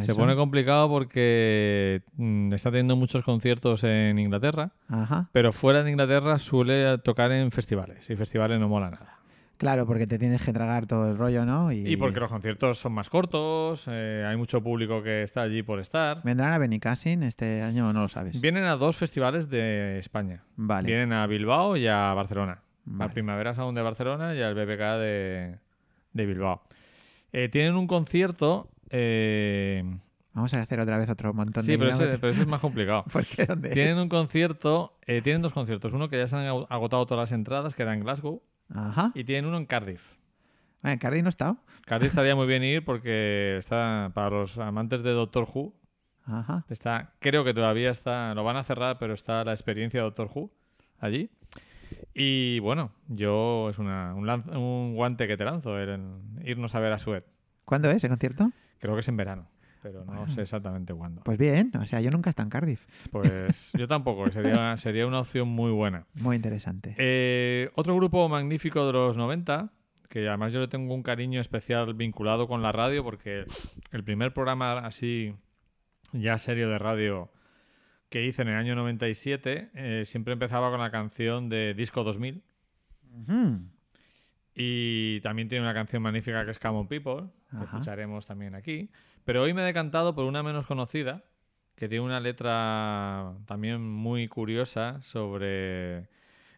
Se pone complicado porque mm, está teniendo muchos conciertos en Inglaterra, Ajá. pero fuera de Inglaterra suele tocar en festivales. Y festivales no mola nada. Claro, porque te tienes que tragar todo el rollo, ¿no? Y, Y porque los conciertos son más cortos, eh, hay mucho público que está allí por estar. ¿Vendrán a Benicassin este año o no lo sabes? Vienen a dos festivales de España. Vale. Vienen a Bilbao y a Barcelona. Vale. Al Primavera Sound de Barcelona y al BBK de, de Bilbao. Eh, tienen un concierto. eh, Vamos a hacer otra vez otro montón sí, de pero ese, kilómetros. pero ese es más complicado. ¿Por qué? ¿Dónde es? tienen un concierto. eh, tienen dos conciertos. Uno que ya se han ag- agotado todas las entradas, que era en Glasgow. Ajá. Y tienen uno en Cardiff. Bueno, Cardi no ha estado. Cardiff estaría muy bien ir porque está para los amantes de Doctor Who. Ajá. Está, creo que todavía está, lo van a cerrar, pero está la experiencia de Doctor Who allí. Y bueno, yo es una, un, guante que te lanzo, el, irnos a ver a Suet. ¿Cuándo es el concierto? Creo que es en verano, pero no sé exactamente cuándo. Pues bien, o sea, yo nunca he estado en Cardiff. Pues yo tampoco, sería, sería una opción muy buena. Muy interesante. Eh, otro grupo magnífico de los 90, que además yo le tengo un cariño especial vinculado con la radio, porque el primer programa así, ya serio de radio que hice en el año 97, eh, siempre empezaba con la canción de Disco 2000. Ujú. Y también tiene una canción magnífica que es Come On People, que escucharemos también aquí. Pero hoy me he decantado por una menos conocida, que tiene una letra también muy curiosa sobre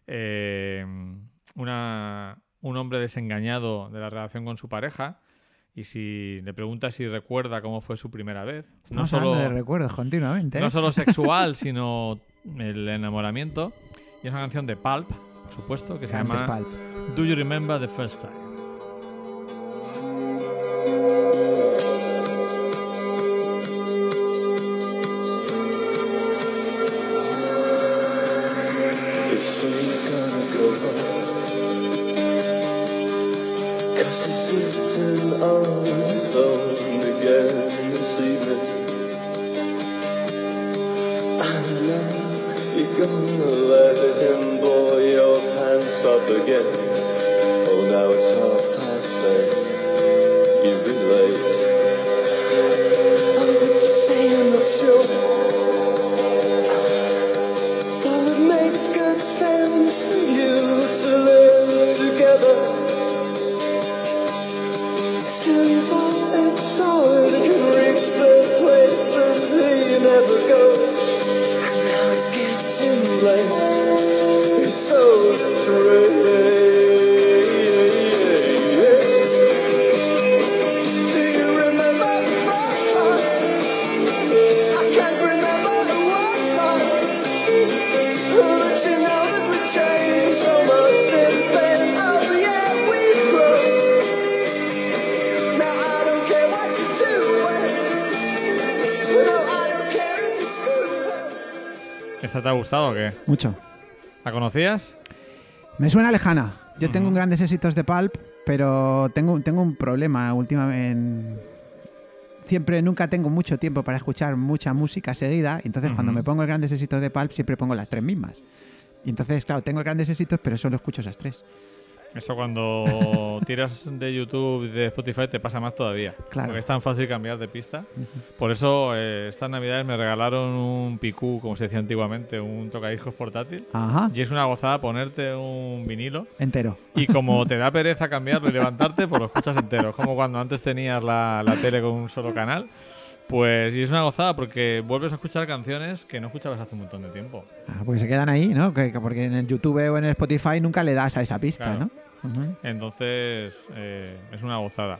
eh, una, un hombre desengañado de la relación con su pareja. Y si le pregunta si recuerda cómo fue su primera vez, no solo, hablando de recuerdos continuamente. ¿eh? no solo sexual, sino el enamoramiento. Y es una canción de Pulp, por supuesto, que se llama Pulp. Do You Remember the First Time? On his own again this evening I know you're gonna let him blow your pants off again gustado o qué? Mucho. ¿La conocías? Me suena lejana. Yo tengo grandes éxitos de Pulp, pero tengo, tengo un problema últimamente. Siempre, nunca tengo mucho tiempo para escuchar mucha música seguida. Entonces, cuando me pongo el grandes éxitos de Pulp, siempre pongo las tres mismas. Y entonces, claro, tengo grandes éxitos, pero solo escucho esas tres. Eso cuando tiras de YouTube y de Spotify te pasa más todavía. Claro. Porque es tan fácil cambiar de pista. Por eso eh, estas navidades me regalaron un picú, como se decía antiguamente, un tocadiscos portátil. Ajá, Y es una gozada ponerte un vinilo entero. y como te da pereza cambiarlo y levantarte, pues lo escuchas entero. Es como cuando antes tenías la, la tele con un solo canal. Pues y es una gozada porque vuelves a escuchar canciones que no escuchabas hace un montón de tiempo. Ah, porque se quedan ahí, ¿no? Que- que porque en el YouTube o en el Spotify nunca le das a esa pista, Claro. ¿no? Entonces, eh, es una gozada.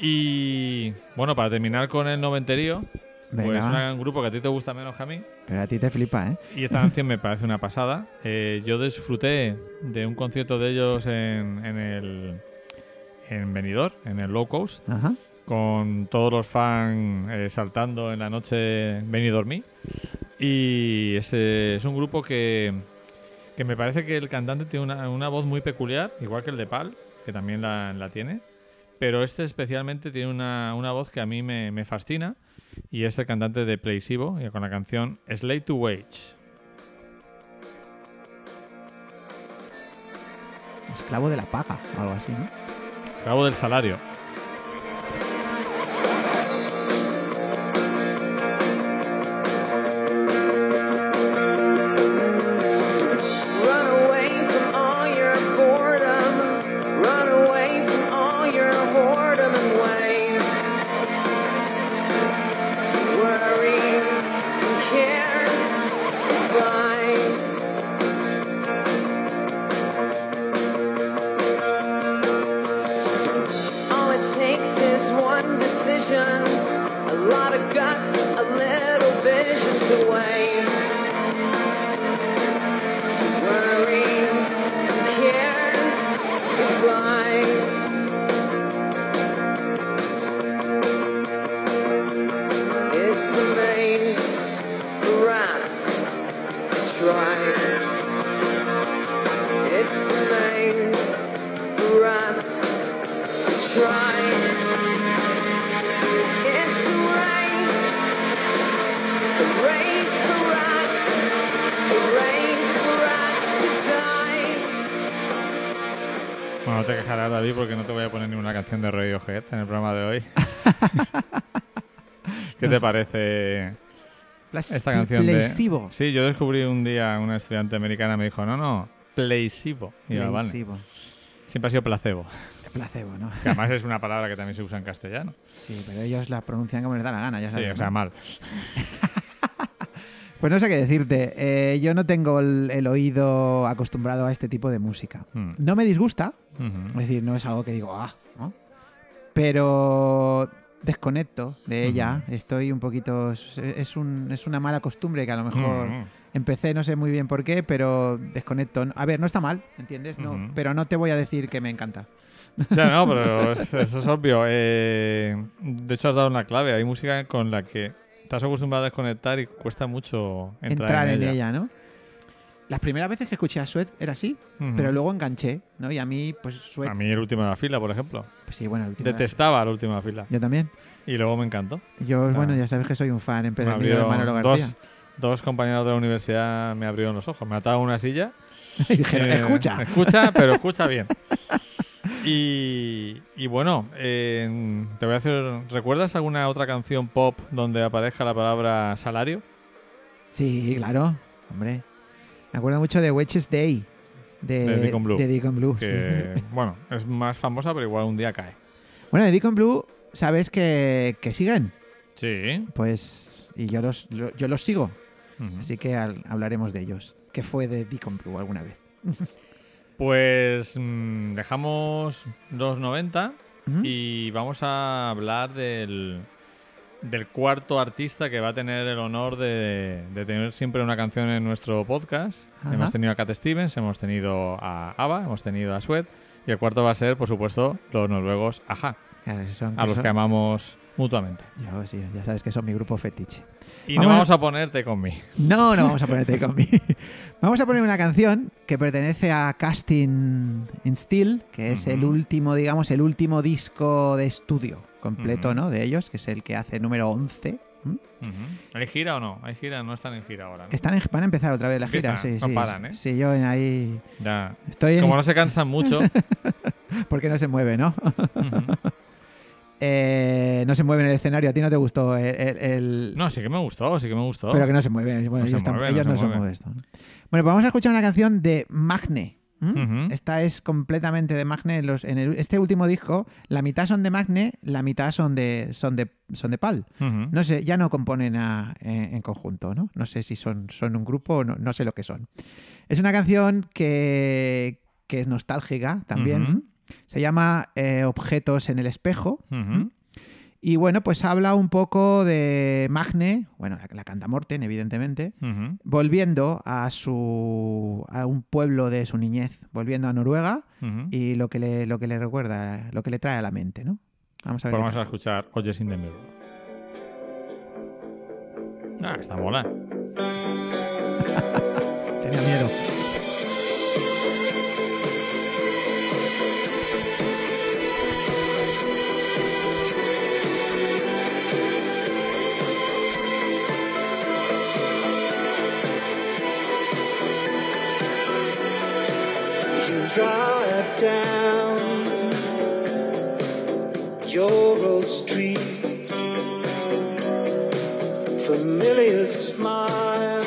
Y bueno, para terminar con el noventerío, Venga, pues un grupo que a ti te gusta menos que a mí. Pero a ti te flipa, ¿eh? Y esta canción me parece una pasada. Eh, yo disfruté de un concierto de ellos en, en el en Benidorm, en el Low Coast, Ajá. con todos los fans eh, saltando en la noche Benidormí. Y es, es un grupo que, que me parece que el cantante tiene una, una voz muy peculiar, igual que el de Pal, que también la, la tiene. Pero este especialmente tiene una, una voz que a mí me, me fascina y es el cantante de Placebo y con la canción Slave to Wage. Esclavo de la paga, o algo así, ¿no? Esclavo del salario. En el programa de hoy. ¿Qué te parece esta canción de...? Placebo. Sí, yo descubrí un día, una estudiante americana me dijo, no, no, placebo. Y yo, vale. Siempre ha sido placebo. Placebo, ¿no? Que además es una palabra que también se usa en castellano. Sí, pero ellos la pronuncian como les da la gana, ya Sí, sabes. o sea, ¿no? mal. Pues no sé qué decirte. Eh, yo no tengo el, el oído acostumbrado a este tipo de música. Hmm. No me disgusta, es decir, no es algo que digo, ah. Pero desconecto de ella. Estoy un poquito. Es, un- es una mala costumbre que a lo mejor empecé, no sé muy bien por qué, pero desconecto. A ver, no está mal, ¿entiendes? No. Pero no te voy a decir que me encanta. Ya no, pero es- eso es obvio. Eh, de hecho, has dado una clave. Hay música con la que estás acostumbrado a desconectar y cuesta mucho entrar, Entrar, en, ella. ¿no? Las primeras veces que escuché a Sweat era así, pero luego enganché, ¿no? Y a mí, pues Sweat. A mí el último de la fila, por ejemplo. pues sí, bueno, el último- Detestaba la última fila. Yo también. Y luego me encantó. Yo, Ah. bueno, ya sabes que soy un fan Me empedernido de Manolo García. dos, dos compañeros de la universidad me abrieron los ojos. Me ataban a una silla. y dijeron, Eh, escucha. Escucha, pero escucha bien. Y, y bueno, eh, te voy a hacer. ¿Recuerdas alguna otra canción pop donde aparezca la palabra salario? Sí, claro, hombre. Me acuerdo mucho de Witches Day. De, De Deacon Blue. de Deacon Blue, sí. Que, bueno, es más famosa, pero igual un día cae. Bueno, de Deacon Blue, ¿sabes que, que siguen? Sí. Pues, y yo los, lo- yo los sigo. Así que al- hablaremos de ellos. ¿Qué fue de Deacon Blue alguna vez? Pues mm, dejamos los 90 Ujú. y vamos a hablar del, del cuarto artista que va a tener el honor de, de tener siempre una canción en nuestro podcast. Ajá. Hemos tenido a Cat Stevens, hemos tenido a ABBA, hemos tenido a Sweat y el cuarto va a ser, por supuesto, los noruegos Aja, Claro, esos son- a los son- que amamos mutuamente. Yo sí, ya sabes que son mi grupo fetiche. Y Vamos no vamos a ponerte con mí. No, no vamos a ponerte conmigo. Vamos a poner una canción que pertenece a Casting in Steel, que es el último, digamos, el último disco de estudio completo. ¿no? De ellos, que es el que hace número 11. ¿m? Ujú. ¿Hay gira o no? ¿Hay gira? No están en gira ahora. ¿no? Están en- van a empezar otra vez la gira, Empiezan, sí, no sí. paran, ¿eh? Sí, yo en ahí Ya. estoy en Como no se cansan mucho. porque no se mueve, ¿no? Eh, no se mueve en el escenario. A ti no te gustó el, el- el- No, sí que me gustó, sí que me gustó. pero que no se mueve. Bueno, No se ellos, tampoco- mueve, no ellos se no se mueve. mueven esto. ¿no? Bueno, pues vamos a escuchar una canción de Magne. Esta es completamente de Magne. en los- en el- este último disco, la mitad son de Magne, la mitad son de, son de, son de Pal. No sé, ya no componen a- en, en conjunto, ¿no? No sé si son, son un grupo o no, no sé lo que son. Es una canción que, que es nostálgica también. Se llama eh, Objetos en el espejo. Y bueno, pues habla un poco de Magne, bueno, la, la canta Morten, evidentemente, volviendo a su a un pueblo de su niñez, volviendo a Noruega y lo que le, lo que le recuerda, lo que le trae a la mente, ¿no? Vamos a ver. Pues vamos a escuchar Oyes in the Mirror. Ah, está mola. Tenía miedo. Drive down your old street, familiar smiles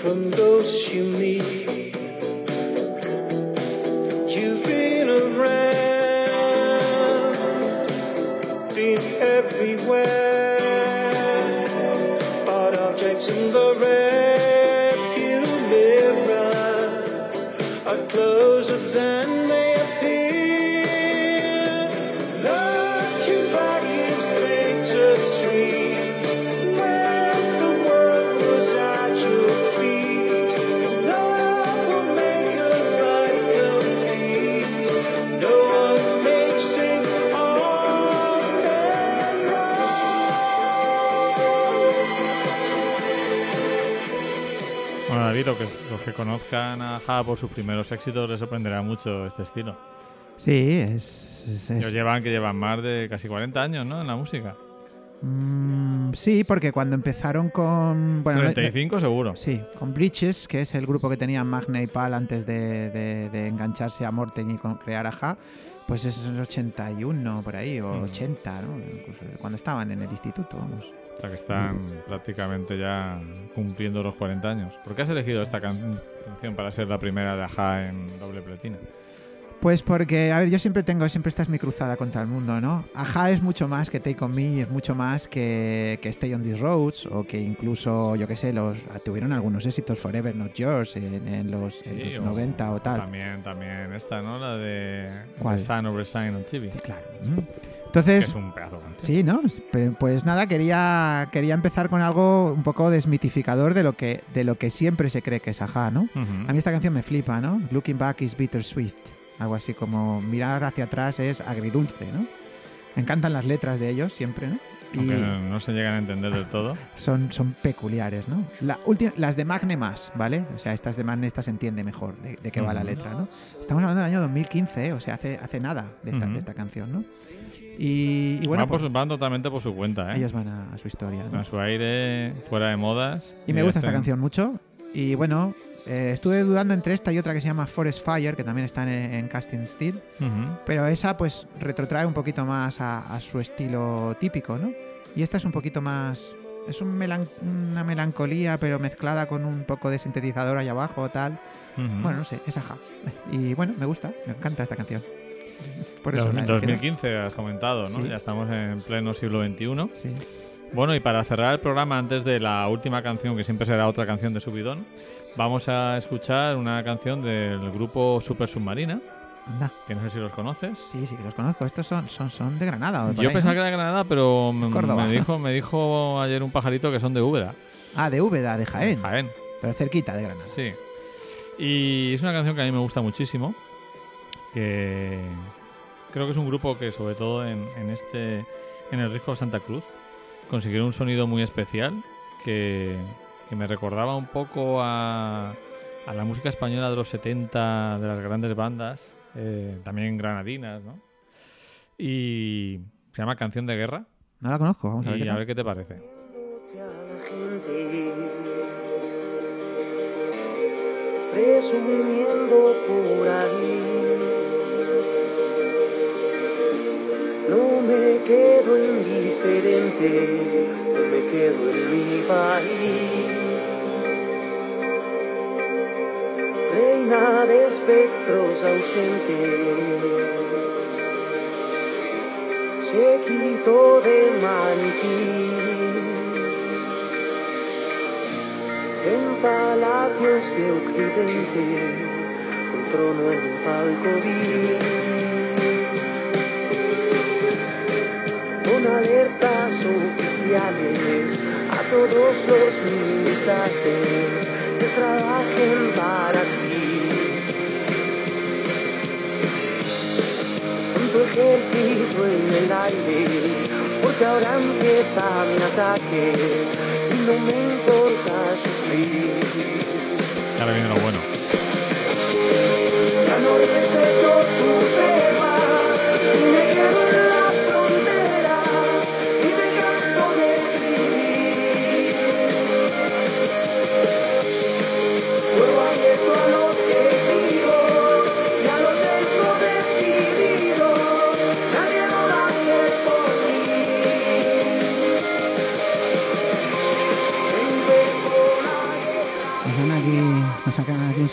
from those you meet. Que- conozcan a Ja por sus primeros éxitos les sorprenderá mucho este estilo. Sí, es. es- es- llevan que llevan más de casi 40 años, ¿no? En la música. Mm, sí, porque cuando empezaron con. Bueno, no- 35 seguro. Sí, con Breaches, que es el grupo que tenía Magne y Pal antes de, de- de engancharse a Morten y con- crear Aja, pues es el 81 por ahí, o Mm. 80, ¿no? Incluso cuando estaban en el instituto, vamos. O sea que están prácticamente ya cumpliendo los 40 años. ¿Por qué has elegido esta can- canción para ser la primera de Aja en doble platina? Pues porque, a ver, yo siempre tengo, siempre esta es mi cruzada contra el mundo, ¿no? Aja es mucho más que Take On Me, es mucho más que, que Stay On These Roads, o que incluso, yo qué sé, los tuvieron algunos éxitos Forever Not Yours en, en los, en Sí, los o 90 o tal. También, también esta, ¿no? La de ¿Cuál? The Sun Over Sign on TV. Sí, claro. ¿Mm? Que Entonces, es un pedazo. Sí, ¿no? Pero, pues nada, quería, quería empezar con algo un poco desmitificador de lo que, de lo que siempre se cree que es Aja, ¿no? A mí esta canción me flipa, ¿no? Looking back is bittersweet. Algo así como mirar hacia atrás es agridulce, ¿no? Me encantan las letras de ellos siempre, ¿no? Y Aunque no se llegan a entender del todo. son, son peculiares, ¿no? La última, las de Magne más, ¿vale? O sea, estas de Magne, esta se entiende mejor de, de qué va la letra, ¿no? Estamos hablando del año 2015, ¿eh? O sea, hace, hace nada de esta, de esta canción, ¿no? Y, y bueno, van, por pues, van totalmente por su cuenta, ¿eh? ellos van a, a su historia, ¿no? A su aire, fuera de modas. Y me gusta esta canción mucho. Y bueno, eh, estuve dudando entre esta y otra que se llama Forest Fire, que también está en, en Casting Steel. Pero esa pues retrotrae un poquito más a, a su estilo típico, ¿no? Y esta es un poquito más... Es un melan- una melancolía, pero mezclada con un poco de sintetizador ahí abajo, tal. Bueno, no sé, es aja. Y bueno, me gusta, me encanta esta canción. Por eso Dos- la he elegido. 2015 has comentado, ¿no? Sí. Ya estamos en pleno siglo XXI. Sí. Bueno, y para cerrar el programa, antes de la última canción, que siempre será otra canción de Subidón, vamos a escuchar una canción del grupo Super Submarina, Anda. que no sé si los conoces. Sí, sí que los conozco. Estos son, son, son de Granada. o de Yo pensaba ¿no? que era de Granada, pero me, Córdoba. me dijo, me dijo ayer un pajarito que son de Úbeda, Ah, de Úbeda, de Jaén. Jaén. Pero cerquita de Granada. Sí. Y es una canción que a mí me gusta muchísimo. Que creo que es un grupo que sobre todo en, en este en el disco Santa Cruz consiguieron un sonido muy especial que, que me recordaba un poco a, a la música española de los 70 de las grandes bandas, eh, también granadinas, ¿no? Y se llama Canción de Guerra No la conozco, vamos a ver y qué a ver qué te parece. presumiendo por ahí no me quedo indiferente no me quedo en mi país. Reina de espectros ausentes séquito de maniquí en palacios de occidente con trono en un palco vi alertas oficiales a todos los militares que trabajen para ti con tu ejército en el aire, porque ahora empieza mi ataque y no me importa sufrir. Ahora viene lo bueno. Ya no respeto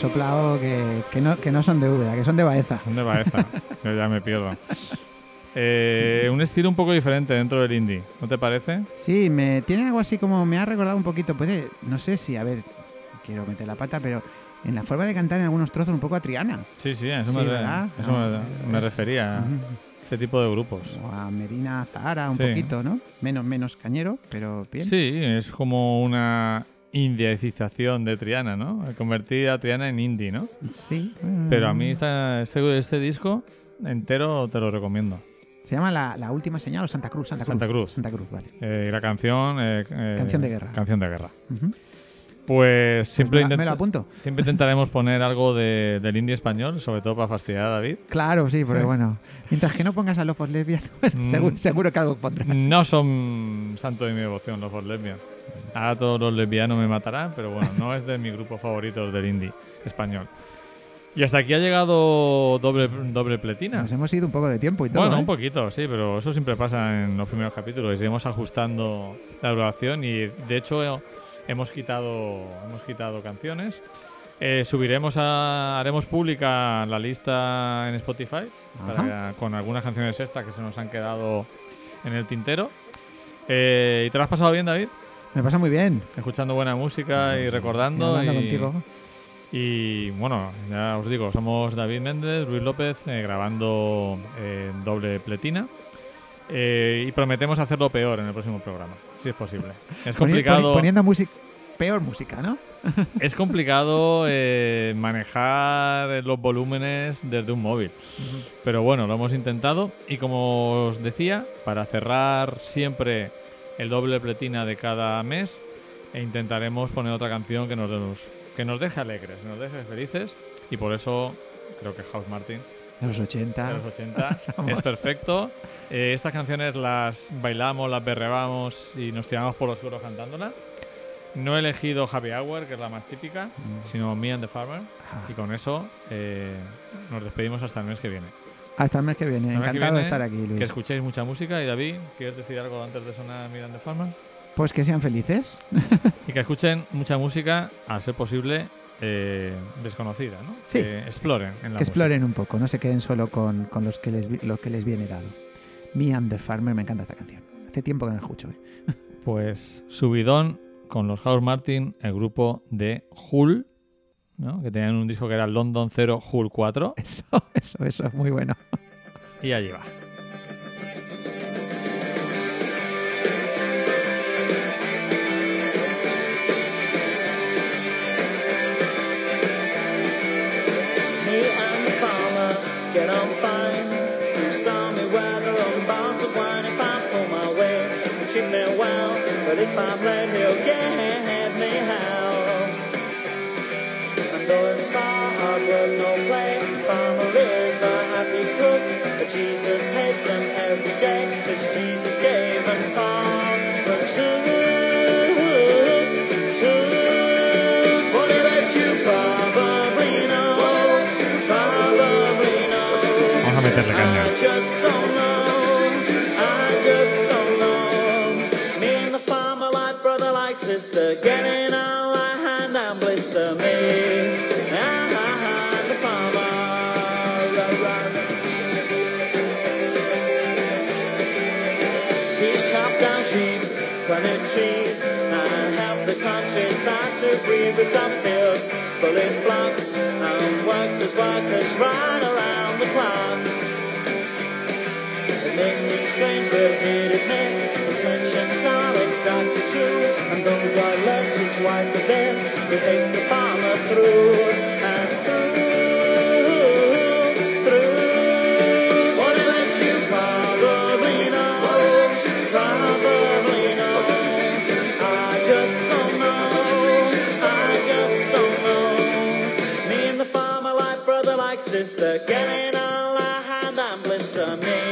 soplado que, que, no, que no son de Úbeda, que son de Baeza. ¿Dónde va esa? Yo ya me pierdo. Eh, un estilo un poco diferente dentro del indie, ¿no te parece? Sí, me tiene algo así como me ha recordado un poquito, puede, no sé si, a ver, quiero meter la pata, pero en la forma de cantar en algunos trozos un poco a Triana. Sí, sí, eso, Sí, me, ¿verdad? eso No, me, refería, a ese tipo de grupos. O a Medina Zahara un Sí. poquito, ¿no? Menos, menos cañero, pero bien. Sí, es como una indiecización de Triana, ¿no? Convertir a Triana en indie, ¿no? Sí. Pero a Mm. mí esta- este, este disco entero te lo recomiendo. Se llama la, la última señal o Santa Cruz, Santa Cruz. Santa Cruz. Santa Cruz, vale. Eh, la canción... eh, eh, Canción de guerra. Canción de guerra. Ujú. Pues siempre, me, la- me intenta- lo apunto. siempre intentaremos poner algo de, del indie español, sobre todo para fastidiar a David. Claro, sí, porque Sí. bueno, mientras que no pongas a Lofos Lesbian, Mm. seguro, seguro que algo pondrás. No son santo de mi devoción los for lesbian. Ahora todos los lesbianos me matarán, pero bueno, no es de mis grupos favoritos del indie español. Y hasta aquí ha llegado doble, doble pletina. Nos hemos ido un poco de tiempo y todo. Bueno, ¿eh? un poquito, sí, pero eso siempre pasa en los primeros capítulos. Iremos ajustando la duración y de hecho hemos quitado, hemos quitado canciones. Eh, subiremos a, haremos pública la lista en Spotify para- con algunas canciones extras que se nos han quedado en el tintero. Eh, ¿Y te lo has pasado bien, David? Me pasa muy bien. Escuchando buena música y recordando. hablando y, contigo. y bueno, ya os digo, somos David Méndez, Luis López, eh, grabando eh, doble pletina. Eh, y prometemos hacerlo peor en el próximo programa, si es posible. Es complicado, poni- poniendo música, peor música, ¿no? es complicado eh, manejar los volúmenes desde un móvil. Pero bueno, lo hemos intentado. Y como os decía, para cerrar siempre el doble pletina de cada mes, e intentaremos poner otra canción que nos, que nos deje alegres, nos deje felices. Y por eso creo que House Martins De los 80. de los 80 Vamos. es perfecto. Eh, estas canciones las bailamos, las berrebamos y nos tiramos por los suelos cantándolas. No he elegido Happy Hour, que es la más típica, Mm. sino Me and the Farmer. Ah. Y con eso eh, nos despedimos hasta el mes que viene. Hasta el mes que viene. Que Encantado de estar aquí, Que Luis. escuchéis mucha música. Y David, ¿quieres decir algo antes de sonar Me and the Farmer? Pues que sean felices. Y que escuchen mucha música, a ser posible, eh, desconocida, ¿no? Sí. Que exploren en la que exploren un poco, no se queden solo con, con los que les, lo que les viene dado. Me and the Farmer, me encanta esta canción. Hace tiempo que no la escucho. ¿eh? Pues subidón con los House Martin, el grupo de Hull, ¿no? que tenían un disco que era London 0 Hull 4, Eso, eso, eso, muy bueno. y allí va. Getting all I hand and blister me. Ah, the farmer. He chopped down sheep, planted trees, and helped the countryside to breathe with some fields, bullet flocks, and worked his workers right around the clock. It may seem strange, but it admit intentions are exactly true. And though God loves his wife within, he hates the farmer through and through, through. What did you probably know? Probably know. I just don't know. I just don't know. Me and the farmer like brother like sister, getting all I had and blister me.